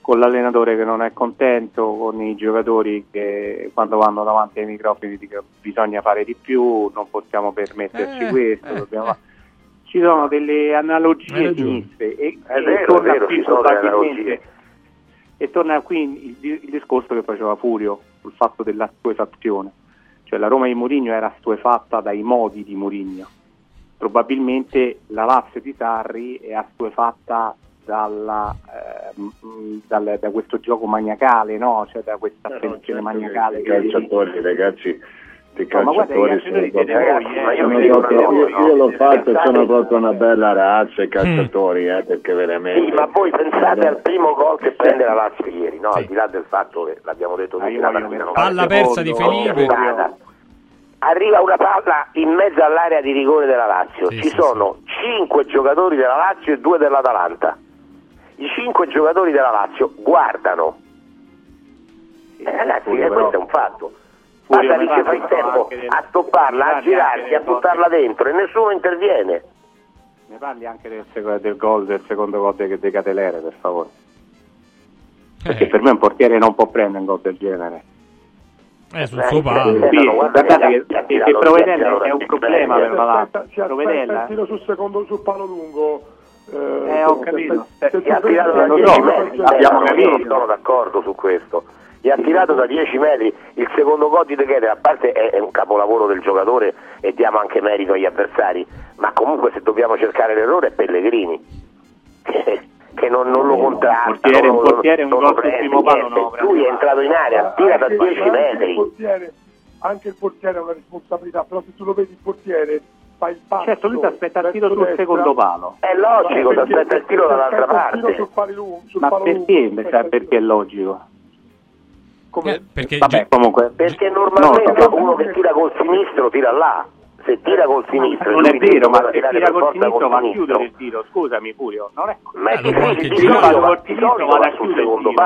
con l'allenatore che non è contento, con i giocatori che quando vanno davanti ai microfoni dicono bisogna fare di più, non possiamo permetterci Eh, questo, eh, dobbiamo- ci sono delle analogie finiste e, È vero, torna è vero, qui ci sono delle analogie. e torna qui il, il discorso che faceva Furio sul fatto della stuefazione, cioè la Roma di Mourinho era stuefatta dai modi di Mourinho, probabilmente la Lazio di Sarri è assuefatta dalla, eh, dal- da questo gioco maniacale, no? cioè da questa attenzione maniacale I che calciatori, ragazzi, i No, guarda, calciatori sono proprio- voi, eh, io proprio- l'ho fatto, sono proprio una bella razza i calciatori, eh, perché veramente... Sì, ma voi pensate al primo gol che prende la Lazio ieri, no? Al di là del fatto che l'abbiamo detto tutti, la partita non Palla persa di Felipe. Arriva una palla in mezzo all'area di rigore della Lazio. Sì, Ci sì, sono cinque giocatori della Lazio e due dell'Atalanta. I cinque giocatori della Lazio guardano. Eh, ragazzi, Furio, eh, però- questo è un fatto. Furio, Basta pare fai tempo a stopparla, a girarsi, a buttarla dentro e nessuno interviene. Ne parli anche del, sec- del gol, del secondo gol de, de Catelere, per favore. Perché per me un portiere non può prendere un gol del genere. Eh, sul suo palo. Sì, guardate che, che, che Provedella è un problema per aspetta Provedella tiro sul secondo sul palo lungo. Eh, Eh, ho capito. se- se- se- tirato da se- 10 se- metri, se- abbiamo capito, sono d'accordo su questo. Gli ha tirato da 10 metri, il secondo gol di De Keter, a parte è, è un capolavoro del giocatore e diamo anche merito agli avversari, ma comunque se dobbiamo cercare l'errore è Pellegrini, [laughs] che, non, non lo contrasta, portiere- non, un portiere un non gol lo sul primo palo no, lui è entrato in area, tira da anche- 10 anche il metri. portiere- anche il portiere ha una responsabilità, però se tu lo vedi il portiere fa il passo. Certo, lui si aspetta il tiro sul destra. secondo palo. È logico, si Perché- aspetta il tiro perché dall'altra parte. sul palo lungo- sul Ma palo perché? il perché è logico? Come? Perché Vabbè, comunque. Perché normalmente No, no, uno che tira col sinistro tira là. Se tira col sinistro, Non è vero, ma se tira col sinistro va a chiudere il tiro. Scusami, Furio. Non è Ma è Eh, girare. di solito va- Col sinistro va a chiudere il secondo tiro.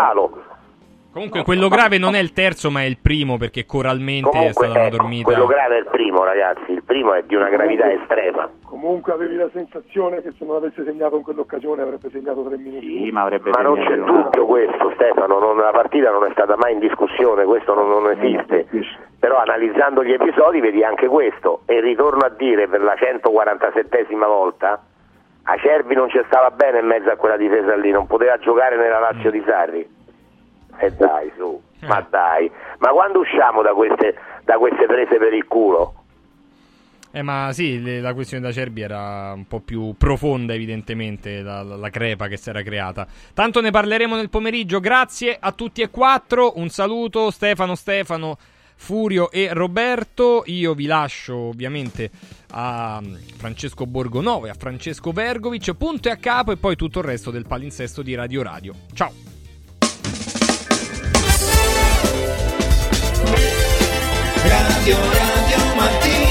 Comunque quello grave non è il terzo, ma è il primo perché coralmente è Comunque, stata una ecco, dormita. quello grave è il primo, ragazzi. Il primo è di una gravità estrema. Comunque avevi la sensazione che se non avesse segnato in quell'occasione avrebbe segnato tre minuti. Sì, ma avrebbe Ma non c'è dubbio questo, Stefano, non- la partita non è stata mai in discussione, questo non, non esiste. Però analizzando gli episodi vedi anche questo. E ritorno a dire per la 147esima volta, Acerbi non ci stava bene in mezzo a quella difesa lì, non poteva giocare nella Lazio di Sarri. E dai, su, ma dai. Ma quando usciamo da queste, da queste prese per il culo? Eh, ma sì, le- la questione da Cerbi era un po' più profonda, evidentemente, la, la- la crepa che si era creata. Tanto ne parleremo nel pomeriggio. Grazie a tutti e quattro. Un saluto, Stefano, Stefano, Furio e Roberto. Io vi lascio ovviamente a Francesco Borgonovo e a Francesco Vergovic. Punto e a capo e poi tutto il resto del palinsesto di Radio Radio. Ciao. Radio Radio Mattino